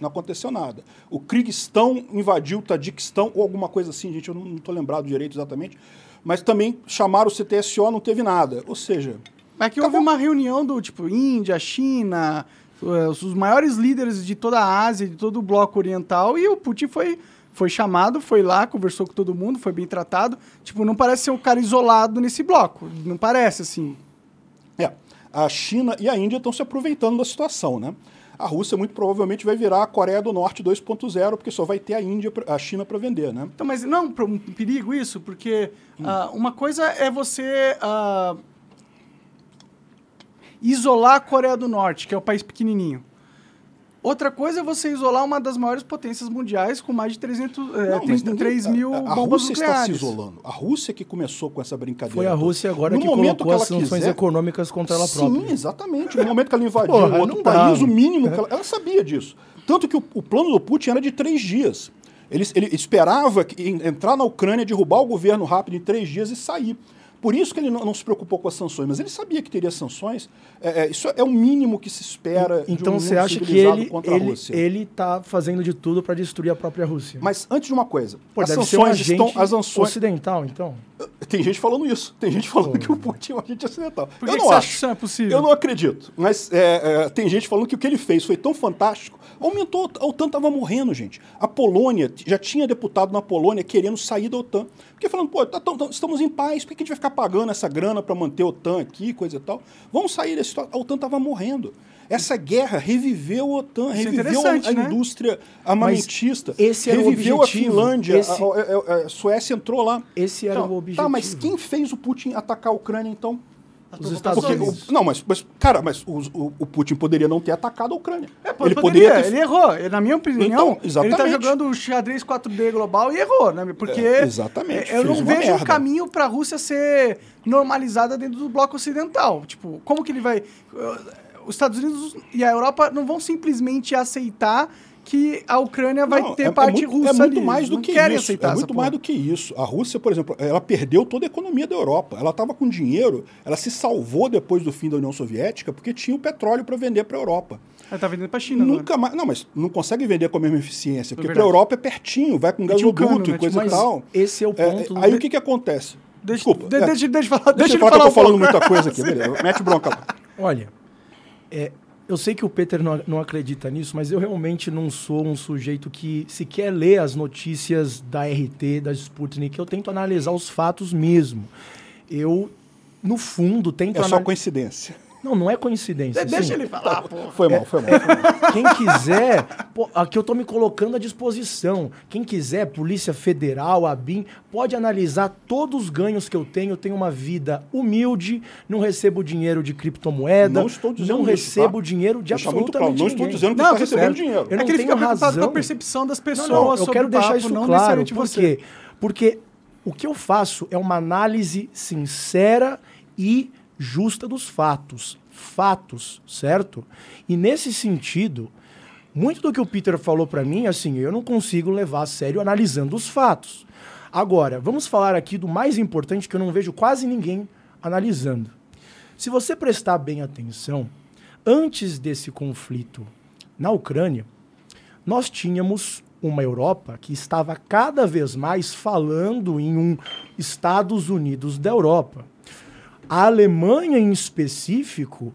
não aconteceu nada. O Kirguistão invadiu o Tadiquistão, ou alguma coisa assim, gente, eu não estou lembrado direito exatamente, mas também chamaram o CTSO, não teve nada. Ou seja. Mas que houve uma reunião do tipo Índia, China, eh, os maiores líderes de toda a Ásia, de todo o bloco oriental, e o Putin foi, foi chamado, foi lá, conversou com todo mundo, foi bem tratado. Tipo, não parece ser um cara isolado nesse bloco. Não parece assim. É. A China e a Índia estão se aproveitando da situação, né? a Rússia muito provavelmente vai virar a Coreia do Norte 2.0, porque só vai ter a Índia, a China para vender, né? Então, mas não é um perigo isso, porque hum. uh, uma coisa é você uh, isolar a Coreia do Norte, que é o país pequenininho. Outra coisa é você isolar uma das maiores potências mundiais com mais de 300, não, é, 33 mil a, a bombas Rússia nucleares. está se isolando. A Rússia que começou com essa brincadeira. Foi a Rússia agora no que colocou que as sanções quiser, econômicas contra ela própria. Sim, exatamente. No momento que ela invadiu Porra, outro país, dá. o mínimo que ela, ela sabia disso. Tanto que o, o, plano do Putin era de três dias. Ele, ele esperava que, entrar na Ucrânia, derrubar o governo rápido em três dias e sair. Por isso que ele não, não, se preocupou com as sanções, mas ele sabia que teria sanções. É, é, isso é o mínimo que se espera então, um você acha que ele ele ele está fazendo de tudo para destruir a própria Rússia? Mas antes de uma coisa, Pô, as sanções um estão as sanções ocidental, então. Tem gente falando isso. Tem gente falando Pô. que o Putin é um agente ocidental. Por que eu que não acho. que isso é possível? Eu não acredito. Mas é, é, tem gente falando que o que ele fez foi tão fantástico. Aumentou, a OTAN estava morrendo, gente. A Polônia, já tinha deputado na Polônia querendo sair da OTAN. Porque falando, pô, tá, tá, estamos em paz, por que a gente vai ficar pagando essa grana para manter a OTAN aqui, coisa e tal? Vamos sair dessa situação. A OTAN estava morrendo. Essa guerra reviveu a OTAN, Isso é reviveu é a, a né? indústria armamentista, esse era reviveu o objetivo. a Finlândia, esse... a, a, a, Suécia entrou lá. Esse era então, o objetivo. Tá, mas quem fez o Putin atacar a Ucrânia então? Os Estados Porque, Unidos. o- não, mas, mas, cara, mas o, o- o Putin poderia não ter atacado a Ucrânia. É, ele poderia, poderia ter... ele errou. Ele, na minha opinião, Então, ele tá exatamente. jogando o xadrez 4D global e errou, né? Porque É, exatamente, eu não vejo um merda. caminho para a Rússia ser normalizada dentro do bloco ocidental. Tipo, como que ele vai os Estados Unidos e a Europa não vão simplesmente aceitar que a Ucrânia vai Não, ter é- parte é muito, russa É muito ali. mais do não que querem isso. aceitar É muito mais porra. do que isso. A Rússia, por exemplo, ela perdeu toda a economia da Europa. Ela estava com dinheiro, ela se salvou depois do fim da União Soviética porque tinha o petróleo para vender para a Europa. Ela tá vendendo pra China agora. Nunca mais. Não, mas não consegue vender com a mesma eficiência, porque para a. Europa é pertinho, vai com um cano, gasoduto né? e coisa Mas e tal. esse é o É, ponto. aí o que, que acontece? Deixa, Desculpa. de- é, deixa, deixa falar, deixa deixa ele falar que eu tô falar falando muita coisa aqui. Beleza, mete bronca lá. (laughs) Olha, é, eu sei que o Peter não, não acredita nisso, mas eu realmente não sou um sujeito que sequer lê as notícias da RT, da Sputnik. Eu tento analisar os fatos mesmo. Eu, no fundo, tento É só analisar. coincidência. Não, não é coincidência. De- Deixa assim. ele falar, pô. Foi mal, foi mal. Foi mal. Quem quiser, pô, aqui eu tô me colocando à disposição. Quem quiser, Polícia Federal, ABIN, pode analisar todos os ganhos que eu tenho. Eu tenho uma vida humilde, não recebo dinheiro de criptomoeda, Não estou dizendo não isso, recebo tá? dinheiro de Deixa absolutamente claro, não estou ninguém. dizendo que Não, está tá recebendo certo. dinheiro. Eu é não que ele tenho fica preocupado razão. com a percepção das pessoas Não, não, eu sobre quero o deixar papo, isso não claro. Por você. quê? Porque o que eu faço é uma análise sincera e justa dos fatos. Fatos, certo? E nesse sentido, muito do que o Peter falou para mim, assim, eu não consigo levar a sério analisando os fatos. Agora, vamos falar aqui do mais importante que eu não vejo quase ninguém analisando. Se você prestar bem atenção, antes desse conflito na Ucrânia, nós tínhamos uma Europa que estava cada vez mais falando em um Estados Unidos da Europa. A Alemanha, em específico,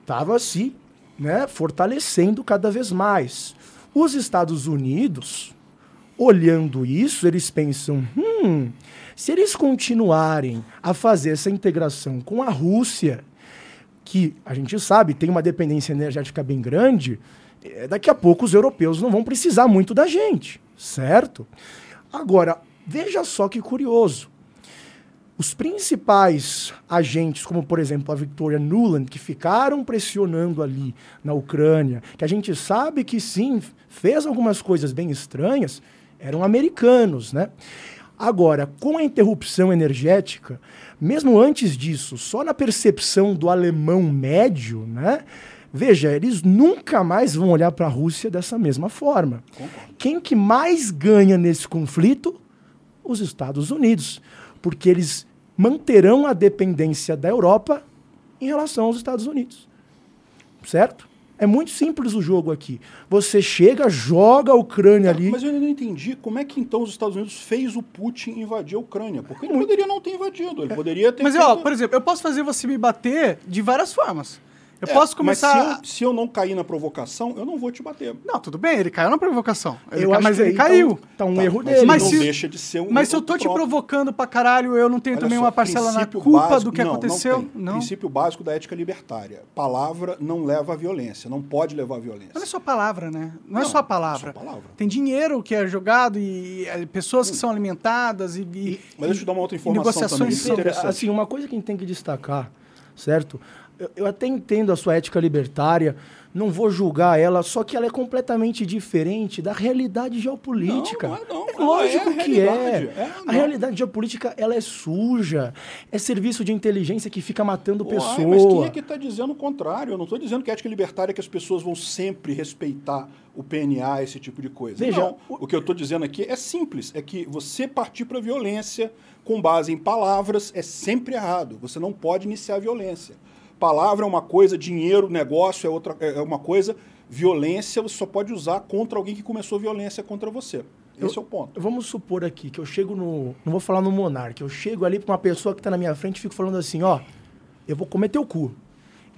estava se né, fortalecendo cada vez mais. Os Estados Unidos, olhando isso, eles pensam: hum, se eles continuarem a fazer essa integração com a Rússia, que a gente sabe tem uma dependência energética bem grande, eh, daqui a pouco os europeus não vão precisar muito da gente, certo? Agora, veja só que curioso. Os principais agentes, como por exemplo a Victoria Nuland, que ficaram pressionando ali na Ucrânia, que a gente sabe que sim, fez algumas coisas bem estranhas, eram americanos, né? Agora, com a interrupção energética, mesmo antes disso, só na percepção do alemão médio, né? Veja, eles nunca mais vão olhar para a Rússia dessa mesma forma. Quem que mais ganha nesse conflito? Os Estados Unidos, porque eles manterão a dependência da Europa em relação aos Estados Unidos. Certo? É muito simples o jogo aqui. Você chega, joga a Ucrânia ali. Mas eu ainda não entendi como é que então os Estados Unidos fez o Putin invadir a Ucrânia. Porque ele poderia não ter invadido, ele poderia ter. Mas, feito- ó, por exemplo, eu posso fazer você me bater de várias formas. Eu É, posso começar... Mas se eu, se eu não cair na provocação, eu não vou te bater. Não, tudo bem, ele caiu na provocação. Ele Eu ca- acho Mas que ele aí caiu. Tá, tá um Tá, erro mas dele. Mas não se- deixa de ser um Mas se eu tô te próprio. provocando pra caralho, eu não tenho Olha também só, uma parcela na culpa básico- do que não, aconteceu? Não, tem. Não. Princípio básico da ética libertária. Palavra não leva à violência, não pode levar à violência. Não é só palavra, né? Não, é Não, só a palavra. é só palavra. Tem dinheiro que é jogado e, e pessoas que são alimentadas e. e- Mas deixa eu te dar uma outra informação negociações também. são- interessante. Assim, uma coisa que a gente tem que destacar, certo? Eu, até entendo a sua ética libertária, não vou julgar ela, só que ela é completamente diferente da realidade geopolítica. Não, não é não. É lógico é que é. realidade. É, a realidade geopolítica, ela é suja. É serviço de inteligência que fica matando Uai, pessoa. mas quem é que está dizendo o contrário? Eu não estou dizendo que a ética libertária é que as pessoas vão sempre respeitar o PNA, esse tipo de coisa. Veja, não, o que eu estou dizendo aqui é simples, é que você partir para a violência com base em palavras é sempre errado. Você não pode iniciar a violência. Palavra é uma coisa, dinheiro, negócio é outra é uma coisa, violência você só pode usar contra alguém que começou violência contra você. Esse é o ponto. Vamos supor aqui que eu chego no. Não vou falar no Monark, eu chego ali pra uma pessoa que tá na minha frente e fico falando assim: ó, eu vou comer teu cu.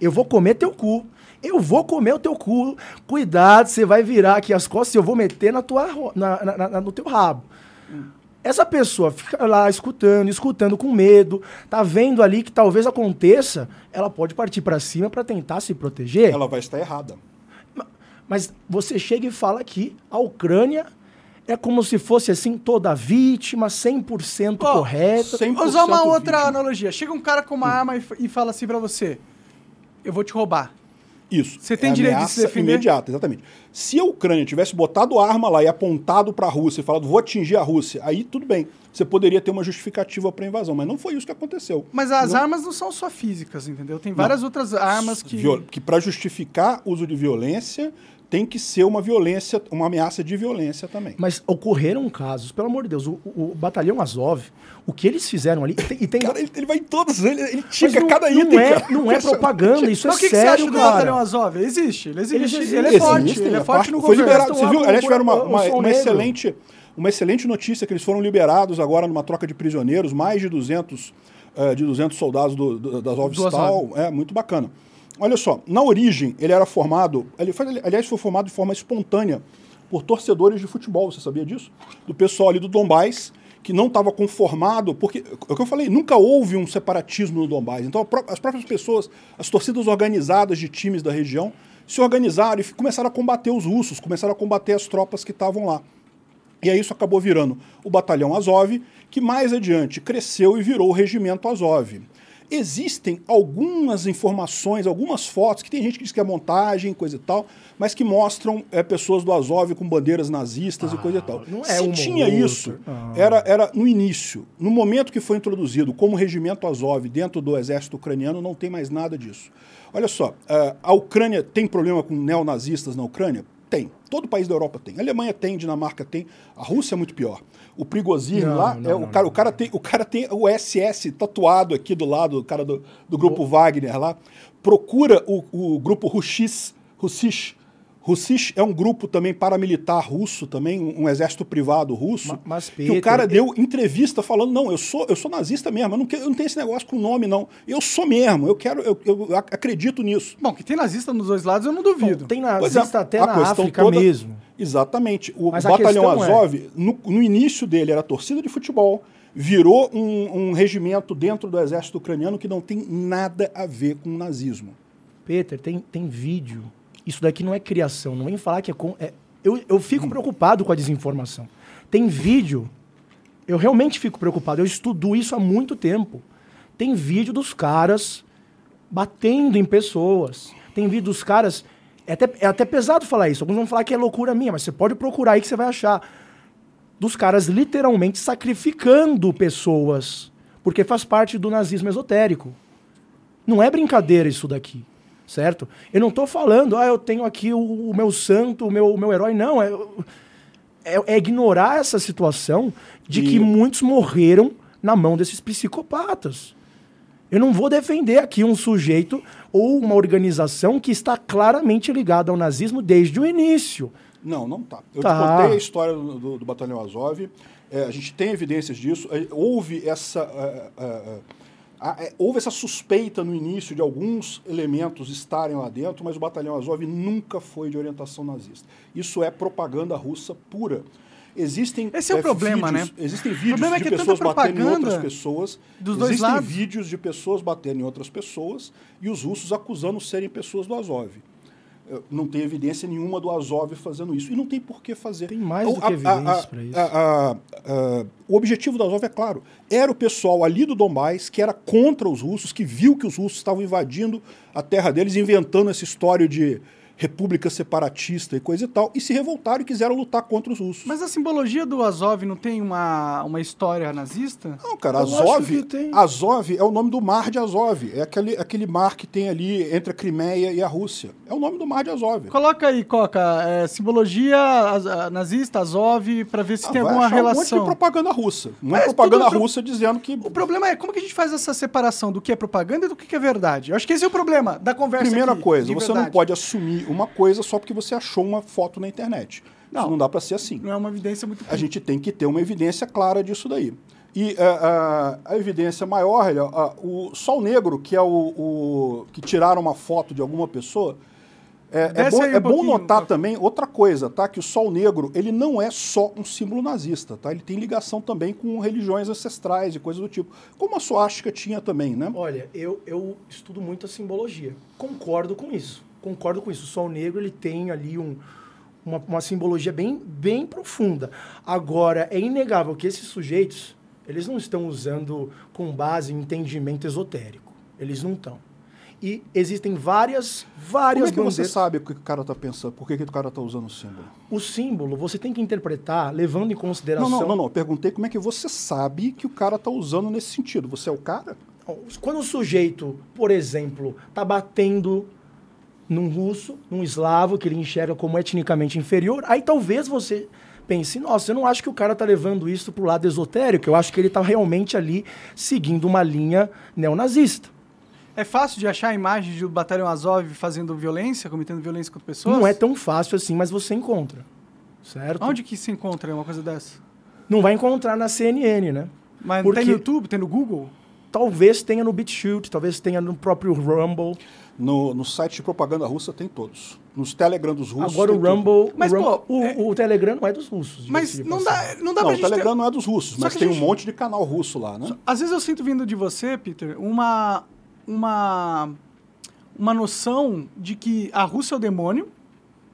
Eu vou comer teu cu. Eu vou comer o teu cu. Cuidado, você vai virar aqui as costas e eu vou meter na tua, na, na- na- no teu rabo. Essa pessoa fica lá escutando, escutando com medo, tá vendo ali que talvez aconteça, ela pode partir pra cima pra tentar se proteger. Ela vai estar errada. Mas você chega e fala que a Ucrânia é como se fosse assim, toda vítima, 100% Ó, correta. 100% Vou usar uma outra vítima. analogia. Chega um cara com uma arma e, e fala assim pra você: Eu vou te roubar. Isso. Você tem É direito de se defender? imediata, exatamente. Se a Ucrânia tivesse botado a arma lá e apontado para a Rússia e falado vou atingir a Rússia, aí tudo bem. Você poderia ter uma justificativa para a invasão, mas não foi isso que aconteceu. Mas as Não- armas não são só físicas, entendeu? Tem várias outras armas que. Viol- que para justificar uso de violência tem que ser uma violência, uma ameaça de violência também. Mas ocorreram casos, pelo amor de Deus, o, o- o batalhão Azov, o que eles fizeram ali. E tem, e tem- Cara, ele, ele vai em todos, ele, ele tica não, cada não item. é, cara. não é propaganda, isso é Mas o que, você sério, acha do cara. batalhão Azov? Existe, ele existe. Eles Ele, existem, é forte, Existem, ele é forte no foi governo. liberado. Você lá viu? Aliás, tiveram uma, uma- uma excelente, uma excelente notícia que eles foram liberados agora numa troca de prisioneiros, mais de 200, eh, de 200 soldados do, do, da Do Azovstal. É, muito bacana. Olha só, na origem ele era formado, ele foi, aliás, foi formado de forma espontânea por torcedores de futebol, você sabia disso? Do pessoal ali do Donbás, que não estava conformado, porque, é o que eu falei, nunca houve um separatismo no Donbás. Então, as próprias pessoas, as torcidas organizadas de times da região, se organizaram e começaram a combater os russos, começaram a combater as tropas que estavam lá. E aí isso acabou virando o Batalhão Azov, que mais adiante cresceu e virou o Regimento Azov. Existem algumas informações, algumas fotos, que tem gente que diz que é montagem, coisa e tal, mas que mostram é, pessoas do Azov com bandeiras nazistas e coisa e tal. não é Se tinha outra. isso, era, era no início. No momento que foi introduzido como Regimento Azov dentro do exército ucraniano, não tem mais nada disso. Olha só, eh, a Ucrânia tem problema com neonazistas na Ucrânia? Tem. Todo país da Europa tem. A Alemanha tem, Dinamarca tem. A Rússia é muito pior. O Prigozhin Não, lá, não, é, não, o, cara, não. o, cara tem, o cara tem o SS tatuado aqui do lado, o cara do, do grupo Wagner lá. Procura o, o grupo Russisch, Russisch. Russisch é um grupo também paramilitar russo, também um, um exército privado russo. Ma- mas, que o Peter, cara eu- deu entrevista falando: não, eu sou, eu sou nazista mesmo, eu não, eu não tenho esse negócio com nome, não. Eu sou mesmo, eu quero, eu, eu ac- acredito nisso. Bom, que tem nazista nos dois lados, eu não duvido. Tem Pois nazista é, até na questão África toda- mesmo. Exatamente. O Mas Batalhão é- Azov, no, no início dele, era torcida de futebol, virou um, um regimento dentro do exército ucraniano que não tem nada a ver com o nazismo. Peter, tem, tem vídeo. Isso daqui não é criação. Não vem falar que é. é- eu, eu fico preocupado com a desinformação. Tem vídeo. Eu realmente fico preocupado. Eu estudo isso há muito tempo. Tem vídeo dos caras batendo em pessoas. Tem vídeo dos caras. É até, é até pesado falar isso. Alguns vão falar que é loucura minha, mas você pode procurar aí que você vai achar. Dos caras literalmente sacrificando pessoas. Porque faz parte do nazismo esotérico. Não é brincadeira isso daqui, certo? Eu não estou falando, ah, eu tenho aqui o, o meu santo, o meu, o meu herói. Não, é, é, é ignorar essa situação de E- que muitos morreram na mão desses psicopatas. Eu não vou defender aqui um sujeito ou uma organização que está claramente ligada ao nazismo desde o início. Não, não tá. Eu Tá. te contei a história do, do- do Batalhão Azov. É, a gente tem evidências disso. É, houve essa. é, é, é, houve essa suspeita no início de alguns elementos estarem lá dentro, mas o Batalhão Azov nunca foi de orientação nazista. Isso é propaganda russa pura. Existem Esse é o é, problema, vídeos, né? Existem vídeos é de é pessoas batendo em outras pessoas. dos dois Existem lados. vídeos de pessoas batendo em outras pessoas e os russos acusando serem pessoas do Azov. Não tem evidência nenhuma do Azov fazendo isso. E não tem por que fazer. Tem mais do O- que evidências pra isso. a- a- a- o objetivo do Azov é claro. Era o pessoal ali do Donbás que era contra os russos, que viu que os russos estavam invadindo a terra deles, inventando essa história de república separatista e coisa e tal, e se revoltaram e quiseram lutar contra os russos. Mas a simbologia do Azov não tem uma, uma história nazista? Não, cara, Eu Azov, tem. Azov é o nome do mar de Azov. É aquele, aquele mar que tem ali entre a Crimeia e a Rússia. É o nome do mar de Azov. Coloca aí, Coca, é, simbologia nazista, Azov, pra ver se Ah, tem vai alguma achar Um monte relação. de propaganda russa. Não é Mas propaganda tudo- russa dizendo que. O problema é como que a gente faz essa separação do que é propaganda e do que é verdade. Eu acho que esse é o problema da conversa Primeira aqui, coisa, você não verdade. pode assumir uma coisa só porque você achou uma foto na internet. Não. Isso não dá para ser assim. Não é uma evidência muito A gente tem que ter uma evidência clara disso daí. E ah, ah, a evidência maior, olha, ah, o Sol Negro, que é o, o- que tiraram uma foto de alguma pessoa, é, é bom, aí um é bom notar Coca. também outra coisa, tá? Que o Sol Negro ele não é só um símbolo nazista, tá? Ele tem ligação também com religiões ancestrais e coisas do tipo, como a suástica tinha também, né? Olha, eu, eu estudo muito a simbologia. Concordo com isso. Concordo com isso. O sol negro ele tem ali um, uma, uma simbologia bem, bem profunda. Agora, é inegável que esses sujeitos, eles não estão usando com base em entendimento esotérico. Eles não estão. E existem várias, várias Como é que você sabe o que o cara está pensando? Por que, que o cara está usando o símbolo? O símbolo, você tem que interpretar levando em Não, consideração... não, não, não. Eu perguntei como é que você sabe que o cara está usando nesse sentido. Você é o cara? Quando o sujeito, por exemplo, está batendo num russo, num eslavo, que ele enxerga como etnicamente inferior, aí talvez você pense, nossa, eu não acho que o cara está levando isso para o lado esotérico, eu acho que ele está realmente ali seguindo uma linha neonazista. É fácil de achar imagens do Batalhão Azov fazendo violência, cometendo violência contra pessoas? Não é tão fácil assim, mas você encontra, certo? Onde que se encontra uma coisa dessa? Não vai encontrar na CNN, né? Mas Porque- tem no YouTube, tem no Google? Talvez tenha no BitChute, talvez tenha no próprio Rumble. No, no site de propaganda russa tem todos. Nos Telegram dos russos. Agora o. Rumble, Mas, o, Rumble- pô, o, é- o Telegram não é dos russos. Mas não dá, não dá Não, pra o gente ter- Telegram não é dos russos, Só mas tem gente- um monte de canal russo lá, né? Às vezes eu sinto vindo de você, Peter, uma, uma, uma noção de que a Rússia é o demônio,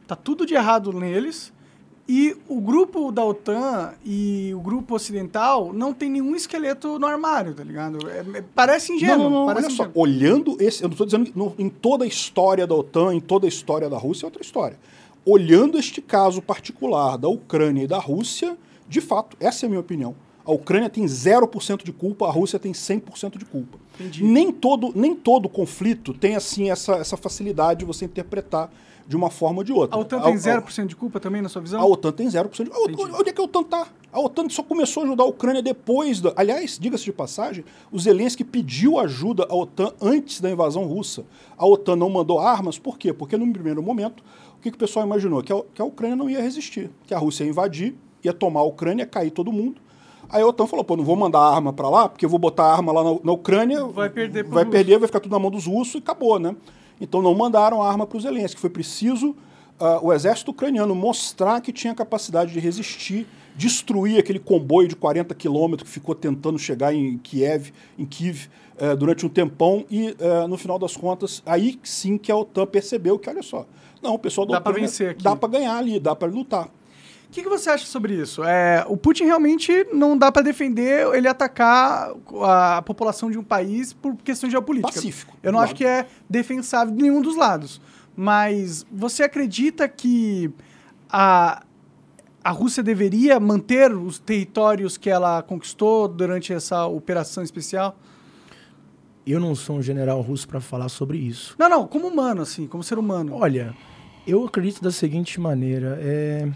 tá tudo de errado neles, e o grupo da OTAN e o grupo ocidental não tem nenhum esqueleto no armário, tá ligado? É- é- parece ingênuo. não, não, não, olha só. ingênuo. Olhando esse. Eu não estou dizendo que em toda a história da OTAN, em toda a história da Rússia, é outra história. Olhando este caso particular da Ucrânia e da Rússia, de fato, essa é a minha opinião. A Ucrânia tem 0% de culpa, a Rússia tem 100% de culpa. Entendi. Nem todo, nem todo conflito tem assim essa, essa facilidade de você interpretar de uma forma ou de outra. A OTAN tem A- a- 0% de culpa também, na sua visão? A OTAN tem 0%. de- A OTAN- Entendi. Onde é que a OTAN está? A OTAN só começou a ajudar a Ucrânia depois da. Aliás, diga-se de passagem, o Zelensky pediu ajuda à OTAN antes da invasão russa. A OTAN não mandou armas, por quê? Porque no primeiro momento, o que, que o pessoal imaginou? Que a, que a Ucrânia não ia resistir, que a Rússia ia invadir, ia tomar a Ucrânia, ia cair todo mundo. Aí a OTAN falou: pô, não vou mandar arma para lá, porque eu vou botar arma lá na, na Ucrânia, Vai perder vai perder, vai ficar tudo na mão dos russos e acabou, né? Então não mandaram arma para o Zelensky. Foi preciso ah, o exército ucraniano mostrar que tinha capacidade de resistir, destruir aquele comboio de 40 quilômetros que ficou tentando chegar em Kiev, em Kiev, eh, durante um tempão e eh, no final das contas aí sim que a OTAN percebeu que olha só, não, o pessoal da Dá pra Ucrânia vencer aqui. dá para ganhar ali, dá para lutar. O que, que você acha sobre isso? É, o Putin realmente não dá pra defender ele atacar a população de um país por questões geopolíticas. Pacífico, Eu não claro. acho que é defensável de nenhum dos lados. Mas você acredita que a, a Rússia deveria manter os territórios que ela conquistou durante essa operação especial? Eu não sou um general russo para falar sobre isso. Não, não, como humano, assim, como ser humano. Olha, eu acredito da seguinte maneira: é...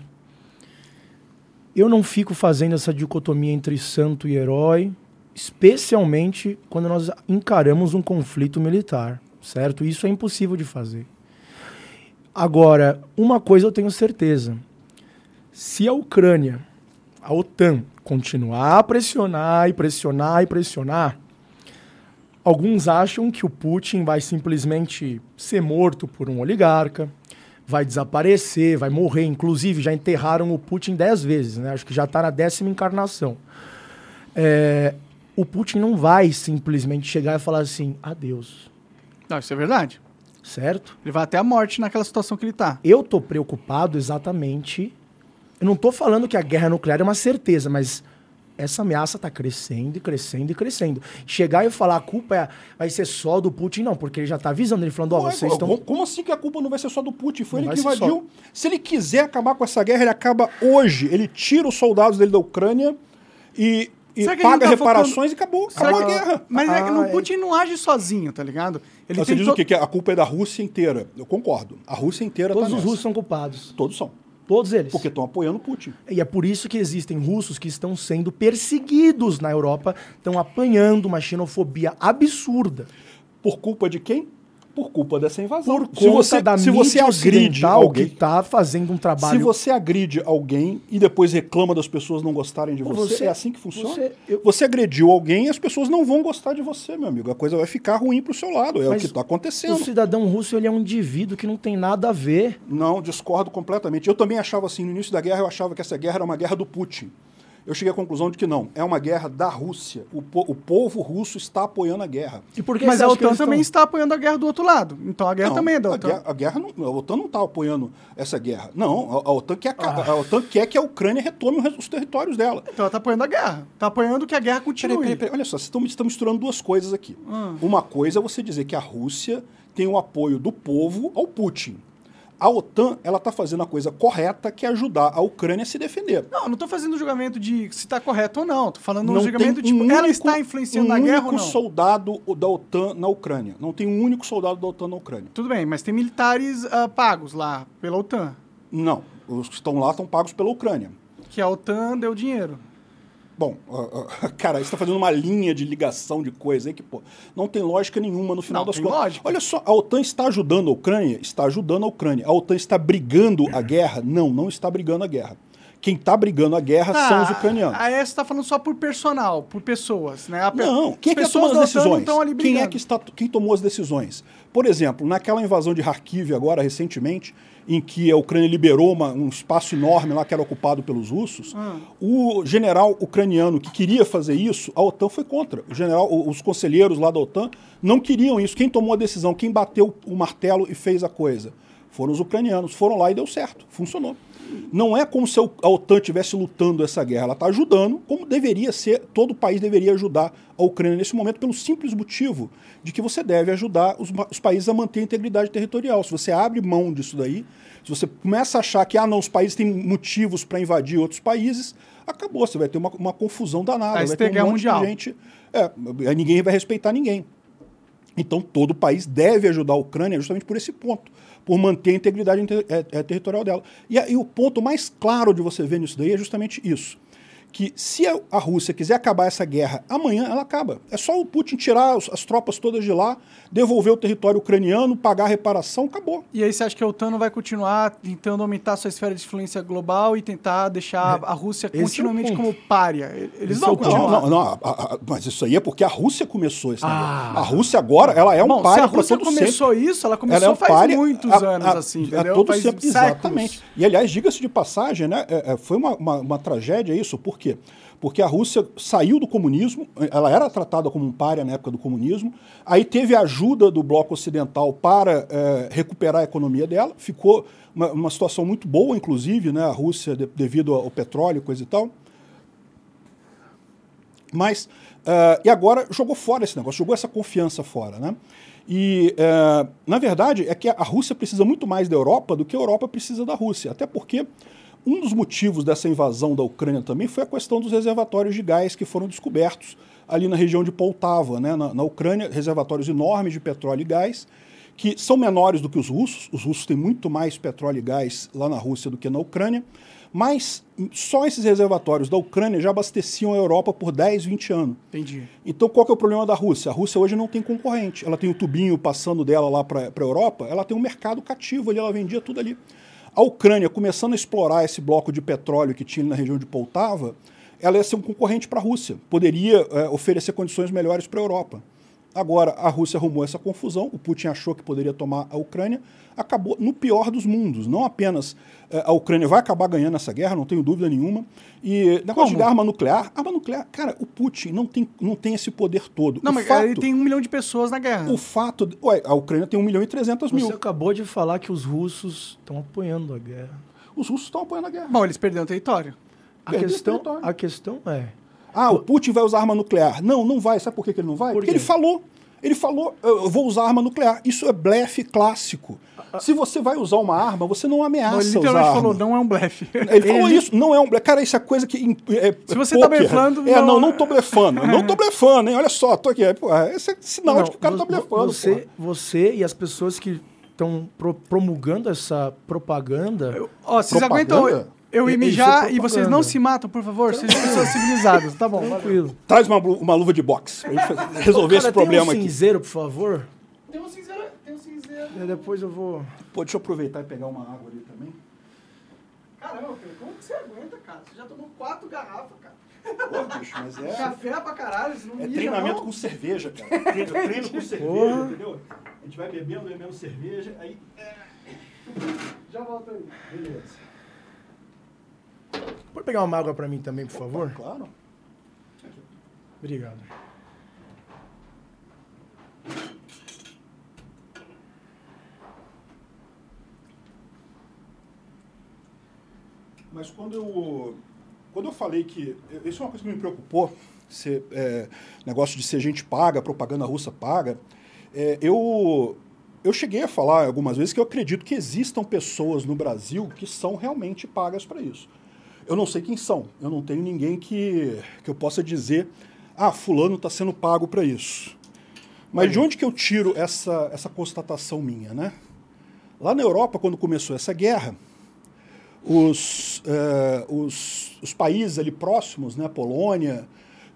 eu não fico fazendo essa dicotomia entre santo e herói, especialmente quando nós encaramos um conflito militar, certo? Isso é impossível de fazer. Agora, uma coisa eu tenho certeza: se a Ucrânia, a OTAN, continuar a pressionar e pressionar e pressionar, Alguns acham que o Putin vai simplesmente ser morto por um oligarca, vai desaparecer, vai morrer. Inclusive, já enterraram o Putin dez vezes, né? Acho que já está na décima encarnação. É, o Putin não vai simplesmente chegar e falar assim, adeus, Não, isso é verdade. certo? Ele vai até a morte naquela situação que ele tá. Eu tô preocupado exatamente. Eu não tô falando que a guerra nuclear é uma certeza, mas essa ameaça tá crescendo e crescendo e crescendo. Chegar e falar a culpa é- vai ser só do Putin, não, porque ele já tá avisando, ele falando, ó, Ué, vocês estão. como- assim que a culpa não vai ser só do Putin? Foi Não ele que ser só. invadiu. Se ele quiser acabar com essa guerra, ele acaba hoje. Ele tira os soldados dele da Ucrânia e, e que paga tá reparações e acabou. Será Acabou que- a guerra. Mas é que Ah, é. Putin não age sozinho, tá ligado? Ele Você tem diz to- o quê? Que a culpa é da Rússia inteira. Eu concordo. A Rússia inteira Todos tá os nessa. russos são culpados. Todos são. Todos eles. Porque estão apoiando Putin. E é por isso que existem russos que estão sendo perseguidos na Europa, estão apanhando uma xenofobia absurda. Por culpa de quem? Por culpa dessa invasão. Por se você, da se você agride alguém, que está fazendo um se trabalho... você agride alguém e depois reclama das pessoas não gostarem de você, você- é assim que funciona? você- eu- Você agrediu alguém e as pessoas não vão gostar de você, meu amigo. A coisa vai ficar ruim pro seu lado. É o Mas que está O acontecendo. cidadão russo ele é um indivíduo que não tem nada a ver. Não, discordo completamente. Eu também achava assim, no início da guerra, eu achava que essa guerra era uma guerra do Putin. Eu cheguei à conclusão de que não, é uma guerra da Rússia. O, po o povo russo está apoiando a guerra. E Mas a OTAN também estão... está apoiando a guerra do outro lado. Então a guerra não, também é da OTAN. A guerra, a guerra não, a OTAN não está apoiando essa guerra. Não, a, a OTAN, quer, ah. a OTAN quer que a Ucrânia retome os territórios dela. Então ela está apoiando a guerra. Está apoiando que a guerra continue. Peraí, peraí, peraí. Olha só, vocês estão, estão misturando duas coisas aqui. Ah. Uma coisa é você dizer que a Rússia tem o apoio do povo ao Putin a OTAN ela está fazendo a coisa correta, que é ajudar a Ucrânia a se defender. Não, não estou fazendo julgamento de se está correto ou não. Estou falando um julgamento de tipo, um ela está influenciando um na guerra ou não. soldado da OTAN na Ucrânia. Não tem um único soldado da OTAN na Ucrânia. Tudo bem, mas tem militares uh, pagos lá pela OTAN. Não, os que estão lá estão pagos pela Ucrânia. Que a OTAN deu dinheiro. Bom, (laughs) cara, você está fazendo uma linha de ligação de coisa aí que, pô, não tem lógica nenhuma no final não, das contas. Olha só, a OTAN está ajudando a Ucrânia? Está ajudando a Ucrânia. A OTAN está brigando a guerra? Não, não está brigando a guerra. Quem está brigando a guerra tá, são os ucranianos. A ES está falando só por personal, por pessoas, né? A não, quem é que tomou as decisões? Quem é que está, quem tomou as decisões? Por exemplo, naquela invasão de Kharkiv agora recentemente, em que a Ucrânia liberou uma, um espaço enorme lá que era ocupado pelos russos, ah. o general ucraniano que queria fazer isso, a OTAN foi contra. O general, os conselheiros lá da OTAN não queriam isso. Quem tomou a decisão, quem bateu o martelo e fez a coisa? Foram os ucranianos. Foram lá e deu certo. Funcionou. Não é como se a OTAN estivesse lutando essa guerra, ela está ajudando, como deveria ser, todo o país deveria ajudar a Ucrânia nesse momento, pelo simples motivo de que você deve ajudar os, os países a manter a integridade territorial. Se você abre mão disso daí, se você começa a achar que ah, não, os países têm motivos para invadir outros países, acabou, você vai ter uma, uma confusão danada. Vai ter um monte mundial. de gente. É, ninguém vai respeitar ninguém. Então todo o país deve ajudar a Ucrânia justamente por esse ponto por manter a integridade é, é, territorial dela. E, e o ponto mais claro de você ver nisso daí é justamente isso que se a Rússia quiser acabar essa guerra amanhã, ela acaba. É só o Putin tirar as, tropas todas de lá, devolver o território ucraniano, pagar a reparação, acabou. E aí você acha que a OTAN não vai continuar tentando aumentar sua esfera de influência global e tentar deixar é, a Rússia continuamente é como párea? Eles vão é continuar. Não, não, não a, a, mas isso aí é porque a Rússia começou esse ah. A Rússia agora, ela é um Bom, párea sempre. Se a Rússia começou isso, ela começou ela é um faz muitos a, anos assim, entendeu? todo faz sempre, exatamente. E aliás, diga-se de passagem, né, é, foi uma, uma, uma tragédia isso, porque quê? Porque a Rússia saiu do comunismo, ela era tratada como um párea na época do comunismo, aí teve a ajuda do bloco ocidental para é, recuperar a economia dela, ficou uma, uma, situação muito boa, inclusive, né, a Rússia, de, devido ao petróleo, coisa e tal. Mas, uh, e agora jogou fora esse negócio, jogou essa confiança fora, né? E, uh, na verdade, é que a Rússia precisa muito mais da Europa do que a Europa precisa da Rússia. Até porque um dos motivos dessa invasão da Ucrânia também foi a questão dos reservatórios de gás que foram descobertos ali na região de Poltava, né, na, na Ucrânia, reservatórios enormes de petróleo e gás, que são menores do que os russos. Os russos têm muito mais petróleo e gás lá na Rússia do que na Ucrânia, mas só esses reservatórios da Ucrânia já abasteciam a Europa por 10, 20 anos. Entendi. Então qual que é o problema da Rússia? A Rússia hoje não tem concorrente. Ela tem o tubinho passando dela lá para a Europa, ela tem um mercado cativo ali, ela vendia tudo ali. A Ucrânia, começando a explorar esse bloco de petróleo que tinha na região de Poltava, ela ia ser um concorrente para a Rússia, poderia é, oferecer condições melhores para a Europa. Agora, a Rússia arrumou essa confusão, o Putin achou que poderia tomar a Ucrânia, acabou no pior dos mundos. Não apenas eh, a Ucrânia vai acabar ganhando essa guerra, não tenho dúvida nenhuma. E negócio Como? de arma nuclear, arma nuclear, cara, o Putin não tem, não tem esse poder todo. Não, o mas fato, ele tem um milhão de pessoas na guerra. O fato. ué, a Ucrânia tem um milhão e trezentos mil. Você acabou de falar que os russos estão apoiando a guerra. Os russos estão apoiando a guerra. Bom, eles perderam território. A questão, território. a questão é. Ah, o Putin vai usar arma nuclear. Não, não vai. Sabe por que, que ele não vai? Por Porque ele falou. Ele falou, eu vou usar arma nuclear. Isso é blefe clássico. Se você vai usar uma arma, você não ameaça ele literalmente usar falou, não é um blefe. Ele, ele falou isso, não é um blefe. Cara, isso é coisa que... É, Se você tá blefando... É, não, não tô blefando. não tô (laughs) blefando, hein? Olha só, tô aqui. Pô, esse é sinal não, de que o cara tá blefando. Você, você e as pessoas que estão pro, promulgando essa propaganda... Ó, vocês propaganda? aguentam... Eu ia mijar e vocês não se matam, por favor. Sejam (laughs) pessoas civilizadas. Tá bom, tranquilo. Traz uma, uma luva de boxe pra gente resolver esse problema aqui. Tem um cinzeiro, por favor? Tem um cinzeiro, tem um cinzeiro. E depois eu vou... Pô, deixa eu aproveitar e pegar uma água ali também. Caramba, como que você aguenta, cara? Você já tomou quatro garrafas, cara. Pô, bicho, mas é... Café pra caralho, você não É treinamento não? com cerveja, cara. Treino, treino com cerveja, Porra. entendeu? A gente vai bebendo, bebendo cerveja, aí... É... Já volto aí. Beleza. Pegar uma água para mim também, por favor? Claro. Obrigado. Mas quando eu, quando eu falei que. Isso é uma coisa que me preocupou, ser, é, negócio de ser gente paga, propaganda russa paga. É, eu, eu cheguei a falar algumas vezes que eu acredito que existam pessoas no Brasil que são realmente pagas para isso. Eu não sei quem são, eu não tenho ninguém que, que eu possa dizer, ah, fulano está sendo pago para isso. Mas de onde que eu tiro essa, essa constatação minha, né? Lá na Europa, quando começou essa guerra, os, uh, os, os, países ali próximos, né, Polônia,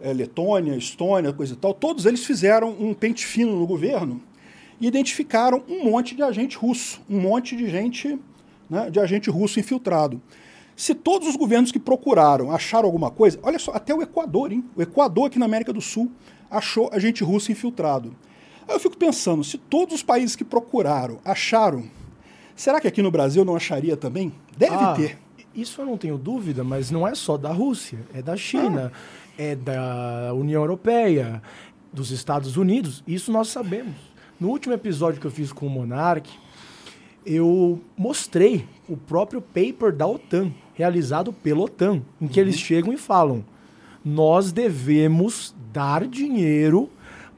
uh, Letônia, Estônia, coisa e tal, todos eles fizeram um pente fino no governo e identificaram um monte de agente russo, um monte de gente, né, de agente russo infiltrado. Se todos os governos que procuraram acharam alguma coisa, olha só, até o Equador, hein? O Equador aqui na América do Sul achou agente russo infiltrado. Aí eu fico pensando, se todos os países que procuraram acharam Será que aqui no Brasil não acharia também? Deve ah, ter. Isso eu não tenho dúvida, mas não é só da Rússia, é da China, ah. é da União Europeia, dos Estados Unidos. Isso nós sabemos. No último episódio que eu fiz com o Monark, eu mostrei o próprio paper da OTAN, realizado pela OTAN, em que uhum. eles chegam e falam: nós devemos dar dinheiro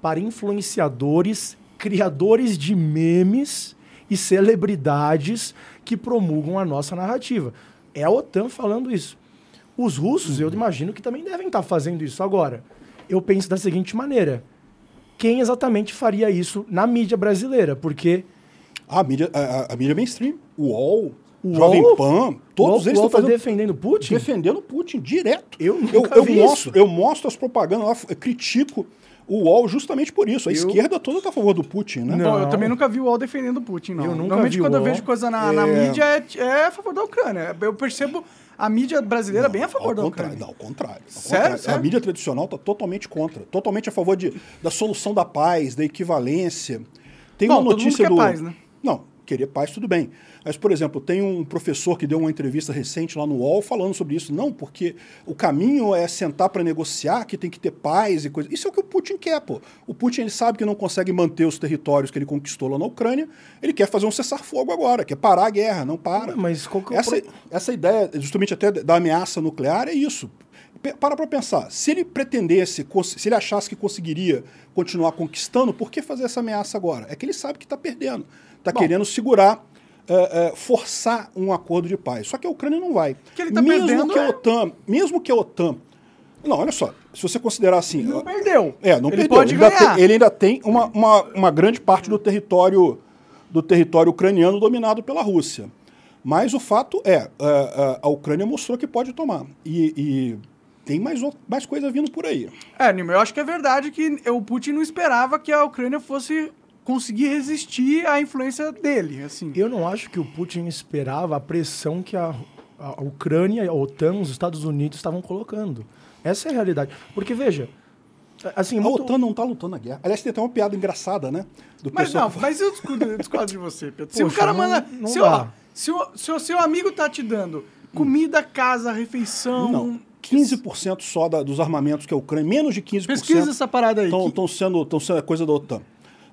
para influenciadores, criadores de memes e celebridades que promulgam a nossa narrativa. É a OTAN falando isso. Os russos, eu imagino que também devem estar fazendo isso agora. Eu penso da seguinte maneira: quem exatamente faria isso na mídia brasileira? Porque. A mídia, a, a mídia mainstream, o UOL, o Jovem Pan, todos eles estão fazendo... defendendo Putin? Defendendo Putin, direto. Eu nunca eu, eu mostro, isso. Eu mostro as propagandas lá, critico o UOL justamente por isso. A eu... esquerda toda está a favor do Putin, né? Não, eu também nunca vi o UOL defendendo o Putin, não. Eu nunca Normalmente, quando eu vejo coisa na, é... na mídia, é, é, a favor da Ucrânia. Eu percebo a mídia brasileira não, bem a favor da Ucrânia. Não, ao contrário. Ao sério, contrário. sério? A mídia tradicional está totalmente contra. Totalmente a favor de, da solução da paz, da equivalência. Tem Bom, uma notícia do. Paz, né? Não, querer paz, tudo bem. Mas, por exemplo, tem um professor que deu uma entrevista recente lá no UOL falando sobre isso. Não, porque o caminho é sentar para negociar, que tem que ter paz e coisa. Isso é o que o Putin quer, pô. O Putin ele sabe que não consegue manter os territórios que ele conquistou lá na Ucrânia. Ele quer fazer um cessar-fogo agora, quer parar a guerra, não para. Mas qual que é essa, pro... essa ideia, justamente até da ameaça nuclear, é isso. Para para pensar, se ele pretendesse, se ele achasse que conseguiria continuar conquistando, por que fazer essa ameaça agora? É que ele sabe que está perdendo, está querendo segurar é, é, forçar um acordo de paz. Só que a Ucrânia não vai. Que ele tá mesmo perdendo, que a é. OTAN, mesmo que a OTAN não, olha só. Se você considerar assim. Ele não perdeu. É, não ele perdeu. Pode ele, ganhar. Ainda tem, ele ainda tem uma, uma, uma grande parte do território, do território ucraniano dominado pela Rússia. Mas o fato é, a, a Ucrânia mostrou que pode tomar. E, e tem mais, mais coisa vindo por aí. É, Nima, eu acho que é verdade que o Putin não esperava que a Ucrânia fosse conseguir resistir à influência dele. Assim. Eu não acho que o Putin esperava a pressão que a, a Ucrânia, a OTAN, os Estados Unidos estavam colocando. Essa é a realidade. Porque, veja, assim... A muito... OTAN não está lutando a guerra. Aliás, tem até uma piada engraçada, né? Do mas pessoal... não, mas eu discordo, eu discordo de você, Pedro. Poxa, se o cara manda... Não, se, o, se, o, se o seu amigo tá te dando comida, casa, refeição... Não. 15% só da, dos armamentos que a Ucrânia, menos de 15%. Pesquisa essa parada aí. Estão que... sendo, sendo coisa da OTAN.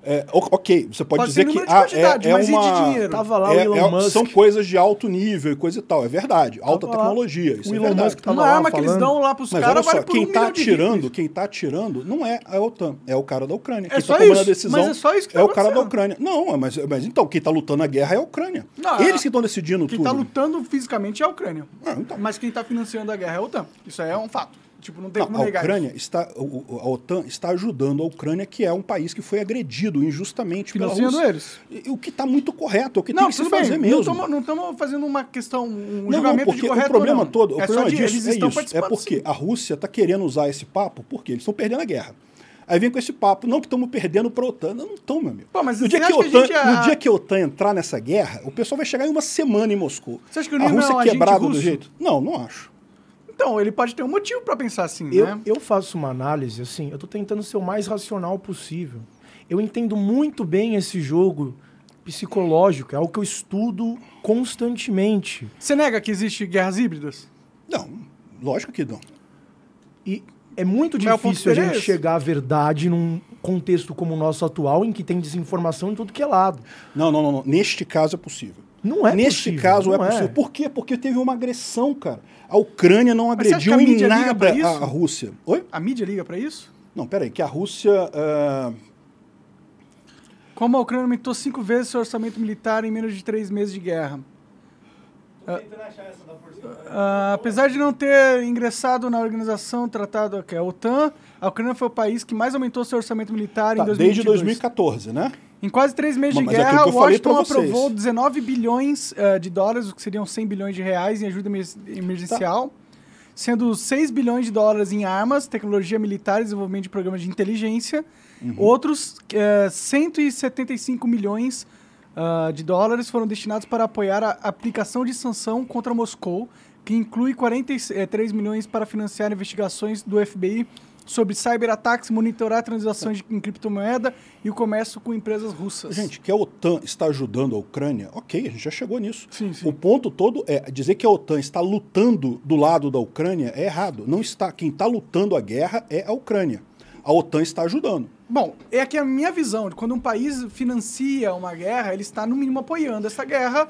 É, ok, você pode, pode dizer que ah, é, é uma. Tava lá é, o Elon é, Musk. São coisas de alto nível e coisa e tal. É verdade. Alta tava tecnologia. Isso o é Elon verdade. Musk tava uma arma que eles dão lá pros caras. Mas olha só, quem está atirando, quem tá atirando não é a OTAN, é o cara da Ucrânia. É quem só tá tomando isso. a decisão mas é, só isso que é o cara da Ucrânia. Não, mas, mas então, quem está lutando a guerra é a Ucrânia. Não, Eles que estão decidindo quem tudo. Quem está lutando fisicamente é a Ucrânia. Ah, então. Mas quem está financiando a guerra é a OTAN. Isso aí é um fato. Tipo, não tem não, como a Ucrânia está, a OTAN está ajudando a Ucrânia, que é um país que foi agredido injustamente Financiando pela Rússia. eles. O que está muito correto, é o que não, tem que se fazer bem, mesmo. Não estamos fazendo uma questão, um não, julgamento não, porque de correto o problema todo, o é problema disso é isso, é porque sim. a Rússia está querendo usar esse papo, porque eles estão perdendo a guerra. Aí vem com esse papo, não que estamos perdendo para a OTAN. Não estão, meu amigo. Pô, mas no, dia que, OTAN, que a... no dia que a OTAN entrar nessa guerra, o pessoal vai chegar em uma semana em Moscou. Você acha que o a Rússia é quebrada do jeito? Não, não acho. Então, ele pode ter um motivo para pensar assim, eu, né? Eu faço uma análise, assim, eu tô tentando ser o mais racional possível. Eu entendo muito bem esse jogo psicológico, é algo que eu estudo constantemente. Você nega que existe guerras híbridas? Não, Lógico que não. E é muito Mas o ponto difícil a é gente esse. chegar à verdade num contexto como o nosso atual, em que tem desinformação em tudo que é lado. Não, não, não, não. Neste caso é possível. Não é Neste possível, caso não é é. possível. Por quê? Porque teve uma agressão, cara. A Ucrânia não agrediu em mídia liga pra nada isso? a, a Rússia. Oi? A mídia liga pra isso? Não, peraí, que a Rússia. ah, Como a Ucrânia aumentou cinco vezes seu orçamento militar em menos de três meses de guerra. Ah, apesar de não ter ingressado na organização tratado que é a OTAN, a Ucrânia foi o país que mais aumentou seu orçamento militar tá, em 2022. desde 2014, né? Em quase três meses de é guerra, Washington aprovou 19 bilhões eh, de dólares, o que seriam 100 bilhões de reais em ajuda emer- emergencial, Tá. sendo 6 bilhões de dólares em armas, tecnologia militar e desenvolvimento de programas de inteligência. Uhum. Outros eh, 175 milhões ah, de dólares foram destinados para apoiar a aplicação de sanção contra Moscou, que inclui 43 milhões para financiar investigações do FBI sobre cyberataques, monitorar transações de- em criptomoeda e o comércio com empresas russas. Gente, que a OTAN está ajudando a Ucrânia, ok, a gente já chegou nisso. Sim, sim. O ponto todo é dizer que a OTAN está lutando do lado da Ucrânia é errado. Não está. Quem está lutando a guerra é a Ucrânia. A OTAN está ajudando. Bom, é que a minha visão de quando um país financia uma guerra, ele está no mínimo apoiando essa guerra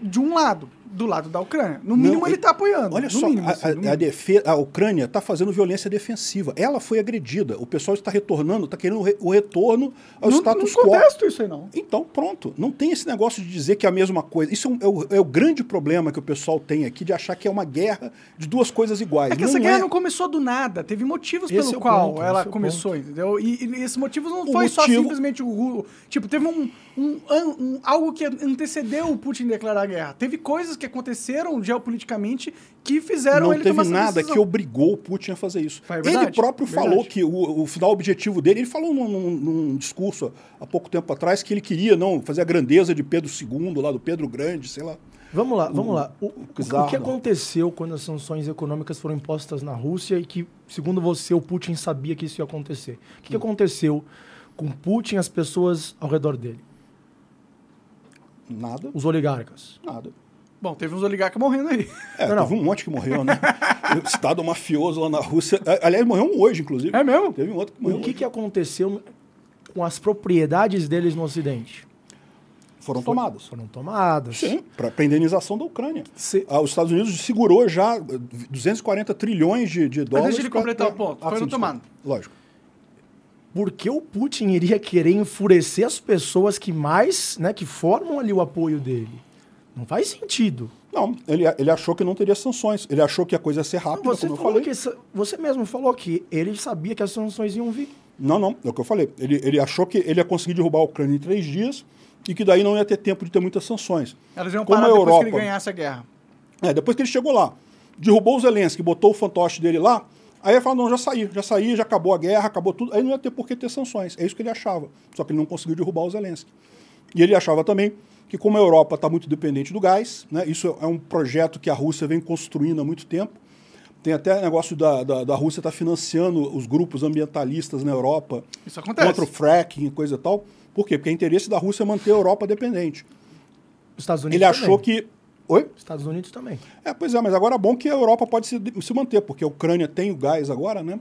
de um lado, do lado da Ucrânia. No mínimo Não, ele está apoiando. Olha só, mínimo, a, assim, a- a defe- a Ucrânia está fazendo violência defensiva. Ela foi agredida. O pessoal está retornando, está querendo o re- o retorno ao não, status não quo. contesto isso aí, não. Então, pronto. Não tem esse negócio de dizer que é a mesma coisa. Isso é, um- é o, é o grande problema que o pessoal tem aqui de achar que é uma guerra de duas coisas iguais. É que não essa guerra é. não começou do nada, teve motivos Esse pelo é qual ponto, ela é começou, entendeu? E, e esses motivos não O foi só motivo- simplesmente o Tipo, teve um, um- um- algo que antecedeu o Putin declarar a guerra. Teve coisas que aconteceram geopoliticamente que fizeram não ele teve tomar essa nada decisão. que obrigou o Putin a fazer isso. É ele próprio verdade. falou que o, o final objetivo dele, ele falou num, num- num discurso há pouco tempo atrás que ele queria não fazer a grandeza de Pedro II, lá do Pedro Grande, sei lá. Vamos lá, vamos lá. O, o- que aconteceu quando as sanções econômicas foram impostas na Rússia e que, segundo você, o Putin sabia que isso ia acontecer? O que, Hum. que aconteceu com Putin e as pessoas ao redor dele? Nada, Os oligarcas. nada. Bom, teve uns oligarcas morrendo aí. É, Não, não. teve um monte que morreu, né? (laughs) o Estado mafioso lá na Rússia. a- Aliás, morreu um hoje, inclusive. É mesmo? Teve um outro que morreu. O que, hoje. que aconteceu com as propriedades deles no Ocidente? Foram tomadas. Foram tomadas. Sim, para indenização da Ucrânia. Se- Ah, os Estados Unidos segurou já eh, 240 trilhões de, de dólares. deixa ele completar pra- o ponto. Foram sim, desculpa. tomados. Lógico. Por que o Putin iria querer enfurecer as pessoas que mais, né, que formam ali o apoio dele? Não faz sentido. Não, ele, ele achou que não teria sanções. Ele achou que a coisa ia ser rápida, Você, como eu falou falei. você mesmo falou que ele sabia que as sanções iam vir. Não, não, é o que eu falei. Ele, ele achou que ele ia conseguir derrubar a Ucrânia em três dias e que daí não ia ter tempo de ter muitas sanções. Elas iam Como parar a depois que ele Europa- ganhasse a guerra. É, depois que ele chegou lá, derrubou o Zelensky, botou o fantoche dele lá, aí ele falou, não, já saí, já saí, já acabou a guerra, acabou tudo, aí não ia ter por que ter sanções. É isso que ele achava. Só que ele não conseguiu derrubar o Zelensky. E ele achava também que como a Europa está muito dependente do gás, né, isso é um projeto que a Rússia vem construindo há muito tempo, tem até negócio da, da, da Rússia estar financiando os grupos ambientalistas na Europa Isso acontece. contra o fracking e coisa e tal. Por quê? Porque é interesse da Rússia manter a Europa dependente. Os Estados Unidos Ele achou também. que... Oi? Estados Unidos também. É, pois é, mas agora é bom que a Europa pode se, se manter, porque a Ucrânia tem o gás agora, né?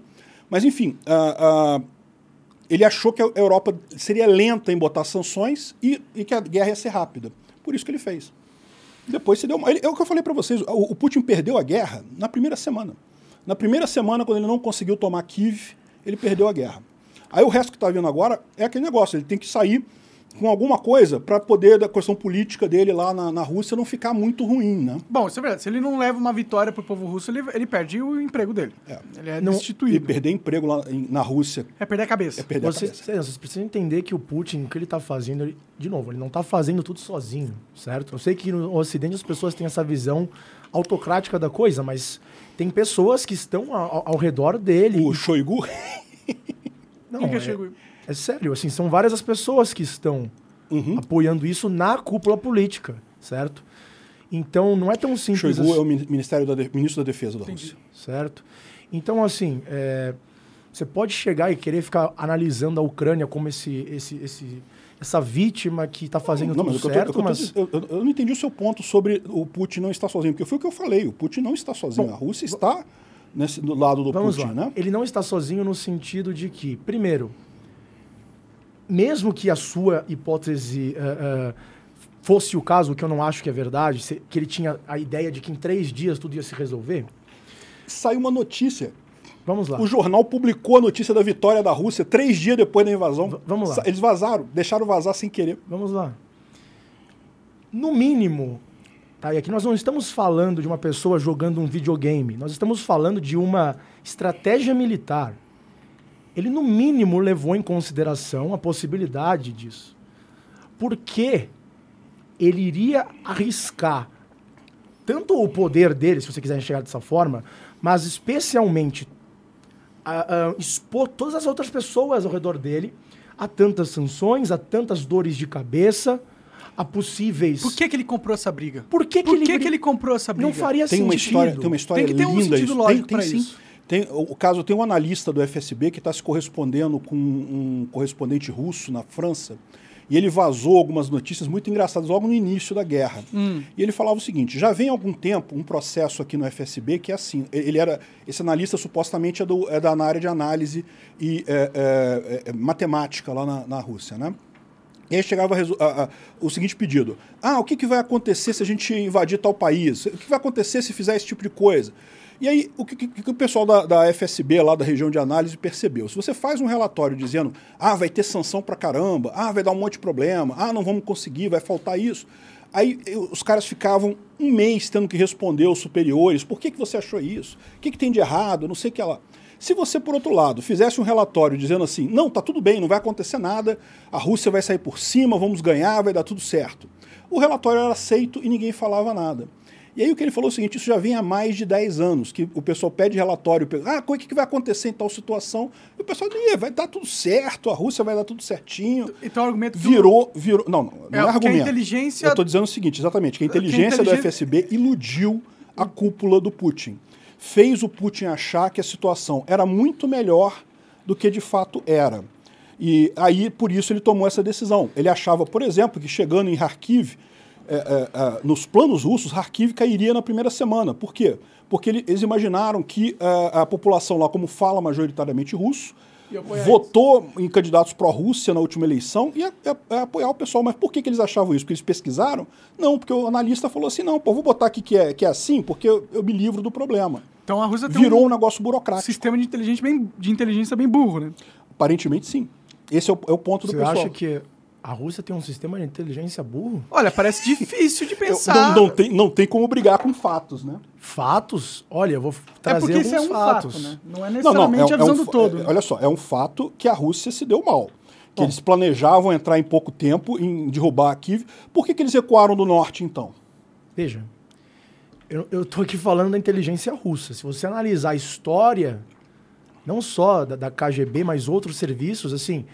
Mas, enfim, ah, ah, ele achou que a Europa seria lenta em botar sanções e, e que a guerra ia ser rápida. Por isso que ele fez. Depois se deu ele- É o que eu falei para vocês, o, o Putin perdeu a guerra na primeira semana. Na primeira semana, quando ele não conseguiu tomar Kiev, ele perdeu a guerra. Aí o resto que está vindo agora é aquele negócio, ele tem que sair com alguma coisa para poder, da questão política dele lá na, na Rússia, não ficar muito ruim, né? Bom, isso é verdade. Se ele não leva uma vitória pro povo russo, ele, ele perde o emprego dele. É. Ele é Não- E destituído. perder emprego lá em- na Rússia É perder a cabeça. é perder Vocês, a cabeça. vocês precisam entender que o Putin, o que ele está fazendo, ele- de novo, ele não está fazendo tudo sozinho, certo? Eu sei que no Ocidente as pessoas têm essa visão autocrática da coisa, mas tem pessoas que estão ao, ao redor dele. O Shoigu, (laughs) Não, Quem que é, chegou? É sério, assim, são várias as pessoas que estão Uhum. apoiando isso na cúpula política, certo? Então não é tão simples Shoigu assim. é o min- Ministério da De- Ministro da Defesa da. Rússia. certo? Então, assim, é, você pode chegar e querer ficar analisando a Ucrânia como esse, esse, esse, essa vítima que está fazendo Não, tudo mas o que eu tô- certo, mas eu, eu- eu não entendi o seu ponto sobre o Putin não estar sozinho, porque foi o que eu falei, o Putin não está sozinho. Bom, a Rússia está nesse, do lado do Putin, lá. né? Ele não está sozinho no sentido de que, primeiro, mesmo que a sua hipótese eh, eh, fosse o caso, o que eu não acho que é verdade, que ele tinha a ideia de que em três dias tudo ia se resolver, Saiu uma notícia. vamos lá. O jornal publicou a notícia da vitória da Rússia três dias depois da invasão. V- vamos lá. Eles vazaram, deixaram vazar sem querer. Vamos lá. No mínimo, tá? E aqui nós não estamos falando de uma pessoa jogando um videogame. Nós estamos falando de uma estratégia militar. Ele, no mínimo, levou em consideração a possibilidade disso. Por que ele iria arriscar tanto o poder dele, se você quiser enxergar dessa forma, mas especialmente a- a expor todas as outras pessoas ao redor dele a tantas sanções, a tantas dores de cabeça, a possíveis. Por que, que ele comprou essa briga? Por que, que Por ele, que, que ele comprou essa briga? não faria Tem sentido? uma história, tem uma história Tem que ter um linda. sentido isso. lógico tem, tem pra sim. isso. Tem, o caso tem um analista do FSB que está se correspondendo com um correspondente russo na França. E ele vazou algumas notícias muito engraçadas logo no início da guerra. Hum. E ele falava o seguinte: já vem há algum tempo um processo aqui no FSB que é assim. Ele era esse analista supostamente é, do, é da na área de análise e é, é, é, matemática lá na, na Rússia, né? E aí chegava a- a- o seguinte pedido: Ah, o que, que vai acontecer se a gente invadir tal país? O que vai acontecer se fizer esse tipo de coisa? E aí, o que, que- que o pessoal da, da FSB, lá da região de análise, percebeu? Se você faz um relatório dizendo, ah, vai ter sanção pra caramba, ah, vai dar um monte de problema, ah, não vamos conseguir, vai faltar isso. Aí os caras ficavam um mês tendo que responder aos superiores: por que, que você achou isso? O que, que tem de errado? Não sei o que lá. Se você, por outro lado, fizesse um relatório dizendo assim, não, tá tudo bem, não vai acontecer nada, a Rússia vai sair por cima, vamos ganhar, vai dar tudo certo. O relatório era aceito e ninguém falava nada. E aí o que ele falou é o seguinte, isso já vem há mais de 10 anos, que o pessoal pede relatório, ah, o que, que vai acontecer em tal situação? E o pessoal diz, vai dar tudo certo, a Rússia vai dar tudo certinho. Então o argumento do- Virou, virou. Não, não, não É, é, argumento. inteligência- Eu estou dizendo o seguinte, exatamente, que a Que a inteligência do inteligência- FSB iludiu a cúpula do Putin. Fez o Putin achar que a situação era muito melhor do que de fato era. E aí, por isso, ele tomou essa decisão. Ele achava, por exemplo, que chegando em Kharkiv, é, é, é, nos planos russos, Kharkiv cairia na primeira semana. Por quê? Porque ele- eles imaginaram que é, a população lá, como fala majoritariamente russo, votou em candidatos pró-Rússia na última eleição e ia, ia- ia apoiar o pessoal. Mas por que, que eles achavam isso? Porque eles pesquisaram? Não, porque o analista falou assim: não, pô, vou botar aqui que é, que é assim, porque eu, eu me livro do problema. Então a Rússia tem Virou um um negócio burocrático. sistema de inteligência bem, de inteligência bem burro, né? Aparentemente, sim. Esse é o, é o ponto do Você pessoal. acha que a Rússia tem um sistema de inteligência burro? Olha, parece difícil de Eu- pensar. não, não tem, não tem como brigar com fatos, né? Fatos? Olha, eu vou é trazer porque alguns isso é um fatos. fato, né? Não é Não, não, necessariamente é, a visão é um, do todo. é- né? olha só, é um fato que a Rússia se deu mal. Que Bom. eles planejavam entrar em pouco tempo em derrubar Kiev. Por que, que eles recuaram do norte, então? Veja, eu, eu tô aqui falando da inteligência russa. Se você analisar a história, não só da, da KGB, mas outros serviços, assim,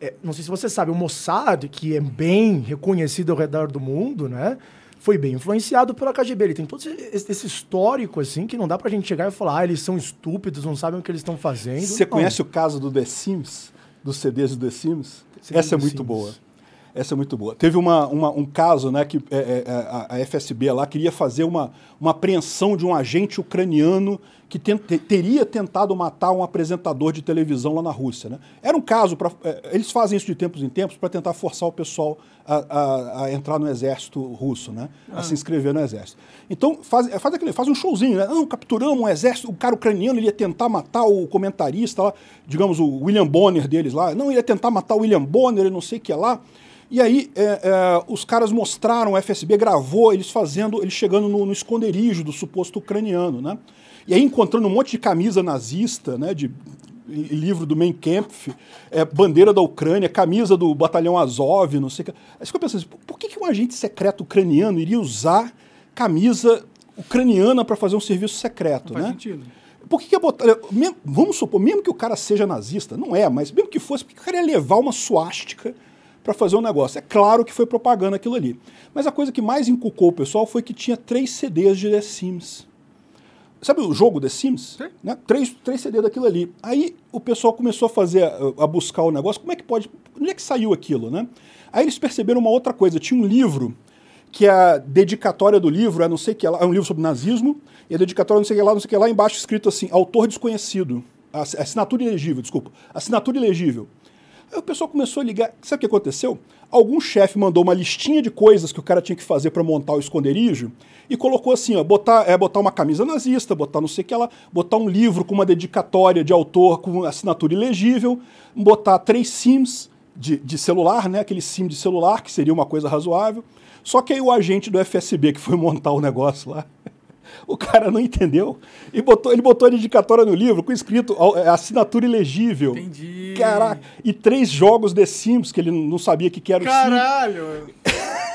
é, não sei se você sabe, o Mossad, que é bem reconhecido ao redor do mundo, né? Foi bem influenciado pela KGB. Ele tem todo esse, esse histórico, assim, que não dá pra gente chegar e falar, ah, eles são estúpidos, não sabem o que eles estão fazendo. Você Não. conhece o caso do The Sims? Dos CDs do The Sims? Essa é muito Sims. boa. Essa é muito boa. Teve uma, uma- um caso né, que é, é, a, a FSB lá queria fazer uma, uma apreensão de um agente ucraniano que ten- te- teria tentado matar um apresentador de televisão lá na Rússia. Né? Era um caso, pra, é, eles fazem isso de tempos em tempos para tentar forçar o pessoal a, a- a entrar no exército russo, né? a se inscrever no exército. Então faz, é, faz, aquele, faz um showzinho, né? Não, capturamos um exército, o cara ucraniano ele ia tentar matar o comentarista lá, digamos, o William Bonner deles lá. Não, ele ia tentar matar o William Bonner, ele não sei o que lá. E aí é, é, os caras mostraram, o FSB gravou eles fazendo, eles chegando no, no esconderijo do suposto ucraniano, né? E aí encontrando um monte de camisa nazista, né? De livro do Mein Kampf, é, bandeira da Ucrânia, camisa do batalhão Azov, não sei o que. Aí você fica pensando, assim, por que, que um agente secreto ucraniano iria usar camisa ucraniana para fazer um serviço secreto, Faz né? sentido. Por que, que botar. mesmo- vamos supor, mesmo que o cara seja nazista, não é, mas mesmo que fosse, por que o cara ia levar uma suástica para fazer um negócio? É claro que foi propaganda aquilo ali. Mas a coisa que mais encucou o pessoal foi que tinha três CDs de The Sims. Sabe o jogo The Sims? Sim. Né? Três, três CDs daquilo ali. Aí o pessoal começou a fazer, a, buscar o negócio. Como é que pode. Onde é que saiu aquilo, né? Aí eles perceberam uma outra coisa. Tinha um livro que a dedicatória do livro é não sei que lá, é um livro sobre nazismo, e a dedicatória não sei o que lá, não sei o que lá, embaixo escrito assim, autor desconhecido. Assinatura ilegível, desculpa. Assinatura ilegível. Aí o pessoal começou a ligar. Sabe o que aconteceu? Algum chefe mandou uma listinha de coisas que o cara tinha que fazer para montar o esconderijo e colocou assim, ó, botar, é, botar uma camisa nazista, botar não sei o que lá, botar um livro com uma dedicatória de autor com assinatura ilegível, botar três SIMs de, de celular, né, aquele SIM de celular, que seria uma coisa razoável. Só que aí o agente do FSB que foi (laughs) montar o negócio lá, o cara não entendeu. E botou, ele botou a dedicatória no livro com escrito é, assinatura ilegível. Entendi. Caraca. E três jogos The Sims que ele não sabia que, que era o Caralho!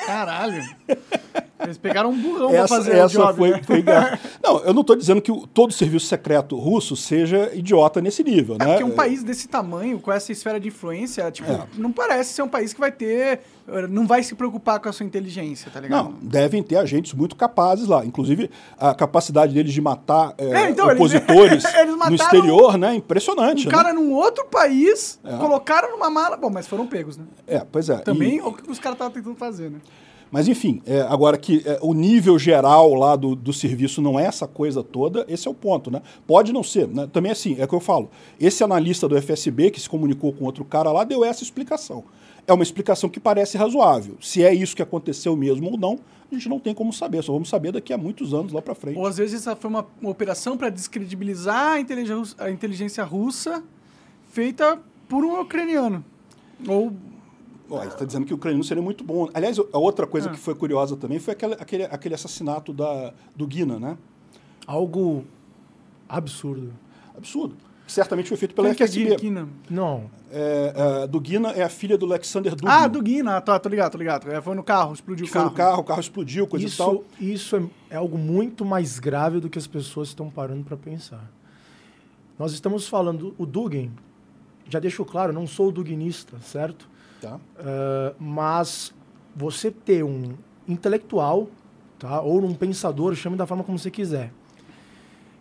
Caralho! (laughs) Eles pegaram um burrão essa, pra fazer essa o job, foi, né? foi (laughs) Não, eu não estou dizendo que o, todo serviço secreto russo seja idiota nesse nível, É né? porque um país desse tamanho, com essa esfera de influência, tipo, É. não parece ser um país que vai ter. Não vai se preocupar com a sua inteligência, tá ligado? Não, devem ter agentes muito capazes lá. Inclusive, a capacidade deles de matar é, É, então, eles- opositores (laughs) eles no mataram exterior, né? Impressionante. Um né? cara num outro país, É. colocaram numa mala. Bom, mas foram pegos, né? É, pois é. Também E- é o que os caras estavam tentando fazer, né? Mas enfim, é, agora que é, o nível geral lá do, do serviço não é essa coisa toda, esse é o ponto, né? Pode não ser, né? Também assim, é o que eu falo. Esse analista do FSB que se comunicou com outro cara lá deu essa explicação. É uma explicação que parece razoável. Se é isso que aconteceu mesmo ou não, a gente não tem como saber. Só vamos saber daqui a muitos anos lá para frente. Ou às vezes essa foi uma, uma operação para descredibilizar a inteligência, a inteligência russa feita por um ucraniano. Ou. Ó, ele está dizendo que o ucraniano seria muito bom. Aliás, a outra coisa Ah. que foi curiosa também foi aquele, aquele, aquele assassinato da, do Guina, né? Algo absurdo. Absurdo. Certamente foi feito pela Quem que é FSB. Gui- Guina? Não. É, é, do Guina é a filha do Alexander Dugin. Ah, do Guina, tá, tô ligado, tô ligado. É, Foi no carro, explodiu que o foi carro. no carro, o carro explodiu, coisa e tal. Isso, isso é, é algo muito mais grave do que as pessoas estão parando para pensar. Nós estamos falando, o Dugin, já deixou claro, não sou duguinista, certo? Tá? Ah, mas você ter um intelectual, tá? ou um pensador, chame da forma como você quiser,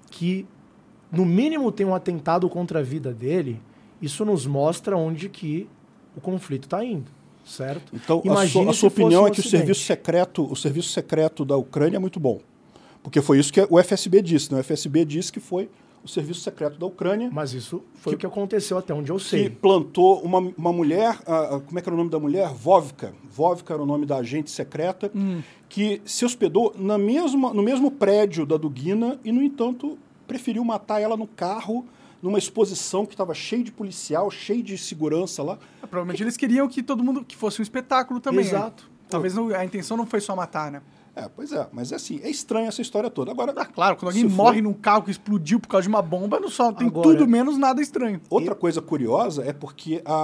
que no mínimo tem um atentado contra a vida dele, isso nos mostra onde que o conflito está indo, certo? Então, a Imagine sua, a sua opinião um é que o acidente. serviço secreto, o serviço secreto da Ucrânia é muito bom. Porque foi isso que o FSB disse, né? O FSB disse que foi o serviço secreto da Ucrânia Mas isso foi Que- o que aconteceu até onde eu que sei. plantou uma, uma mulher, ah, como é que era o nome da mulher? Vovka. Vovka era o nome da agente secreta, Hum. que se hospedou na mesma, no mesmo prédio da Dugina e, no entanto, preferiu matar ela no carro, numa exposição que estava cheio de policial, cheio de segurança lá. Provavelmente eles queriam que todo mundo. que fosse um espetáculo também. né? Exato. Talvez a intenção não foi só matar, né? É, pois é, mas é assim, é estranha essa história toda. Agora, Ah, claro, quando alguém se for- morre num carro que explodiu por causa de uma bomba, não só tem Agora- tudo menos nada estranho. Outra coisa curiosa é porque a,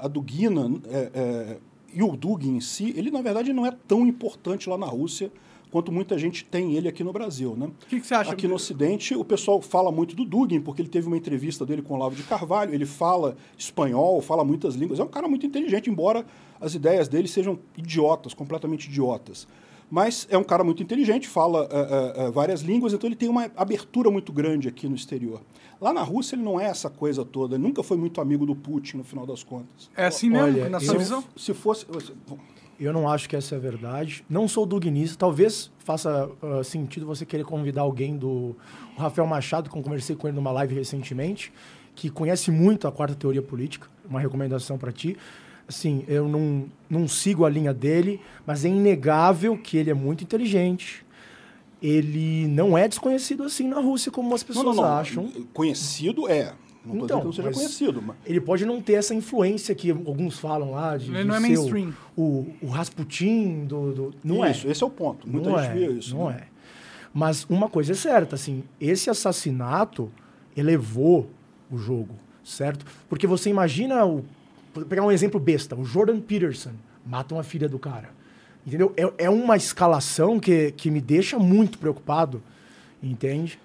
a, a Dugina é, é, e o Dugin em si, ele na verdade não é tão importante lá na Rússia quanto muita gente tem ele aqui no Brasil, né? O que, que você acha? Aqui no Ocidente, o pessoal fala muito do Dugin, porque ele teve uma entrevista dele com o Olavo de Carvalho, ele fala espanhol, fala muitas línguas, é um cara muito inteligente, embora as ideias dele sejam idiotas, completamente idiotas. Mas é um cara muito inteligente, fala eh, eh, várias línguas, então ele tem uma abertura muito grande aqui no exterior. Lá na Rússia ele não é essa coisa toda, ele nunca foi muito amigo do Putin, no final das contas. É assim mesmo, Olha, na sua eu- visão? Se fosse... Eu não acho que essa é a verdade. Não sou duguinista. Talvez faça ah, sentido você querer convidar alguém do o Rafael Machado, que eu conversei com ele numa live recentemente, que conhece muito a quarta teoria política. Uma recomendação para ti. Assim, eu não, não sigo a linha dele, mas é inegável que ele é muito inteligente. Ele não é desconhecido assim na Rússia como as pessoas acham. Conhecido é. Não estou Então, dizendo que não seja mas- conhecido, mas... Ele pode não ter essa influência que alguns falam lá de, Ele de não é mainstream. O, o Rasputin do, do- não isso, é. esse é o ponto. Muita não gente é, vê isso. Não né? é. Mas uma coisa é certa, assim, esse assassinato elevou o jogo, certo? Porque você imagina o vou pegar um exemplo besta, o Jordan Peterson mata uma filha do cara. Entendeu? É, é uma escalação que, que me deixa muito preocupado, entende?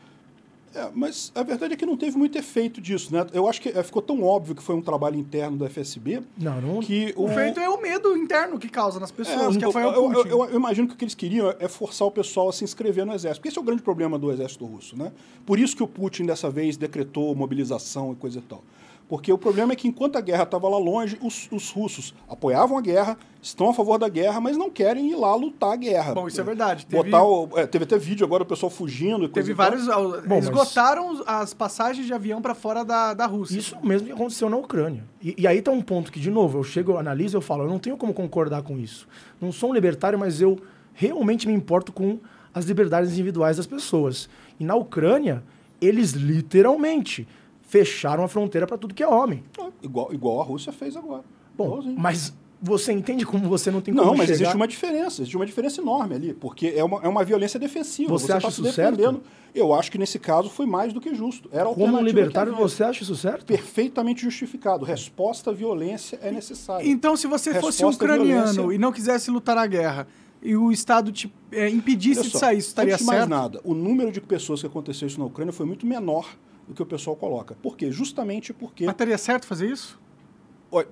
É, mas a verdade é que não teve muito efeito disso, né? Eu acho que é, ficou tão óbvio que foi um trabalho interno do FSB Não, não. que O feito é o medo interno que causa nas É, pessoas, que eu, foi o eu- Putin. eu- eu imagino que o que eles queriam é forçar o pessoal a se inscrever no exército. Porque esse é o grande problema do exército russo, né? Por isso que o Putin dessa vez decretou mobilização e coisa e tal. Porque o problema é que enquanto a guerra estava lá longe, os, os, russos apoiavam a guerra, estão a favor da guerra, mas não querem ir lá lutar a guerra. Bom, isso é verdade. Teve, o, é, teve até vídeo agora, o pessoal fugindo. E teve vários. Bom, esgotaram mas... as passagens de avião para fora da, da Rússia. Isso mesmo que aconteceu na Ucrânia. E, e aí tá um ponto que, de novo, eu chego, eu analiso eu falo, eu não tenho como concordar com isso. Não sou um libertário, mas eu realmente me importo com as liberdades individuais das pessoas. E na Ucrânia, eles literalmente fecharam a fronteira para tudo que é homem. É, igual, igual a Rússia fez agora. Bom, mas você entende como você não tem como Não, mas chegar... existe uma diferença, existe uma diferença enorme ali, porque é uma, é uma violência defensiva. Você, você acha tá isso certo? Eu acho que nesse caso foi mais do que justo. Era como um libertário, você acha isso certo? Perfeitamente justificado. Resposta à violência é necessária. Então, se você Resposta fosse ucraniano violência... e não quisesse lutar a guerra, e o Estado te é, impedisse só, de sair, isso estaria antes certo? mais nada, o número de pessoas que aconteceu isso na Ucrânia foi muito menor do que o pessoal coloca. Por quê? Justamente porque... Mas estaria certo fazer isso?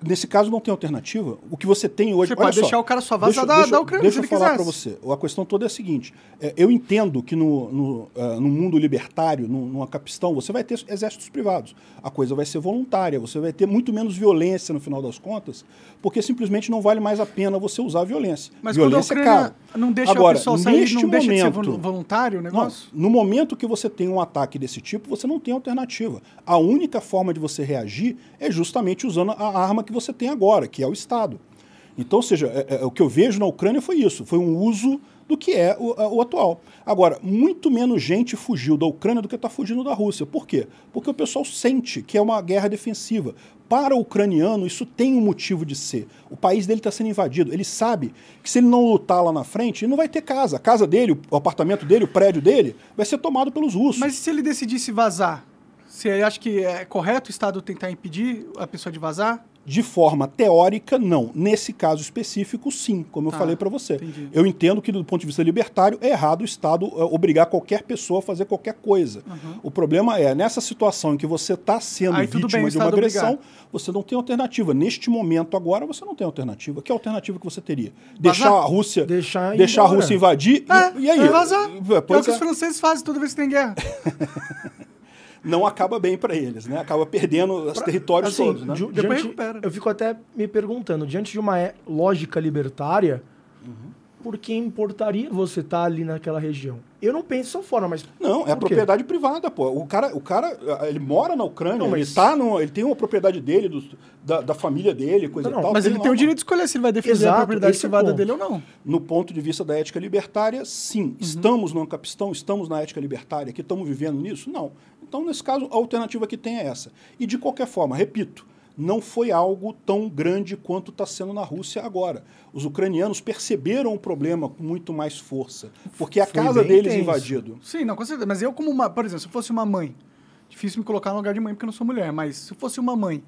Nesse caso não tem alternativa. O que você tem hoje. Você pode só, deixar o cara só vazar da, da Ucrânia. Deixa eu falar para você. A questão toda é a seguinte: é, eu entendo que no, no, uh, no mundo libertário, no, numa capistão, você vai ter exércitos privados. A coisa vai ser voluntária, você vai ter muito menos violência no final das contas, porque simplesmente não vale mais a pena você usar a violência. Mas violência quando a Ucrânia é não deixa Agora, o pessoal sair, neste não deixa momento, de ser voluntário o negócio? Não, no momento que você tem um ataque desse tipo, você não tem alternativa. A única forma de você reagir é justamente usando a arma que você tem agora que é o Estado. Então, ou seja, é, é, o que eu vejo na Ucrânia foi isso, foi um uso do que é o, o atual. Agora, muito menos gente fugiu da Ucrânia do que está fugindo da Rússia. Por quê? Porque o pessoal sente que é uma guerra defensiva. Para o ucraniano, isso tem um motivo de ser. O país dele está sendo invadido. Ele sabe que se ele não lutar lá na frente, ele não vai ter casa. A casa dele, o apartamento dele, o prédio dele, vai ser tomado pelos russos. Mas se ele decidisse vazar, você acha que é correto o Estado tentar impedir a pessoa de vazar? De forma teórica, não. Nesse caso específico, sim, como eu ah, falei para você. Entendi. Eu entendo que, do ponto de vista libertário, é errado o Estado uh, obrigar qualquer pessoa a fazer qualquer coisa. Uhum. O problema é, nessa situação em que você está sendo Aí, vítima bem, de uma agressão, obrigar. você não tem alternativa. Neste momento, agora, você não tem alternativa. Que alternativa que você teria? Deixar a Rússia, deixar, deixar a Rússia invadir? É, e, e aí? É vazar. É, é o que os franceses fazem toda vez que tem guerra. (laughs) não acaba bem para eles, né? Acaba perdendo os territórios assim, todos, né? Depois recupera. Eu fico até me perguntando, diante de uma lógica libertária, uhum. Por que importaria você estar tá ali naquela região? Eu não penso dessa forma, mas. Não, é propriedade privada, pô. O cara, o cara, ele mora na Ucrânia, não, mas... ele, tá no, ele tem uma propriedade dele, do, da, da, família dele, coisa não, e tal. Mas ele tem o direito de escolher se ele vai defender Exato, a propriedade é privada é dele ou não. No ponto de vista da ética libertária, sim. Uhum. Estamos no Ancapistão, estamos na ética libertária, que estamos vivendo nisso? Não. Então, nesse caso, a alternativa que tem é essa. E de qualquer forma, repito, não foi algo tão grande quanto está sendo na Rússia agora. Os ucranianos perceberam o problema com muito mais força, porque a foi casa deles intenso. invadido. Sim, não, com certeza. Mas eu, como uma, por exemplo, se eu fosse uma mãe, difícil me colocar no lugar de mãe porque eu não sou mulher, mas se eu fosse uma mãe,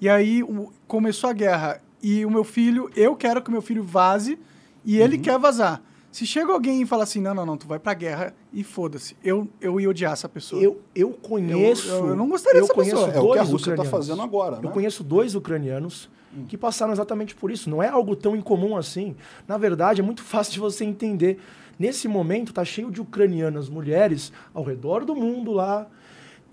e aí começou a guerra e o meu filho, eu quero que o meu filho vaze e ele uhum. quer vazar. Se chega alguém e fala assim, não, não, não, tu vai pra guerra e foda-se, eu, eu ia odiar essa pessoa. Eu, eu conheço... Eu, eu não gostaria eu dessa pessoa. É o que a Rússia está fazendo agora, né? Eu conheço dois ucranianos hum. que passaram exatamente por isso. Não é algo tão incomum assim. Na verdade, é muito (laughs) fácil de você entender. Nesse momento, tá cheio de ucranianas mulheres ao redor do mundo lá,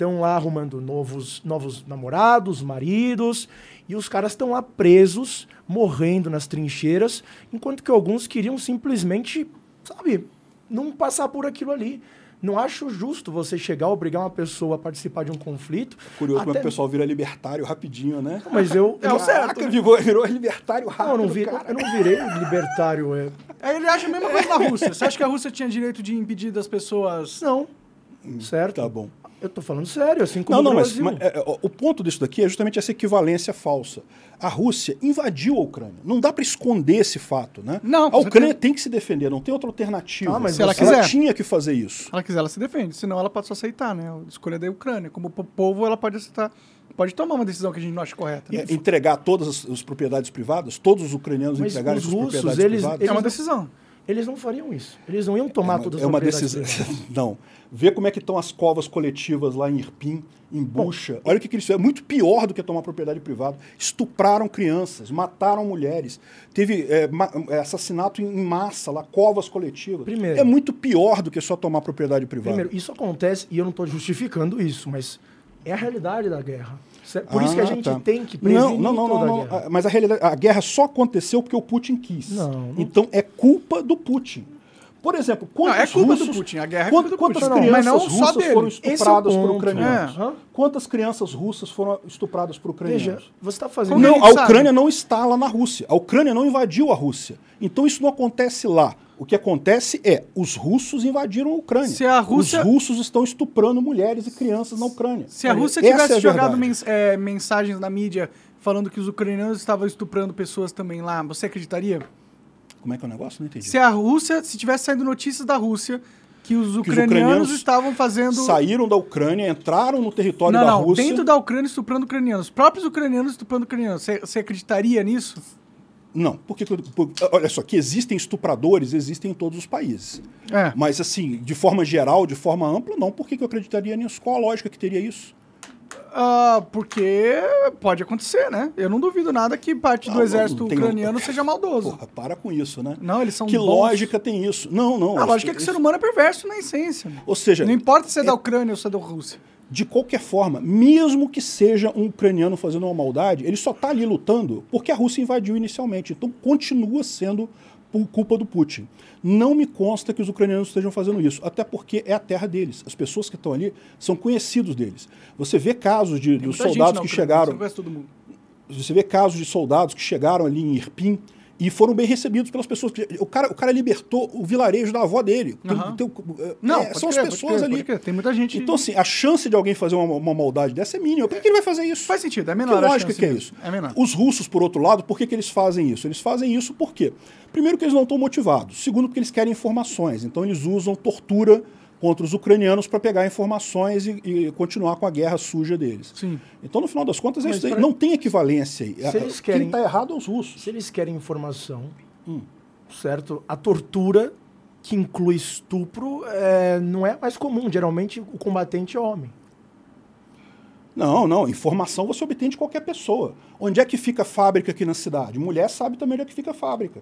estão lá arrumando novos, novos namorados, maridos, e os caras estão lá presos, morrendo nas trincheiras, enquanto que alguns queriam simplesmente, sabe, não passar por aquilo ali. Não acho justo você chegar a obrigar uma pessoa a participar de um conflito. Curioso até... como o pessoal vira libertário rapidinho, né? Mas eu. É o certo. Né? Virou, virou libertário rápido. Não, eu não, vi, eu não virei libertário. É... é... Ele acha a mesma coisa na Rússia. Você acha que a Rússia tinha direito de impedir das pessoas. Não. Hum, certo? Tá bom. Eu estou falando sério, assim como não, não, o Brasil. Mas, mas é, o ponto disso daqui é justamente essa equivalência falsa. A Rússia invadiu a Ucrânia. Não dá para esconder esse fato, né? Não, a Ucrânia tem... tem que se defender, não tem outra alternativa. Ah, mas se ela, quiser. ela tinha que fazer isso. Se ela quiser, ela se defende. Senão ela pode só aceitar, né? A escolha da Ucrânia. Como povo, ela pode aceitar pode tomar uma decisão que a gente não acha correta. Né? Entregar todas as, as, propriedades privadas, todos os ucranianos Mas entregarem os suas russos, propriedades eles, privadas. Eles é uma decisão. Eles não fariam isso. Eles não iam tomar é uma, todas as é uma decisão. (laughs) não. Vê como é que estão as covas coletivas lá em Irpin, em Bucha. Olha o que, que eles fizeram. É muito pior do que tomar propriedade privada. Estupraram crianças, mataram mulheres. Teve é, é, assassinato em massa lá, covas coletivas. Primeiro, é muito pior do que só tomar propriedade privada. Primeiro, isso acontece, e eu não estou justificando isso, mas É a realidade da guerra. Por isso que a Ah, gente tá. tem que prevenir não, não, não, toda não, a não. guerra. Ah, Mas a realidade, a guerra só aconteceu porque o Putin quis. Não, não- Então é culpa do Putin. Por exemplo, quantos Não, é culpa do russos, Putin, a guerra é culpa do quantas Putin. Não, crianças mas não russas foram é estupradas por ponto. ucranianos? É. Quantas crianças russas foram estupradas por ucranianos? Veja, você está fazendo. Não, a sabe? Ucrânia não está lá na Rússia. A Ucrânia não invadiu a Rússia. Então isso não acontece lá. O que acontece é os russos invadiram a Ucrânia. Se a Rússia- Os russos estão estuprando mulheres e crianças na Ucrânia. Se a Rússia Essa tivesse é a jogado mens- é, mensagens na mídia falando que os ucranianos estavam estuprando pessoas também lá, você acreditaria? Como é que é o negócio? Não entendi. Se a Rússia, se tivesse saindo notícias da Rússia que os ucranianos, ucranianos estavam fazendo. Saíram da Ucrânia, entraram no território não, da não, Rússia. dentro da Ucrânia estuprando ucranianos. Os próprios ucranianos estuprando ucranianos. Você acreditaria nisso? Não, porque, por- olha só, que existem estupradores, existem em todos os países. É. Mas assim, de forma geral, de forma ampla, não. Por que, que eu acreditaria nisso? Qual a lógica que teria isso? Ah, porque pode acontecer, né? Eu não duvido nada que parte do não, exército tem- ucraniano seja maldoso. Porra, para com isso, né? Não, eles são Que bons. lógica tem isso? Não, não. A lógica é que o isso- ser humano é perverso na essência. Ou seja, Não importa se é da Ucrânia ou se é da Rússia. de qualquer forma, mesmo que seja um ucraniano fazendo uma maldade, ele só está ali lutando porque a Rússia invadiu inicialmente. Então continua sendo por culpa do Putin. Não me consta que os ucranianos estejam fazendo isso, até porque é a terra deles. As pessoas que estão ali são conhecidos deles. Você vê casos de, soldados que Ucrânia, chegaram. Você conhece todo mundo. Você vê casos de soldados que chegaram ali em Irpin e foram bem recebidos pelas pessoas. O cara, o cara libertou o vilarejo da avó dele. Tem- Aham. tem- é, Não, é, são crer, as pessoas crer, ali. crer. Tem muita gente- Então, assim, a chance de alguém fazer uma, uma maldade dessa é mínima. Por que que ele vai fazer isso? Faz sentido, é Que menor a lógica que é isso? É menor. Os russos, por outro lado, por que, que eles fazem isso? Eles fazem isso por quê? Primeiro, que eles não estão motivados. Segundo, porque eles querem informações. Então, eles usam tortura contra os ucranianos para pegar informações e, e continuar com a guerra suja deles. Sim. Então, no final das contas, é Mas isso pra- não tem equivalência aí. Se eles Quem querem- está errado é os russos. Se eles querem informação, Hum. certo? A tortura, que inclui estupro, é, não é mais comum. Geralmente o combatente é homem. Não, não. Informação você obtém de qualquer pessoa. Onde é que fica a fábrica aqui na cidade? Mulher sabe também onde é que fica a fábrica.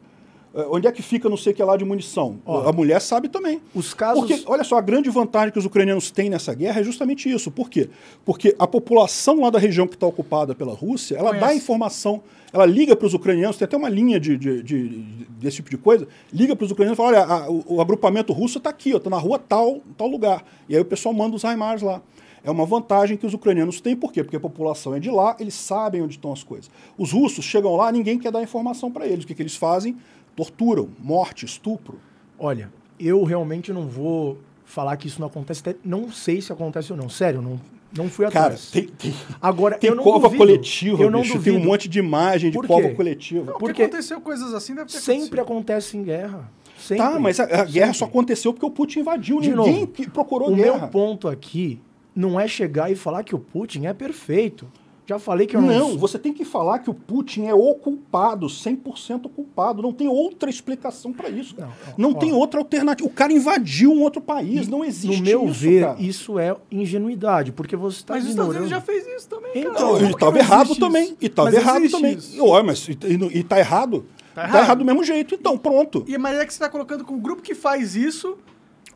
Eh, Onde é que fica não sei o que lá de munição? Ó, a mulher sabe também. Os casos. Porque, olha só, a grande vantagem que os ucranianos têm nessa guerra é justamente isso. Por quê? Porque a população lá da região que está ocupada pela Rússia, ela dá Conhece. informação, ela liga para os ucranianos, tem até uma linha de, de- de- de- desse tipo de coisa, liga para os ucranianos e fala, olha, a- o, o agrupamento russo está aqui, está na rua tal, tal lugar. E aí o pessoal manda os HIMARS lá. É uma vantagem que os ucranianos têm, por quê? Porque a população é de lá, eles sabem onde estão as coisas. Os russos chegam lá, ninguém quer dar informação para eles. O que, que eles fazem? Torturam, morte, estupro. Olha, eu realmente não vou falar que isso não acontece. até não sei se acontece ou não. Sério, não, não fui Cara, atrás. tem, tem, Agora, tem eu não cova duvido. coletiva, eu não bicho, duvido. tem um monte de imagem de cova coletiva. Não, Porque porque aconteceu coisas assim, deve ter Sempre acontecido. acontece em guerra. Sempre. Tá, mas a, a guerra só aconteceu porque o Putin invadiu. De Ninguém novo, que procurou O guerra. meu ponto aqui não é chegar e falar que o Putin é perfeito. Já falei que eu não. Não, você tem que falar que o Putin é o culpado, 100% culpado. Não tem outra explicação para isso. Não, Não, ó, tem ó. outra alternativa. O cara invadiu um outro país. não existe No meu isso, ver, cara. isso é ingenuidade, porque você está Mas os Estados ignorando. Unidos já fez isso também, Então, cara. Não, Como e estava não errado existe também. isso? E estava errado também. isso. Ué, mas e, e, e tá errado? Tá Tá errado. errado do mesmo jeito. Então, pronto. E mas é que você está colocando que o grupo que faz isso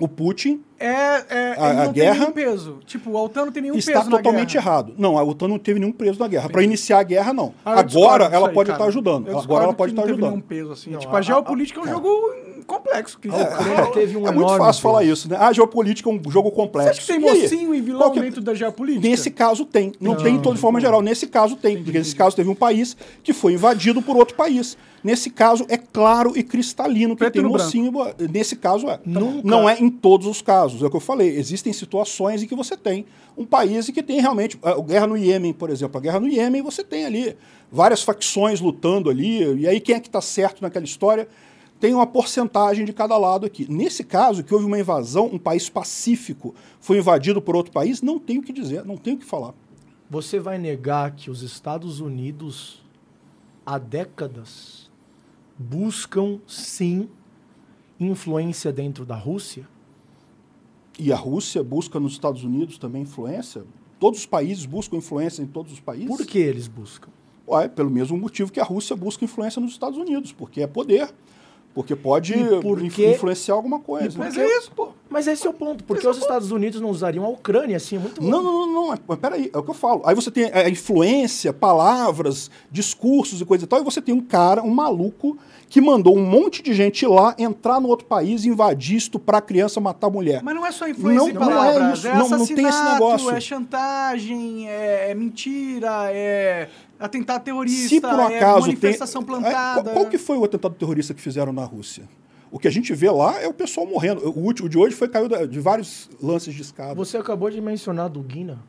O Putin é, é A- ele a não guerra tem nenhum peso. Tipo, a OTAN não tem nenhum está peso na totalmente guerra. errado. Não, a OTAN não teve nenhum preso na guerra. Para iniciar a guerra, não. Ah, Agora ela aí, pode estar ajudando. Eu Agora ela pode que estar não teve ajudando. nenhum peso assim. Não, tipo, a, a- a- geopolítica é um cara. jogo complexo. Que A Ucrânia teve um é muito fácil falar isso, né? A geopolítica é um jogo Você complexo. acha que tem E mocinho e vilão Qual que é- dentro da geopolítica? Nesse caso tem. Não, Não, tem de forma não. geral. Nesse caso tem. Porque nesse caso teve um país que foi invadido por outro país. Nesse caso é claro e cristalino que Preto tem mocinho. Nesse caso é. Nunca- Não é em todos os casos. É o que eu falei. Existem situações em que você tem um país que tem realmente. A guerra no Iêmen, por exemplo. A guerra no Iêmen você tem ali várias facções lutando ali. E aí quem é que está certo naquela história? Tem uma porcentagem de cada lado aqui. Nesse caso, que houve uma invasão, um país pacífico foi invadido por outro país, não tem o que dizer, não tem o que falar. Você vai negar que os Estados Unidos, há décadas, buscam, sim, influência dentro da Rússia? E a Rússia busca nos Estados Unidos também influência? Todos os países buscam influência em todos os países? Por que eles buscam? Ué, pelo mesmo motivo que a Rússia busca influência nos Estados Unidos, porque é poder, porque pode E por inf- que- influenciar alguma coisa. Mas é isso, pô. Mas esse é o ponto. Porque Esse é os Estados Unidos não usariam a Ucrânia assim? É muito Não, não, não, não. Mas peraí, é o que eu falo. Aí você tem a influência, palavras, discursos e coisa e tal, e você tem um cara, um maluco, que mandou um monte de gente lá, entrar no outro país, invadir, estuprar criança, matar mulher. Mas não é só influência Não- em não é palavras, isso, é, não- não tem esse negócio. é chantagem, é, é mentira, é atentado terrorista, Se por um é acaso manifestação tem. plantada. É, qual, qual que foi o atentado terrorista que fizeram na Rússia? O que a gente vê lá é o pessoal morrendo. O último de hoje foi caiu de vários lances de escada. Você acabou de mencionar a do Guina.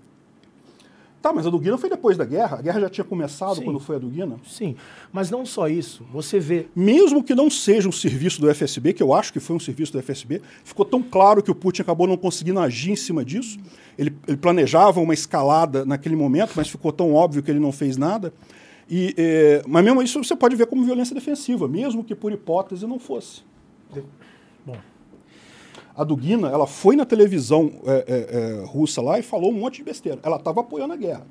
Tá, mas a do Guina foi depois da guerra. A guerra já tinha começado Sim. quando foi a do Guina. Sim, mas não só isso. Você vê Mesmo que não seja um serviço do FSB, que eu acho que foi um serviço do FSB, ficou tão claro que o Putin acabou não conseguindo agir em cima disso. Ele, ele planejava uma escalada naquele momento, mas ficou tão óbvio que ele não fez nada. E, eh, mas mesmo isso você pode ver como violência defensiva, mesmo que por hipótese não fosse. Bom. A Dugina, ela foi na televisão é, é, é, russa lá e falou um monte de besteira. Ela estava apoiando a guerra.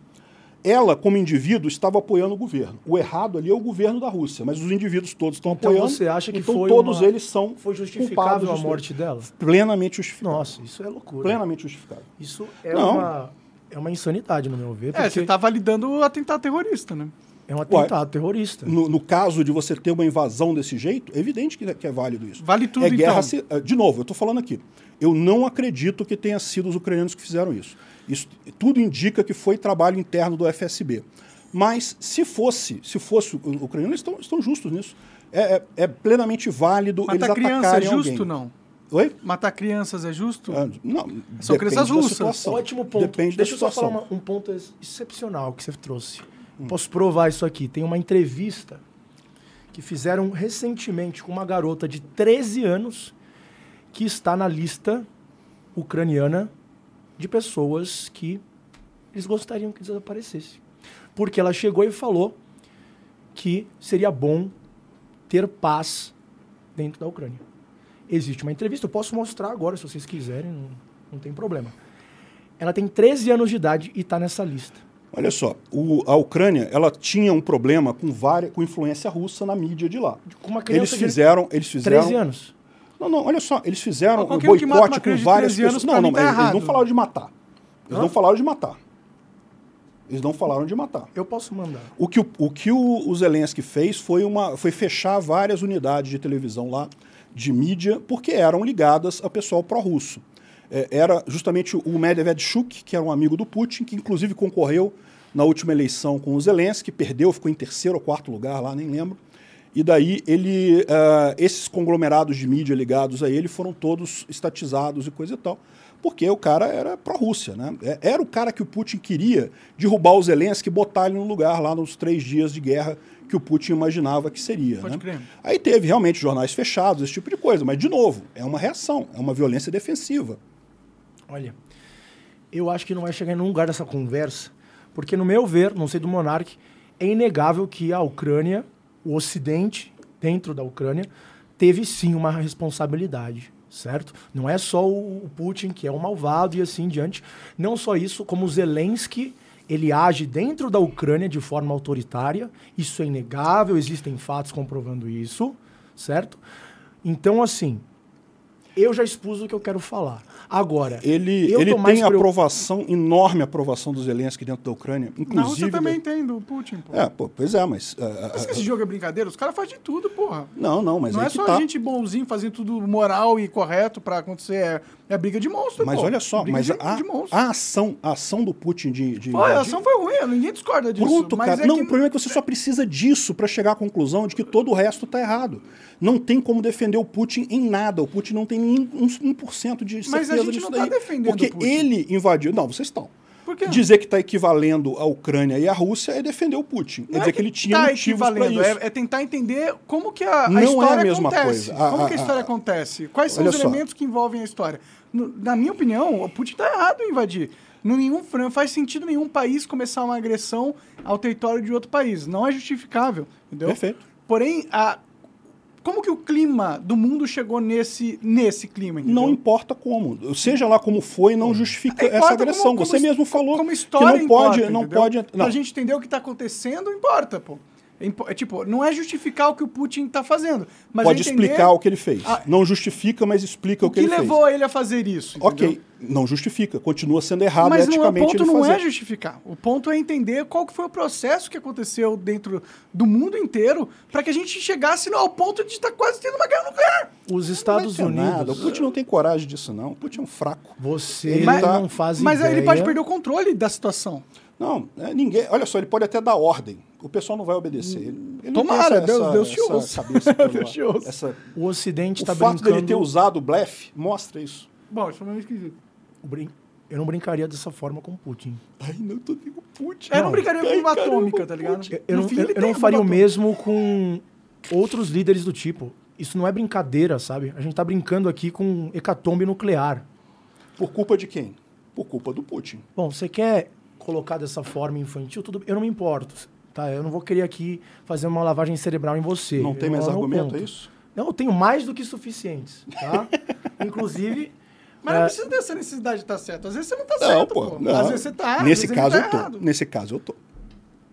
Ela, como indivíduo, estava apoiando o governo. O errado ali é o governo da Rússia, mas os indivíduos todos estão Então apoiando. você acha que então foi todos uma- eles são foi culpados justificável a morte dela? Plenamente justificável. Nossa, isso é loucura. Plenamente justificável. Isso é Não. uma é uma insanidade no meu ver, É, porque você tá validando o atentado terrorista, né? É um atentado terrorista. No, no caso de você ter uma invasão desse jeito, é evidente que é, que é válido isso. Vale tudo, é guerra então. ci- De novo, eu estou falando aqui. Eu não acredito que tenha sido os ucranianos que fizeram isso. Isso tudo indica que foi trabalho interno do FSB. Mas se fosse, se fosse o ucraniano, eles estão, estão justos nisso. É, é- é plenamente válido eles Matar criança é justo, alguém. não? Oi? Matar crianças é justo? Ah, não, São crianças russas. situação. Ótimo ponto. Depende Deixa da eu só falar uma- um ponto ex- excepcional que você trouxe. Posso provar isso aqui. Tem uma entrevista que fizeram recentemente com uma garota de 13 anos que está na lista ucraniana de pessoas que eles gostariam que desaparecesse. Porque ela chegou e falou que seria bom ter paz dentro da Ucrânia. Existe uma entrevista, eu posso mostrar agora se vocês quiserem, não, não tem problema. Ela tem 13 anos de idade e está nessa lista. Olha só, o- a Ucrânia ela tinha um problema com, várias, com influência russa na mídia de lá. Eles fizeram, eles fizeram. 13 anos. Não, não, olha só, eles fizeram um um boicote com várias 13 anos, pessoas. Não, não, tá eles, eles não falaram de matar. Eles Hã? não falaram de matar. Eles não falaram de matar. Eu posso mandar. O que o, o, que o, o Zelensky fez foi, uma, foi fechar várias unidades de televisão lá, de mídia, porque eram ligadas a pessoal pró-russo. É, era justamente o Medvedchuk, que era um amigo do Putin, que inclusive concorreu na última eleição com o Zelensky, perdeu, ficou em terceiro ou quarto lugar lá, nem lembro. E daí ele, ah, esses conglomerados de mídia ligados a ele foram todos estatizados e coisa e tal, porque o cara era pró-Rússia, né? É- Era o cara que o Putin queria derrubar o Zelensky e botar ele no lugar lá nos três dias de guerra que o Putin imaginava que seria. Pode né? crer. Aí teve realmente jornais fechados, esse tipo de coisa, mas de novo, é uma reação, é uma violência defensiva. Olha, eu acho que não vai chegar em nenhum lugar dessa conversa, porque no meu ver, não sei do Monark, é inegável que a Ucrânia, o Ocidente, dentro da Ucrânia, teve sim uma responsabilidade, certo? Não é só o Putin que é o malvado e assim diante. Não só isso, como Zelensky, ele age dentro da Ucrânia de forma autoritária. Isso é inegável, existem fatos comprovando isso, certo? Então, assim, eu já expus o que eu quero falar. Agora, Ele, eu ele tem preo- aprovação, enorme aprovação do Zelensky dentro da Ucrânia, inclusive... Na Rússia também tem do Putin, pô. É, pô, pois é, mas... ah, Mas que esse jogo é brincadeira? Os caras fazem de tudo, porra. Não, não, mas não é que só tá. gente bonzinho fazendo tudo moral e correto pra acontecer. É, é briga de monstro, Mas pô. olha só, briga mas de, a, de a ação, a ação do Putin de, de Foi, a ação foi ruim, ninguém discorda disso. Pronto, mas cara. é não, que- o problema é que você só precisa disso para chegar à conclusão de que todo o resto tá errado. Não tem como defender o Putin em nada. O Putin não tem nem um, 1% de certeza Mas a gente disso não tá daí. defendendo Porque Putin. ele invadiu... Não, vocês estão. Dizer que está equivalendo a Ucrânia e a Rússia é defender o Putin. Não é dizer que ele tinha tá motivos para isso. É, é tentar entender como que a, a Não é a história mesma acontece. coisa. A- como que a a- história a- acontece? Quais são os só. elementos que envolvem a história? No- na minha opinião, o Putin tá errado em invadir. Não, nenhum, não faz sentido nenhum país começar uma agressão ao território de outro país. Não é justificável, entendeu? Perfeito. Porém, a, como que o clima do mundo chegou nesse, nesse clima, entendeu? Não importa como. Seja lá como foi, não justifica Importa essa como- agressão. como Você his- mesmo falou como que história não pode, importa, não entendeu? pode. Não. Pra gente entender o que tá acontecendo, importa, pô. É, é tipo, não é justificar o que o Putin tá fazendo, mas Pode entender explicar o que ele fez. Ah, não justifica, mas explica o, o que, que, ele levou ele a fazer isso. fez. Ok, entendeu? não justifica. Continua sendo errado Mas não, o eticamente ponto ele não fazer. é justificar. O ponto é entender qual que foi o processo que aconteceu dentro do mundo inteiro para que a gente chegasse ao ponto de estar quase tendo uma guerra nuclear. Os Estados ter Nada. O Unidos, Putin não tem coragem disso, não. O Putin é um fraco. você Ele tá- não faz Mas ideia. ele pode perder o controle da situação. Não, é, ninguém. Olha só, ele pode até dar ordem. O pessoal não vai obedecer. Ele, ele não tem Tomara, essa- Deus- Deus te ouça. (laughs) Deus te ouça. essa- O Ocidente O está fato brincando... dele ter usado o blefe mostra isso. Bom, isso foi meio esquisito. o brin- Eu não brincaria dessa forma com o Putin. Ai, não, tô digo Putin. Eu não brincaria com caramba, atômica, tá ligado? Putin. Eu, eu não, fim, eu- eu não faria o mesmo com outros líderes do tipo. Isso não é brincadeira, sabe? A gente tá brincando aqui com hecatombe nuclear. Por culpa de quem? Por culpa do Putin. Bom, você quer colocar dessa forma infantil, tudo eu não me importo, tá? Eu não vou querer aqui fazer uma lavagem cerebral em você. Não tem mais é argumento, é isso? Não, eu tenho mais do que suficientes, tá? (laughs) Inclusive, Mas não É. precisa dessa necessidade de estar certo. Às vezes você não tá Não, certo, pô. pô. não. Às vezes você tá. às Nesse caso ele eu tá tô. errado. Nesse caso eu tô.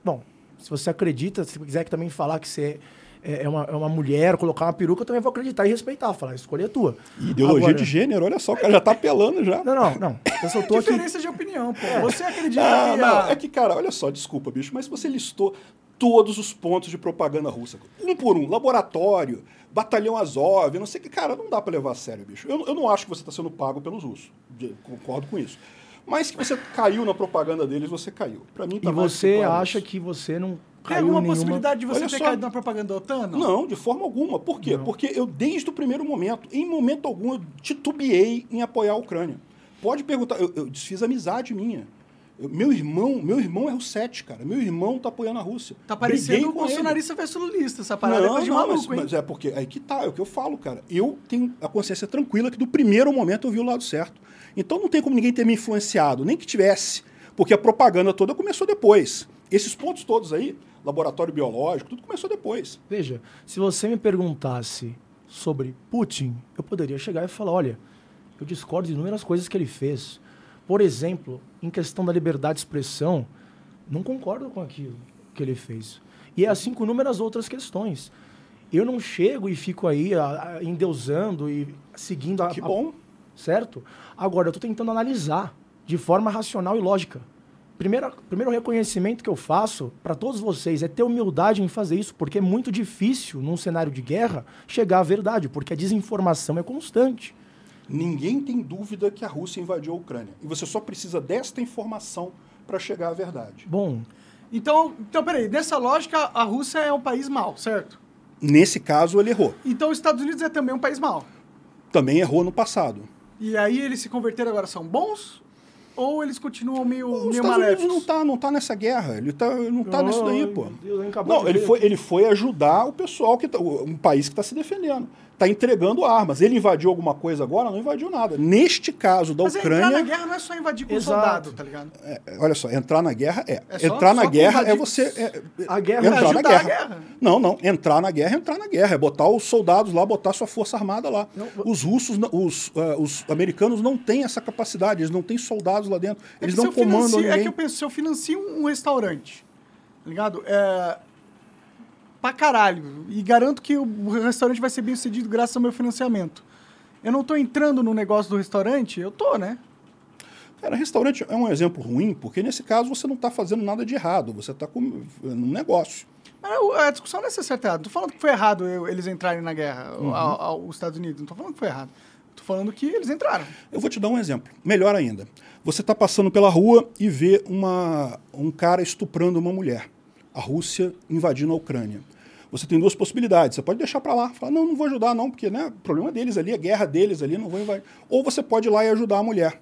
bom, se você acredita, se quiser também falar que você é é uma, é uma mulher, colocar uma peruca, eu também vou acreditar e respeitar. Falar, a escolha é tua. Ideologia Agora- de gênero, olha só, o cara já tá apelando já. Não, não, não. Eu só tô aqui. Diferença de opinião, pô. Você acredita Ah, que não, a... é que, cara, olha só, desculpa, bicho, mas você listou todos os pontos de propaganda russa. Um por um, laboratório, batalhão Azov, não sei o que. Cara, não dá pra levar a sério, bicho. Eu, eu não acho que você tá sendo pago pelos russos. De- concordo com isso. Mas que você caiu na propaganda deles, você caiu. Pra mim tá E você acha isso. que você não Tem alguma nenhuma... possibilidade de você Olha ter só. caído na propaganda da OTAN? Não. Não, de forma alguma. Por quê? Porque eu, desde o primeiro momento, em momento algum, eu titubeei em apoiar a Ucrânia. Pode perguntar, eu, eu desfiz amizade minha. Eu- meu irmão, meu irmão é russete, cara. Meu irmão tá apoiando a Rússia. Tá parecendo um bolsonarista versus lulista. Essa parada é Não, coisa de não, maluco, mas, mas é porque aí que tá, é o que eu falo, cara. Eu tenho a consciência tranquila que do primeiro momento eu vi o lado certo. Então não tem como ninguém ter me influenciado, nem que tivesse, porque a propaganda toda começou depois. Esses pontos todos aí, laboratório biológico, tudo começou depois. Veja, se você me perguntasse sobre Putin, eu poderia chegar e falar, olha, eu discordo de inúmeras coisas que ele fez. Por exemplo, em questão da liberdade de expressão, não concordo com aquilo que ele fez. E é assim com inúmeras outras questões. Eu não chego e fico aí a, a, endeusando e seguindo a, Que a- bom. certo? Agora, eu estou tentando analisar de forma racional e lógica. Primeiro, primeiro reconhecimento que eu faço para todos vocês é ter humildade em fazer isso, porque é muito difícil, num cenário de guerra, chegar à verdade, porque a desinformação é constante. Ninguém tem dúvida que a Rússia invadiu a Ucrânia. E você só precisa desta informação para chegar à verdade. Bom, Então, então, peraí. Nessa lógica, a Rússia é um país mau, certo? Nesse caso, ele errou. Então, os Estados Unidos é também um país mau. Também errou no passado. E aí, eles se converteram agora são bons? Ou eles continuam meio, Os meio Estados Unidos maléficos? não tá, não tá nessa guerra. Ele tá, não tá nisso daí, pô. Deus, Não, ele ver foi, ele foi ajudar o pessoal, que tá, um país que está se defendendo. Está entregando armas. Ele invadiu alguma coisa agora? Não invadiu nada. Neste caso da Mas entrar na Ucrânia. guerra não é só invadir com Exato. soldado, tá ligado? é, olha só, entrar na guerra é. É só- entrar na guerra é invadir- você. é- A guerra é entrar na ajudar a guerra. guerra. Não, não. Entrar na guerra é entrar na guerra. É botar os soldados lá, botar sua força armada lá. Não, os russos, os, ah, os americanos não têm essa capacidade. Eles não têm soldados lá dentro. É Eles não eu financio- comandam É ninguém. que eu penso, se eu financio um restaurante, tá ligado? É... Pra caralho. E garanto que o restaurante vai ser bem sucedido graças ao meu financiamento. Eu não tô entrando no negócio do restaurante? Eu tô, né? Cara, restaurante é um exemplo ruim, porque nesse caso você não está fazendo nada de errado, você está com num negócio. Mas a discussão não é se certo errado. Não falando que foi errado eles entrarem na guerra, Uhum. ao- ao- os Estados Unidos. Não tô falando que foi errado. Tô falando que eles entraram. Eu vou te dar um exemplo, melhor ainda. Você está passando pela rua e vê uma, um cara estuprando uma mulher. A Rússia invadindo a Ucrânia. Você tem duas possibilidades. Você pode deixar para lá, falar, não, não vou ajudar não, porque né, o problema deles ali, a guerra deles ali, não vou invadir. Ou você pode ir lá e ajudar a mulher.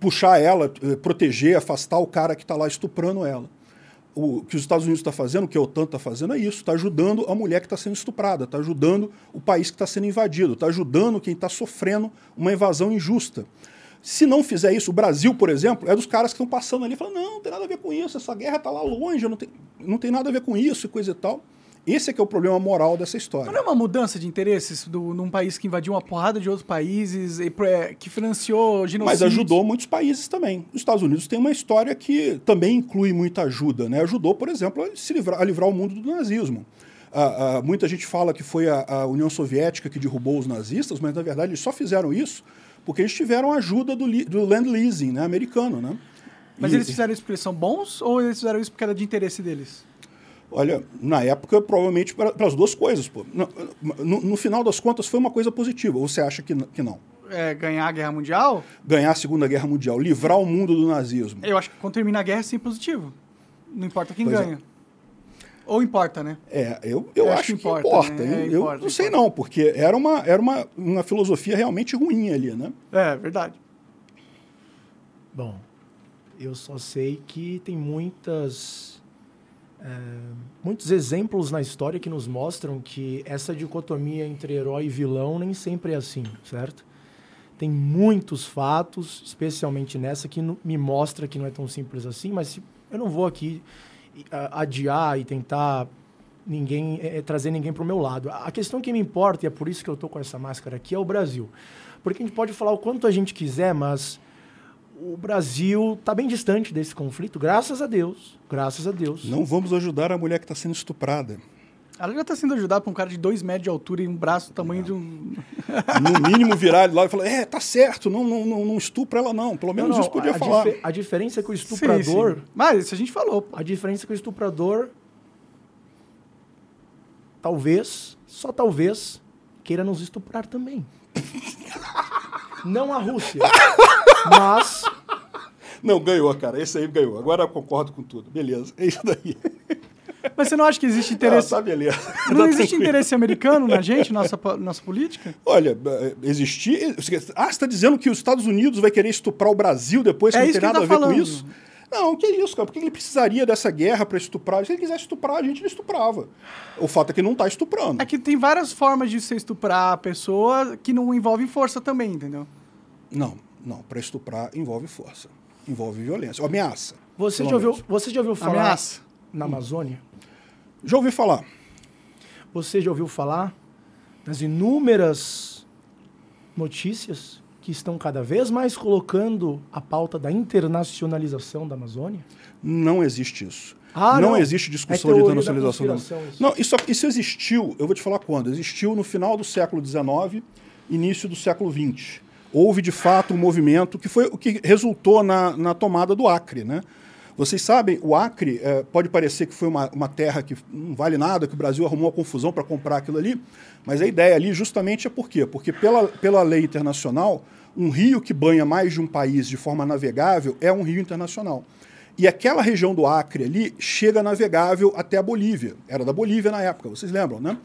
Puxar ela, eh, proteger, afastar o cara que está lá estuprando ela. O que os Estados Unidos está fazendo, o que a OTAN está fazendo é isso, está ajudando a mulher que está sendo estuprada, está ajudando o país que está sendo invadido, está ajudando quem está sofrendo uma invasão injusta. Se não fizer isso, o Brasil, por exemplo, é dos caras que estão passando ali e falam, não, não tem nada a ver com isso, essa guerra está lá longe, não tem, não tem nada a ver com isso e coisa e tal. Esse é que é o problema moral dessa história. Mas não é uma mudança de interesses do, num país que invadiu uma porrada de outros países, e, é, que financiou genocídio? Mas ajudou muitos países também. Os Estados Unidos tem uma história que também inclui muita ajuda. Né? Ajudou, por exemplo, a, se livrar, a livrar o mundo do nazismo. Ah, ah, muita gente fala que foi a, a, União Soviética que derrubou os nazistas, mas na verdade eles só fizeram isso porque eles tiveram ajuda do, do land leasing né, americano. Né? Mas e, eles fizeram isso porque eles são bons ou eles fizeram isso porque era de interesse deles? Olha, na época, provavelmente para as duas coisas. Pô. No, no, no, final das contas, foi uma coisa positiva. Ou você acha que, que não? É, ganhar a Guerra Mundial? Ganhar a Segunda Guerra Mundial, livrar o mundo do nazismo. Eu acho que quando termina a guerra, sim, positivo. Não importa quem pois é. ganha. É. Ou importa, né? É, eu, eu, eu acho, acho, que importa. importa. Né? É, eu importa, não sei não, porque era, uma, era uma, uma filosofia realmente ruim ali, né? É, verdade. Bom, eu só sei que tem muitas é, muitos exemplos na história que nos mostram que essa dicotomia entre herói e vilão nem sempre é assim, certo? Tem muitos fatos, especialmente nessa, que me mostra que não é tão simples assim, mas eu não vou aqui adiar e tentar ninguém é, trazer ninguém para o meu lado. A questão que me importa, e é por isso que eu estou com essa máscara aqui, é o Brasil. Porque a gente pode falar o quanto a gente quiser, mas o Brasil está bem distante desse conflito, graças a Deus. Graças a Deus. Não vamos ajudar a mulher que está sendo estuprada. Ela já está sendo ajudada por um cara de dois metros de altura e um braço do tamanho é. de um. (laughs) No mínimo virar ele lá e falar: é, tá certo, não, não, não, não estupra ela, não. Pelo menos não, não, isso podia a falar. Dif a diferença é que o estuprador. Sim, sim. Mas isso a gente falou. A diferença é que o estuprador. Talvez, só talvez, queira nos estuprar também. (laughs) não a Rússia. (laughs) Mas. Não, ganhou, cara. Esse aí ganhou. Agora eu concordo com tudo. Beleza. É isso daí. Mas você não acha que existe (laughs) interesse. Ah, tá beleza. Não tá existe interesse americano na (laughs) gente, nossa, nossa política? Olha, existir. Ah, você está dizendo que os Estados Unidos vai querer estuprar o Brasil depois que é não tem nada tá a ver falando. com isso? Não, que isso, cara? Por que ele precisaria dessa guerra para estuprar? Se ele quisesse estuprar, a gente não estuprava. O fato é que não está estuprando. É que tem várias formas de você estuprar a pessoa que não envolvem força também, entendeu? Não, não. Para estuprar envolve força. Envolve violência. Ameaça. Você já, ouviu, você já ouviu falar Ameaça. na Amazônia? Já ouvi falar. Você já ouviu falar das inúmeras notícias que estão cada vez mais colocando a pauta da internacionalização da Amazônia? Não existe isso. Ah, não, não, existe discussão é de internacionalização. Da isso. Não, isso, isso existiu, eu vou te falar quando. Existiu no final do século XIX, início do século XX. Houve, de fato, um movimento que foi o que resultou na, na tomada do Acre. Né? Vocês sabem, o Acre é, pode parecer que foi uma, uma terra que não vale nada, que o Brasil arrumou uma confusão para comprar aquilo ali, mas a ideia ali justamente é por quê? Porque pela, pela lei internacional, um rio que banha mais de um país de forma navegável é um rio internacional. E aquela região do Acre ali chega navegável até a Bolívia. Era da Bolívia na época, vocês lembram, né?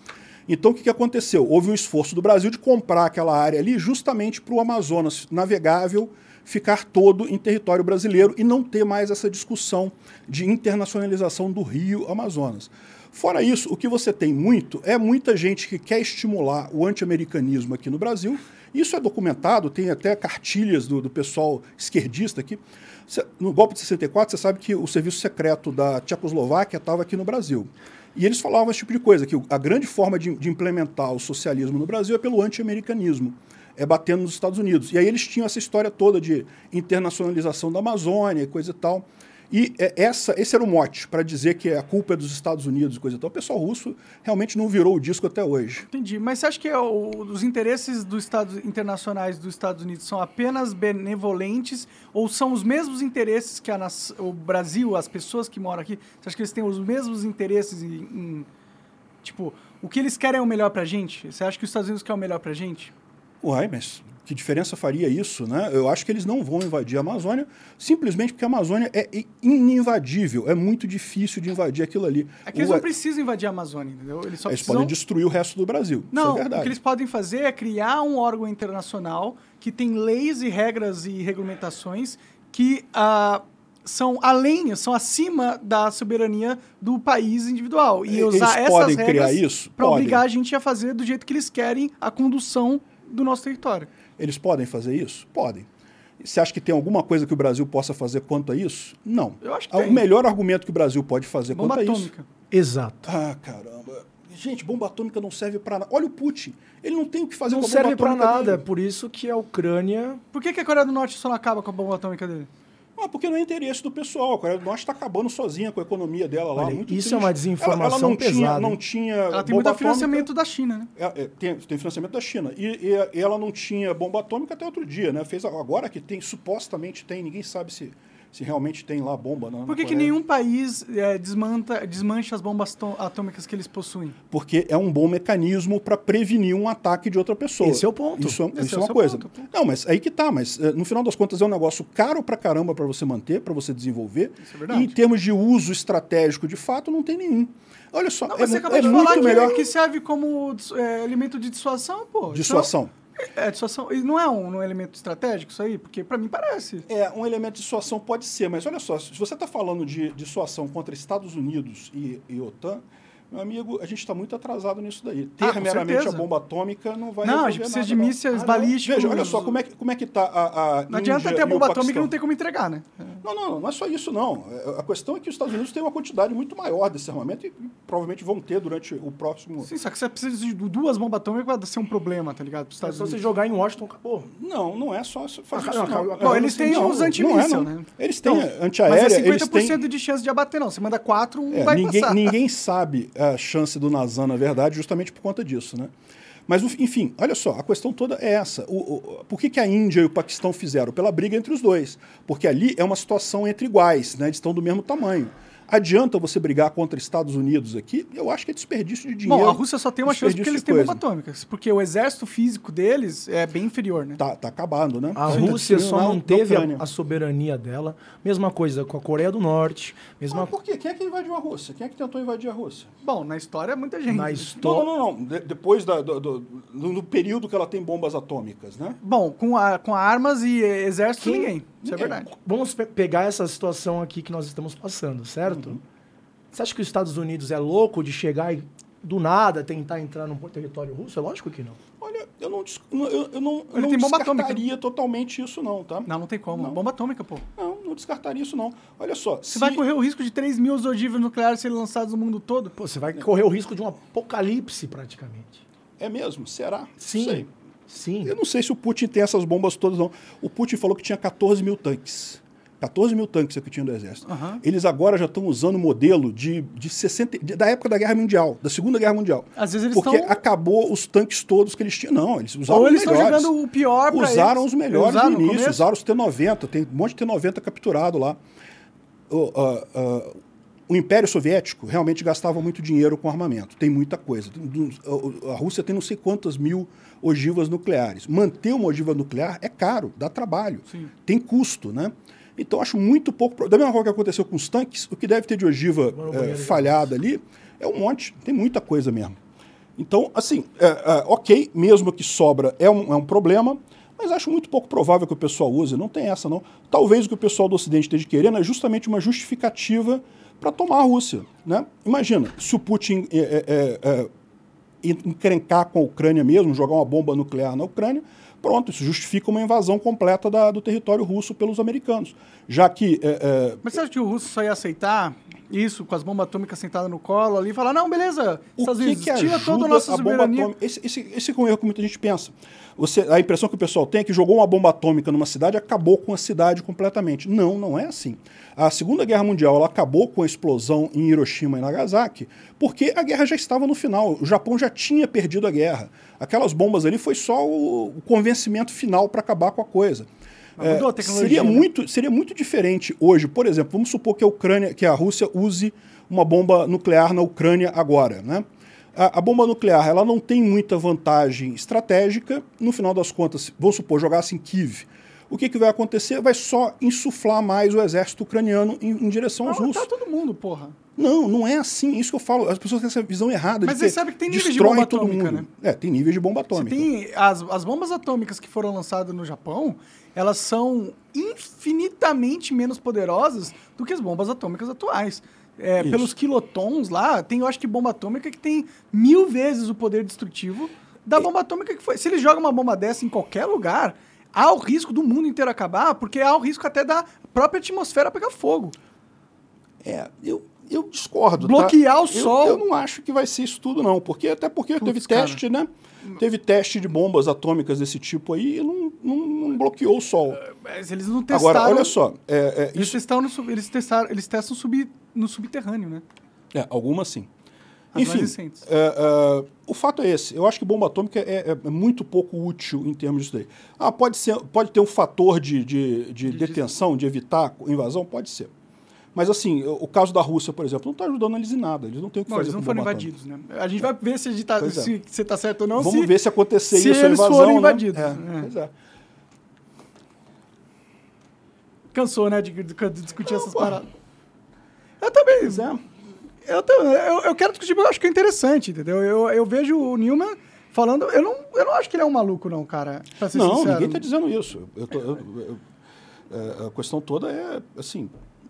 Então o que, que aconteceu? Houve um esforço do Brasil de comprar aquela área ali justamente para o Amazonas navegável ficar todo em território brasileiro e não ter mais essa discussão de internacionalização do Rio Amazonas. Fora isso, o que você tem muito é muita gente que quer estimular o anti-americanismo aqui no Brasil. Isso é documentado, tem até cartilhas do, do pessoal esquerdista aqui. No golpe de 64, você sabe que o serviço secreto da Tchecoslováquia estava aqui no Brasil. E eles falavam esse tipo de coisa, que a grande forma de, de implementar o socialismo no Brasil é pelo anti-americanismo é, batendo nos Estados Unidos. E aí eles tinham essa história toda de internacionalização da Amazônia coisa e tal. E é, essa, esse era o mote para dizer que a culpa é dos Estados Unidos coisa e tal. O pessoal russo realmente não virou o disco até hoje. Entendi. Mas você acha que é o, os interesses dos Estados internacionais dos Estados Unidos são apenas benevolentes ou são os mesmos interesses que a, o Brasil, as pessoas que moram aqui? Você acha que eles têm os mesmos interesses em, em tipo, o que eles querem é o melhor para a gente? Você acha que os Estados Unidos querem o melhor para a gente? Uai, mas que diferença faria isso, né? Eu acho que eles não vão invadir a Amazônia simplesmente porque a Amazônia é ininvadível, é muito difícil de invadir aquilo ali. É que eles o... não precisam invadir a Amazônia, entendeu? Eles, só eles precisam... podem destruir o resto do Brasil. Não, é o que eles podem fazer é criar um órgão internacional que tem leis e regras e regulamentações que uh, são além, são acima da soberania do país individual. E usar eles essas regras para obrigar a gente a fazer do jeito que eles querem a condução do nosso território. Eles podem fazer isso? Podem. Você acha que tem alguma coisa que o Brasil possa fazer quanto a isso? Não. Eu acho que O tem. melhor argumento que o Brasil pode fazer Bomba quanto atômica. a isso. Exato. Ah, caramba. gente, bomba atômica não serve para nada. Olha o Putin. Ele não tem o que fazer Não com a serve bomba atômica nada. É dele. por isso que a Ucrânia. Por que, que a Coreia do Norte só não acaba com a bomba atômica dele? Ah, porque não é interesse do pessoal. A Coreia do Norte está acabando sozinha com a economia dela lá. Olha, muito isso triste. é uma desinformação ela, ela não Tinha, pesada, não hein? tinha Ela tem muito atômica. financiamento da China, né? É, é, tem, tem financiamento da China. E, e- e ela não tinha bomba atômica até outro dia, né? Fez agora que tem, supostamente tem, ninguém sabe se, se realmente tem lá bomba. Na, na Por que, que nenhum país é, desmanta, desmancha as bombas atômicas que eles possuem? Porque é um bom mecanismo para prevenir um ataque de outra pessoa. Esse é o ponto. Isso, é- Esse isso é é uma coisa. ponto. Não, mas aí que tá. Mas eh, no final das contas é um negócio caro pra caramba para você manter, para você desenvolver. Isso é verdade. E em termos de uso estratégico, de fato, não tem nenhum. Olha só, Não, é, você acabou é de muito falar que, melhor que serve como é, elemento de dissuasão, pô. Isso dissuasão. É, dissuasão. E não é um, um elemento estratégico isso aí? Porque pra mim parece. É, um elemento de dissuasão pode ser, mas olha só, se você está falando de dissuasão contra Estados Unidos e, e OTAN, meu amigo, a gente está muito atrasado nisso daí. Ter Ah, meramente certeza. a bomba atômica não vai Não, a gente precisa nada, de não. mísseis Ah, não. balísticos. Veja, olha só, como é que, como é que tá a, a Não adianta ter a bomba atômica e não ter como entregar, né? Não, não, não é só isso, não. É, A questão é que os Estados Unidos têm uma quantidade muito maior desse armamento e provavelmente vão ter durante o próximo. Sim, só que você precisa de duas bombas atômicas pra ser um problema, tá ligado? Pros É Estados só você Unidos. jogar em Washington, acabou. Não, não é só fazer Ah, isso. não, Não, acaba- Bom, eles têm Não, os não é, antimíssil, não. né? Eles têm Então, antiaérea, Mas é eles 50% têm... de chance de abater, não. Você manda quatro, um É, vai ninguém, passar. ninguém sabe a chance do Nazan, na verdade, justamente por conta disso, né? Mas, enfim, olha só, a questão toda é essa. O, o- por que, que a Índia e o Paquistão fizeram? Pela briga entre os dois. Porque ali é uma situação entre iguais, né? Eles estão do mesmo tamanho. Adianta você brigar contra Estados Unidos aqui? Eu acho que é desperdício de dinheiro. Bom, a Rússia só tem uma chance porque eles têm bomba atômica. Porque o exército físico deles é bem inferior, né? Tá, tá acabando, né? A Sim, Rússia só manteve Ucrânia. a, a soberania dela. Mesma coisa com a Coreia do Norte. Mesma Mas por quê? Quem é que invadiu a Rússia? Quem é que tentou invadir a Rússia? Bom, na história, muita gente. na? Não, história. não, não. não. De- depois da, do, do- no no período que ela tem bombas atômicas, né? Bom, com, a, com armas e exército, Quem- ninguém. Isso é Ninguém. verdade. Vamos pe- pegar essa situação aqui que nós estamos passando, certo? Você acha que os Estados Unidos é louco de chegar e do nada tentar entrar no território russo? É lógico que não. Olha, eu não, eu, eu não, eu Ele não tem bomba descartaria totalmente isso, não, tá? Não, não tem como. Não. Bomba atômica, pô. Não, não descartaria isso, não. Olha só, Você vai correr o risco de 3 mil ogivas nucleares serem lançados no mundo todo? Pô, você vai correr o risco de um apocalipse praticamente. É mesmo? Será? Sim. Sei. Sim. Eu não sei se o Putin tem essas bombas todas, não. O Putin falou que tinha 14 mil tanques. 14 mil tanques é que tinha do exército. Aham. Eles agora já estão usando o modelo de, de 60, de- da época da Guerra Mundial, da Segunda Guerra Mundial. Às vezes eles Porque estão- acabou os tanques todos que eles tinham. Não, eles usaram Ou os eles estão melhores. jogando o pior Usaram eles. os melhores Usaram no início, começo? usaram os T-90, tem um monte de T-90 capturado lá. O, ah, ah, o Império Soviético realmente gastava muito dinheiro com armamento, tem muita coisa. A Rússia tem não sei quantas mil ogivas nucleares. Manter uma ogiva nuclear é caro, dá trabalho, Sim. tem custo, né? Então acho muito pouco. Da mesma forma que aconteceu com os tanques, o que deve ter de ogiva de falhada ali é um monte, tem muita coisa mesmo. Então, assim, é, é, ok, mesmo que sobra é um, é um problema, mas acho muito pouco provável que o pessoal use, não tem essa não. Talvez o que o pessoal do Ocidente esteja querendo é justamente uma justificativa para tomar a Rússia. Né? Imagina, se o Putin é, é, é, é, encrencar com a Ucrânia mesmo, jogar uma bomba nuclear na Ucrânia, pronto, isso justifica uma invasão completa da- do território russo pelos americanos. Já que é, é, Mas você acha que o russo só ia aceitar isso com as bombas atômicas sentadas no colo ali e falar, não, beleza, O Estados que, Unidos, que tira toda a nossa a soberania. atômica? Esse, esse, esse é um erro que muita gente pensa. Você, a impressão que o pessoal tem é que jogou uma bomba atômica numa cidade e acabou com a cidade completamente. Não, não é assim. A Segunda Guerra Mundial ela acabou com a explosão em Hiroshima e Nagasaki porque a guerra já estava no final. O Japão já tinha perdido a guerra. Aquelas bombas ali foi só o, o convencimento final para acabar com a coisa. Mas mudou a É, tecnologia, seria né? muito, seria muito diferente hoje, por exemplo, vamos supor que a Ucrânia, que a Rússia use uma bomba nuclear na Ucrânia agora, né? A, a bomba nuclear, ela não tem muita vantagem estratégica. No final das contas, vamos supor, jogasse em Kiev. O que, que vai acontecer? Vai só insuflar mais o exército ucraniano em, em direção aos Não, russos. tá todo mundo, porra. Não, não é assim. Isso que eu falo. As pessoas têm essa visão errada. Mas de você sabe que tem níveis de bomba atômica, né? É, tem níveis de bomba Você atômica. tem as, as bombas atômicas que foram lançadas no Japão, elas são infinitamente menos poderosas do que as bombas atômicas atuais. É, pelos quilotons lá, tem, eu acho que bomba atômica que tem mil vezes o poder destrutivo da bomba atômica que foi. Se eles jogam uma bomba dessa em qualquer lugar, há o risco do mundo inteiro acabar, porque há o risco até da própria atmosfera pegar fogo. É, eu, Eu discordo. Bloquear tá? o sol. Eu, não acho que vai ser isso tudo, não. Porque, até porque teve cara. teste, né? Teve teste de bombas atômicas desse tipo aí e não, não, não bloqueou o sol. Mas eles não testaram. Agora, olha só. É, é, eles, isso... testaram no, eles, testaram, eles testam sub, no subterrâneo, né? É, algumas sim. Enfim, é, é, o fato é esse. Eu acho que bomba atômica é, é, muito pouco útil em termos disso daí. Ah, pode, ser, pode ter um fator de, de, de, de detenção, de evitar invasão? Pode ser. Mas, assim, o caso da Rússia, por exemplo, não está ajudando eles em nada. Eles não têm o que Bom, fazer Eles não foram invadidos, né? A gente vai ver se está é. tá certo ou não. Vamos se, ver se acontecer se isso, eles invasão. foram né? invadidos. É, é. Pois é. Cansou, né, de, de discutir não, essas pô. paradas. Eu também. Pois é. Eu, eu, eu quero discutir porque eu acho que é interessante, entendeu? Eu, eu vejo o Newman falando. Eu não, eu não acho que ele é um maluco, não, cara. não, sincero. ninguém está dizendo isso. Eu tô, eu, é, a questão toda é, assim,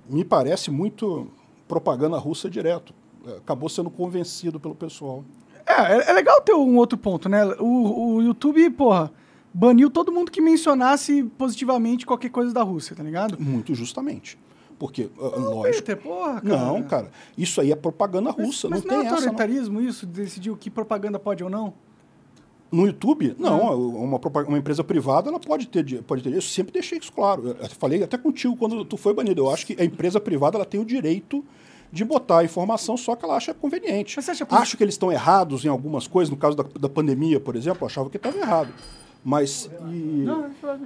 me parece muito propaganda russa direto. Acabou sendo convencido pelo pessoal. É, é legal ter um outro ponto, né? O, o YouTube, porra, baniu todo mundo que mencionasse positivamente qualquer coisa da Rússia, tá ligado? Muito justamente. Porque, não, lógico. Peter, porra, cara. Não, cara. Isso aí é propaganda russa. Mas, mas não, não tem é autoritarismo essa, não. isso? Decidir o que propaganda pode ou não? No YouTube, não. Uhum. Uma, uma empresa privada ela pode ter, pode ter. Eu sempre deixei isso claro. Eu falei até contigo quando tu foi banido. Eu acho que a empresa privada ela tem o direito de botar a informação só que ela acha conveniente. Acha Acho que eles estão errados em algumas coisas. No caso da, da pandemia, por exemplo, eu achava que estava errado. Mas. E... Não, é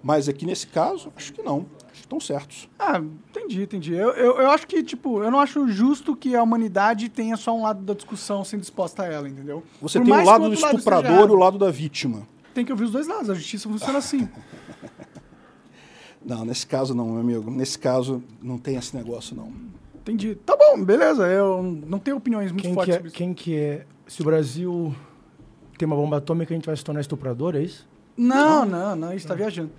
Mas aqui nesse caso, acho que não. Estão certos. Ah, entendi, entendi. Eu, eu, eu, acho que, tipo, eu não acho justo que a humanidade tenha só um lado da discussão sendo disposta a ela, entendeu? Você Por tem o lado do estuprador e o lado da vítima. Tem que ouvir os dois lados, a justiça funciona assim. (laughs) não, nesse caso não, meu amigo. Nesse caso não tem esse negócio, não. Entendi. Tá bom, beleza. Eu não tenho opiniões muito quem fortes que é, Quem que é... Se o Brasil tem uma bomba atômica, a gente vai se tornar estuprador, é isso? Não, não, não, a gente tá viajando.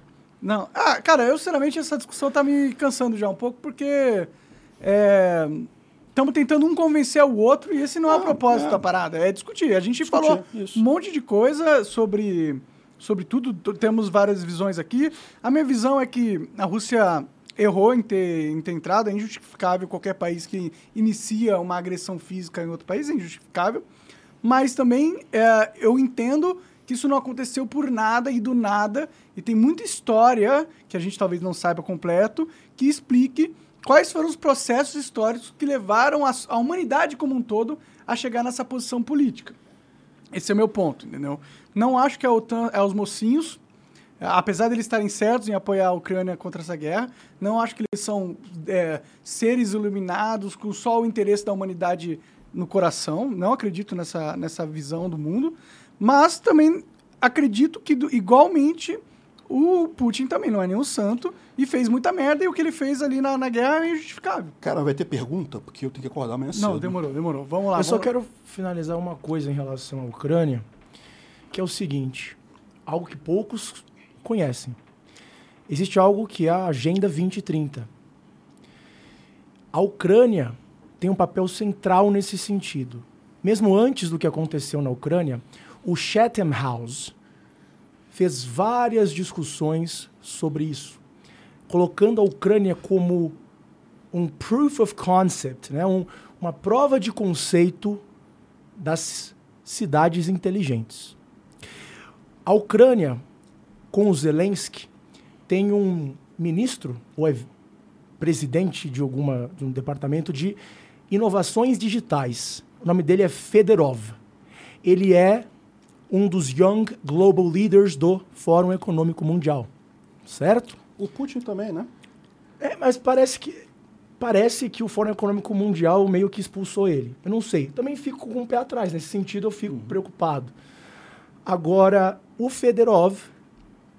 Não. Ah, cara, eu sinceramente essa discussão tá me cansando já um pouco, porque estamos é, tentando um convencer o outro e esse não é o propósito é. da parada, é discutir. A gente discutir, falou isso. um monte de coisa sobre, sobre tudo, temos várias visões aqui. A minha visão é que a Rússia errou em ter, em ter entrado, é injustificável qualquer país que inicia uma agressão física em outro país, é injustificável. Mas também é, eu entendo que isso não aconteceu por nada e do nada, e tem muita história que a gente talvez não saiba completo, que explique quais foram os processos históricos que levaram a, a humanidade como um todo a chegar nessa posição política. Esse é o meu ponto, entendeu? Não acho que a OTAN é os mocinhos, apesar de eles estarem certos em apoiar a Ucrânia contra essa guerra, não acho que eles são é, seres iluminados com só o interesse da humanidade no coração. Não acredito nessa, nessa visão do mundo. Mas também acredito que, do, igualmente, o Putin também não é nenhum santo e fez muita merda e o que ele fez ali na, na guerra é injustificável. Cara, vai ter pergunta, porque eu tenho que acordar amanhã cedo. Não, demorou, demorou. Vamos lá. Eu vamos só lá. quero finalizar uma coisa em relação à Ucrânia, que é o seguinte, algo que poucos conhecem. Existe algo que é a Agenda 2030. A Ucrânia tem um papel central nesse sentido. Mesmo antes do que aconteceu na Ucrânia, o Chatham House fez várias discussões sobre isso, colocando a Ucrânia como um proof of concept, né? um, uma prova de conceito das cidades inteligentes. A Ucrânia, com o Zelensky, tem um ministro, ou é presidente de, alguma, de um departamento de inovações digitais. O nome dele é Fedorov. Ele é um dos Young Global Leaders do Fórum Econômico Mundial. Certo? O Putin também, né? É, mas parece que parece que o Fórum Econômico Mundial meio que expulsou ele. Eu não sei. Também fico com o pé atrás. Nesse sentido, eu fico uhum. preocupado. Agora, o Fedorov,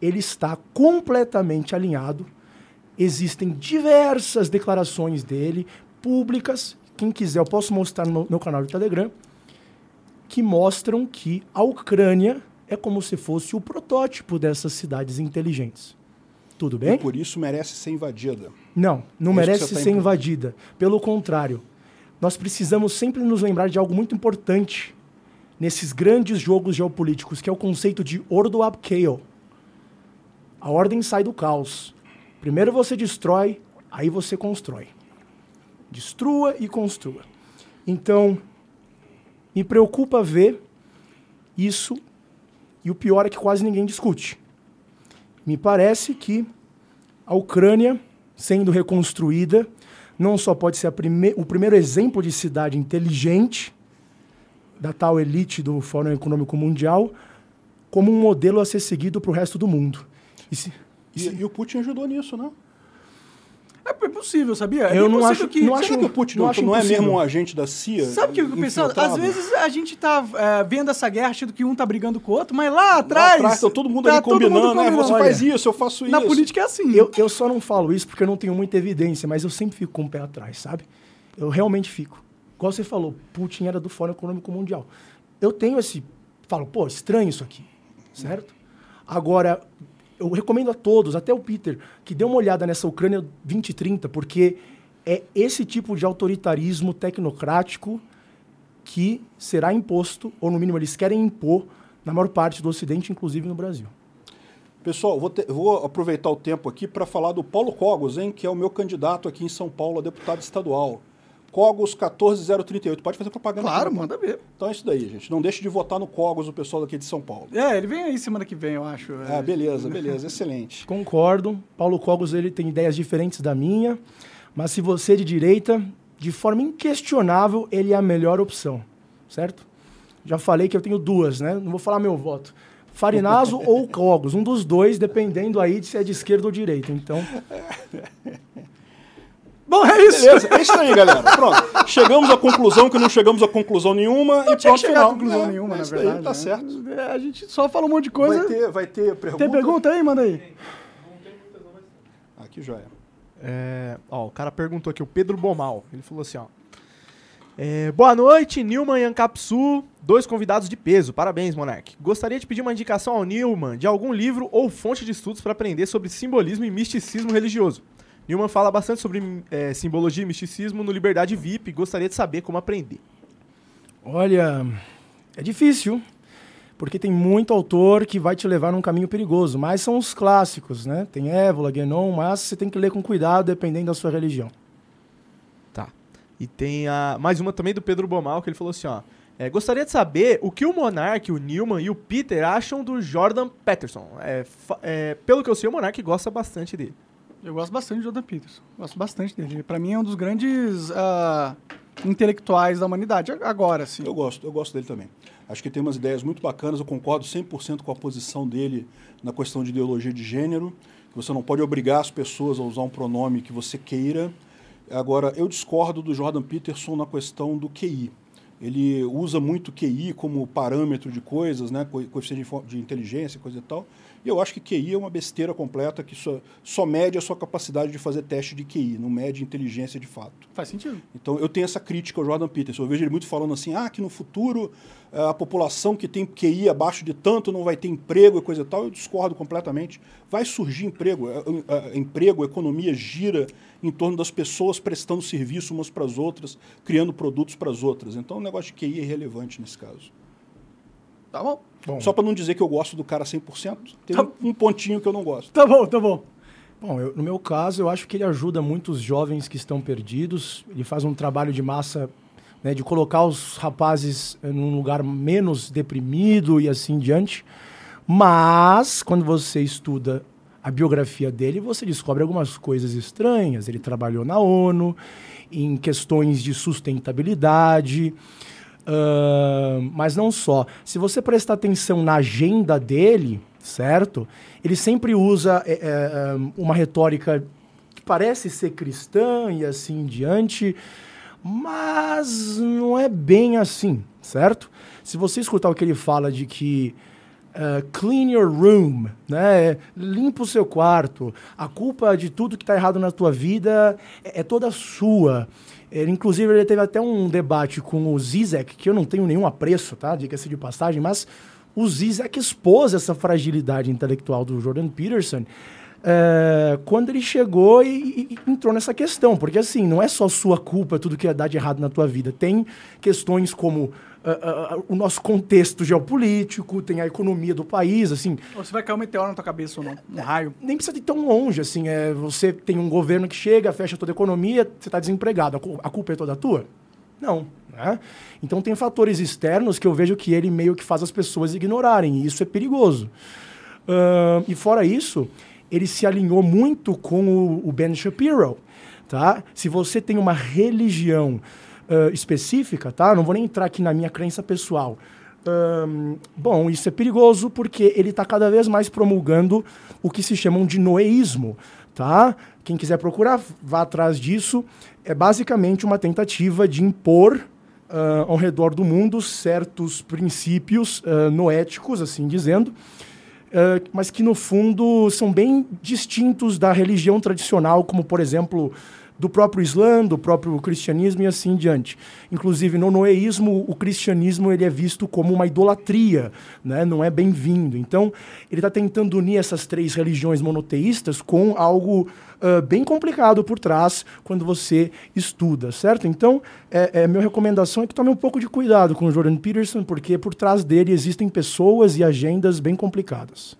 ele está completamente alinhado. Existem diversas declarações dele, públicas. Quem quiser, eu posso mostrar no meu canal de Telegram que mostram que a Ucrânia é como se fosse o protótipo dessas cidades inteligentes. Tudo bem? E por isso merece ser invadida. Não, não é merece tá ser invadida. Pelo contrário, nós precisamos sempre nos lembrar de algo muito importante nesses grandes jogos geopolíticos, que é o conceito de ordo ab chaos. A ordem sai do caos. Primeiro você destrói, aí você constrói. Destrua e construa. Então, me preocupa ver isso, e o pior é que quase ninguém discute. Me parece que a Ucrânia, sendo reconstruída, não só pode ser prime o primeiro exemplo de cidade inteligente da tal elite do Fórum Econômico Mundial, como um modelo a ser seguido para o resto do mundo. E, se, e, e, o Putin ajudou nisso, né? É possível, sabia? É eu não acho que. Não acho que o Putin não, não, não é mesmo um agente da CIA? Sabe o que eu fico pensando? Às vezes a gente tá é, vendo essa guerra achando que um tá brigando com o outro, mas lá atrás. Lá atrás tá todo mundo tá ali combinando, mundo combinando, né? Você Olha, faz isso, eu faço na isso. Na política é assim. Eu, eu só não falo isso porque eu não tenho muita evidência, mas eu sempre fico com o pé atrás, sabe? Eu realmente fico. Igual você falou, Putin era do Fórum Econômico Mundial. Eu tenho esse. Falo, pô, estranho isso aqui, certo? Agora, eu recomendo a todos, até o Peter, que dê uma olhada nessa Ucrânia 2030, porque é esse tipo de autoritarismo tecnocrático que será imposto, ou no mínimo eles querem impor, na maior parte do Ocidente, inclusive no Brasil. Pessoal, vou, vou aproveitar o tempo aqui para falar do Paulo Cogos, hein, que é o meu candidato aqui em São Paulo a deputado estadual. Cogos 14038. Pode fazer propaganda Claro, aqui, manda ver. Então é isso daí, gente. Não deixe de votar no Cogos, o pessoal daqui de São Paulo. É, ele vem aí semana que vem, eu acho. Ah, beleza, beleza. (laughs) Excelente. Concordo. Paulo Cogos ele tem ideias diferentes da minha, mas se você é de direita, de forma inquestionável, ele é a melhor opção, certo? Já falei que eu tenho duas, né? Não vou falar meu voto. Farinazo (laughs) ou Cogos, um dos dois, dependendo aí de se é de esquerda ou direita. Então, (laughs) Bom, é isso. Beleza, é isso aí, galera. Pronto. Chegamos à conclusão que não chegamos a conclusão nenhuma não e pronto, final. a conclusão é, nenhuma, é na verdade. Aí, tá né? certo. É, a gente só fala um monte de coisa. Vai ter, vai ter pergunta? Tem pergunta aí? Manda aí. Aqui já é. ó, o cara perguntou aqui, o Pedro Bomal. Ele falou assim, ó. É, boa noite, Nilman e Ancapsu, dois convidados de peso. Parabéns, Monark. Gostaria de pedir uma indicação ao Nilman de algum livro ou fonte de estudos para aprender sobre simbolismo e misticismo religioso. Newman fala bastante sobre é, simbologia e misticismo no Liberdade VIP. Gostaria de saber como aprender. Olha, é difícil, porque tem muito autor que vai te levar num caminho perigoso. Mas são os clássicos, né? Tem Évola, Guénon, mas você tem que ler com cuidado, dependendo da sua religião. Tá. E tem a, mais uma também do Pedro Bomal, que ele falou assim, ó. É, gostaria de saber o que o Monark, o Newman e o Peter acham do Jordan Peterson. É, é, pelo que eu sei, o Monark gosta bastante dele. Eu gosto bastante de Jordan Peterson. Gosto bastante dele. Para mim é um dos grandes uh, intelectuais da humanidade. Agora, sim. Eu gosto, eu gosto dele também. Acho que tem umas ideias muito bacanas. Eu concordo 100% com a posição dele na questão de ideologia de gênero. Que você não pode obrigar as pessoas a usar um pronome que você queira. Agora, eu discordo do Jordan Peterson na questão do QI. Ele usa muito QI como parâmetro de coisas, né, coeficiente de inteligência, coisa e tal. E eu acho que QI é uma besteira completa que só, só mede a sua capacidade de fazer teste de QI, não mede inteligência de fato. Faz sentido. Então eu tenho essa crítica ao Jordan Peterson. Eu vejo ele muito falando assim, ah, que no futuro eh, a população que tem QI abaixo de tanto não vai ter emprego e coisa e tal. Eu discordo completamente. Vai surgir emprego. Eh, eh, emprego, economia gira em torno das pessoas prestando serviço umas para as outras, criando produtos para as outras. Então o negócio de QI é irrelevante nesse caso. Tá bom. bom. Só para não dizer que eu gosto do cara 100%, tem tá. um pontinho que eu não gosto. Tá bom, tá bom. Bom, eu, no meu caso, eu acho que ele ajuda muitos jovens que estão perdidos. Ele faz um trabalho de massa né, de colocar os rapazes eh, num lugar menos deprimido e assim diante. Mas, quando você estuda a biografia dele, você descobre algumas coisas estranhas. Ele trabalhou na ONU, em questões de sustentabilidade. Uh, mas não só. Se você prestar atenção na agenda dele, certo? Ele sempre usa é, é, uma retórica que parece ser cristã e assim em diante, mas não é bem assim, certo? Se você escutar o que ele fala de que uh, clean your room, né? limpa o seu quarto, a culpa de tudo que está errado na tua vida é, é toda sua. Ele, inclusive, ele teve até um debate com o Zizek, que eu não tenho nenhum apreço, tá? Diga-se de passagem, mas o Zizek expôs essa fragilidade intelectual do Jordan Peterson, é, quando ele chegou e, e, entrou nessa questão. Porque, assim, não é só sua culpa tudo que dá de errado na tua vida. Tem questões como uh, uh, o nosso contexto geopolítico, tem a economia do país, assim. Ou se vai cair um meteoro na tua cabeça ou não, um raio. Nem precisa ir tão longe, assim. É, você tem um governo que chega, fecha toda a economia, você está desempregado. A culpa é toda tua? Não. Né? Então tem fatores externos que eu vejo que ele meio que faz as pessoas ignorarem, e isso é perigoso. Uh, e fora isso, ele se alinhou muito com o, o Ben Shapiro. Tá? Se você tem uma religião uh, específica, tá? Não vou nem entrar aqui na minha crença pessoal. Um, bom, isso é perigoso porque ele está cada vez mais promulgando o que se chamam de noeísmo, tá? Quem quiser procurar, vá atrás disso. É basicamente uma tentativa de impor uh, ao redor do mundo certos princípios uh, noéticos, assim dizendo, uh, mas que no fundo são bem distintos da religião tradicional, como por exemplo do próprio Islã, do próprio cristianismo e assim diante. Inclusive, no noeísmo, o cristianismo ele é visto como uma idolatria, né? não é bem-vindo. Então, ele está tentando unir essas três religiões monoteístas com algo uh, bem complicado por trás quando você estuda, certo? Então, é, é, minha recomendação é que tome um pouco de cuidado com o Jordan Peterson, porque por trás dele existem pessoas e agendas bem complicadas.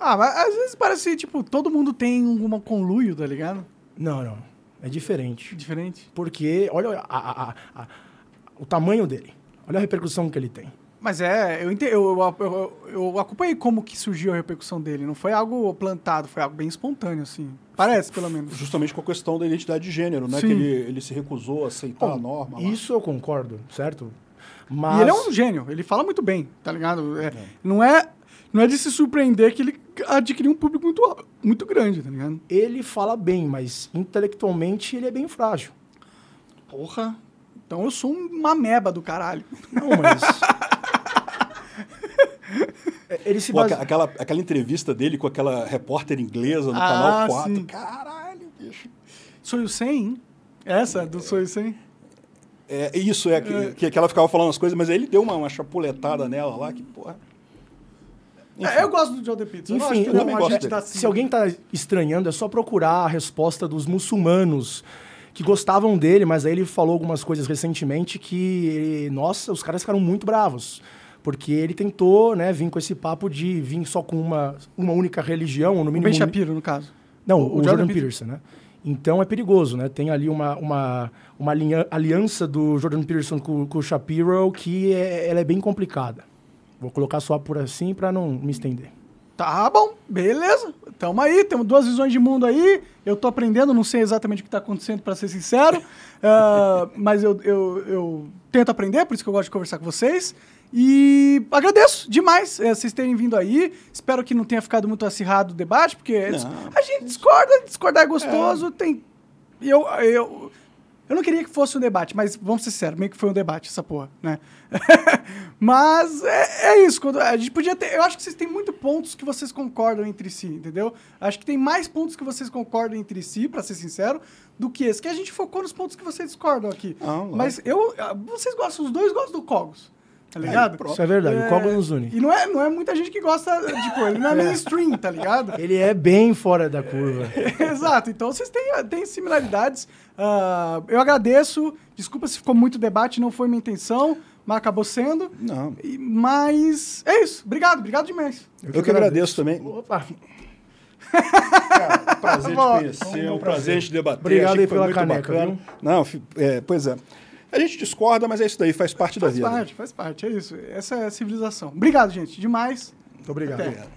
Ah, mas às vezes parece, tipo, todo mundo tem um conluio, tá ligado? Não, não. É diferente. Diferente? Porque olha a, a, a, o tamanho dele. Olha a repercussão que ele tem. Mas é, eu, eu, eu, eu, acompanhei como que surgiu a repercussão dele. Não foi algo plantado, foi algo bem espontâneo, assim. Parece, pelo menos. Justamente com a questão da identidade de gênero, né? Sim. Que ele, ele se recusou a aceitar Bom, a norma. Lá. Isso eu concordo, certo? Mas... E ele é um gênio, ele fala muito bem, tá ligado? É, é. Não é não é de se surpreender que ele adquiriu um público muito, muito grande, tá ligado? Ele fala bem, mas intelectualmente ele é bem frágil. Porra. Então eu sou uma meba do caralho. Não, mas. (laughs) ele se base... Pô, aquela, aquela entrevista dele com aquela repórter inglesa no ah, canal 4. Sim. Caralho, bicho. Sonho 100? Essa, do Sonho 100? É, isso, é, é. Que, que ela ficava falando as coisas, mas ele deu uma, uma chapuletada nela lá, que porra. É, eu gosto do Joe The Pizza. Enfim, eu não, gosto tá assim. se alguém está estranhando, é só procurar a resposta dos muçulmanos que gostavam dele, mas aí ele falou algumas coisas recentemente que, nossa, os caras ficaram muito bravos. Porque ele tentou né, vir com esse papo de vir só com uma, uma única religião, no mínimo. O Ben Shapiro, no caso. Não, o, o Jordan, Jordan Peterson, né? Então é perigoso, né? Tem ali uma, uma, uma aliança do Jordan Peterson com, com o Shapiro que é, ela é bem complicada. Vou colocar só por assim para não me estender. Tá bom, beleza. Tamo aí, temos duas visões de mundo aí. Eu tô aprendendo, não sei exatamente o que tá acontecendo, para ser sincero. uh, (laughs) mas eu, eu, eu, tento aprender, por isso que eu gosto de conversar com vocês. E agradeço demais é, vocês terem vindo aí. Espero que não tenha ficado muito acirrado o debate, porque a gente discorda, discordar é gostoso. É. Tem. Eu, eu, eu não queria que fosse um debate, mas vamos ser sérios, meio que foi um debate essa porra, né? (laughs) mas é, é, isso. Quando, a gente podia ter. Eu acho que vocês têm muitos pontos que vocês concordam entre si, entendeu? Acho que tem mais pontos que vocês concordam entre si, para ser sincero, do que esse. Que a gente focou nos pontos que vocês discordam aqui. Ah, mas eu. Vocês gostam, os dois gostam do Cogos. Tá ligado? É, isso é verdade, é... o Cogos nos une. E não é, não é muita gente que gosta, tipo, ele não é, (laughs) é mainstream, tá ligado? Ele é bem fora da curva. (laughs) Exato, então vocês têm, têm similaridades. Uh, eu agradeço. Desculpa se ficou muito debate, não foi minha intenção, mas acabou sendo. Não. E, mas é isso. Obrigado, obrigado demais. Eu que, eu que agradeço. também. Opa. Cara, prazer te conhecer, é um prazer te debater. Obrigado aí pela caneca. Viu? Não, é, pois é. A gente discorda, mas é isso daí, faz parte faz da vida. Faz parte, faz parte, é isso. Essa é a civilização. Obrigado, gente, demais. Muito obrigado. obrigado.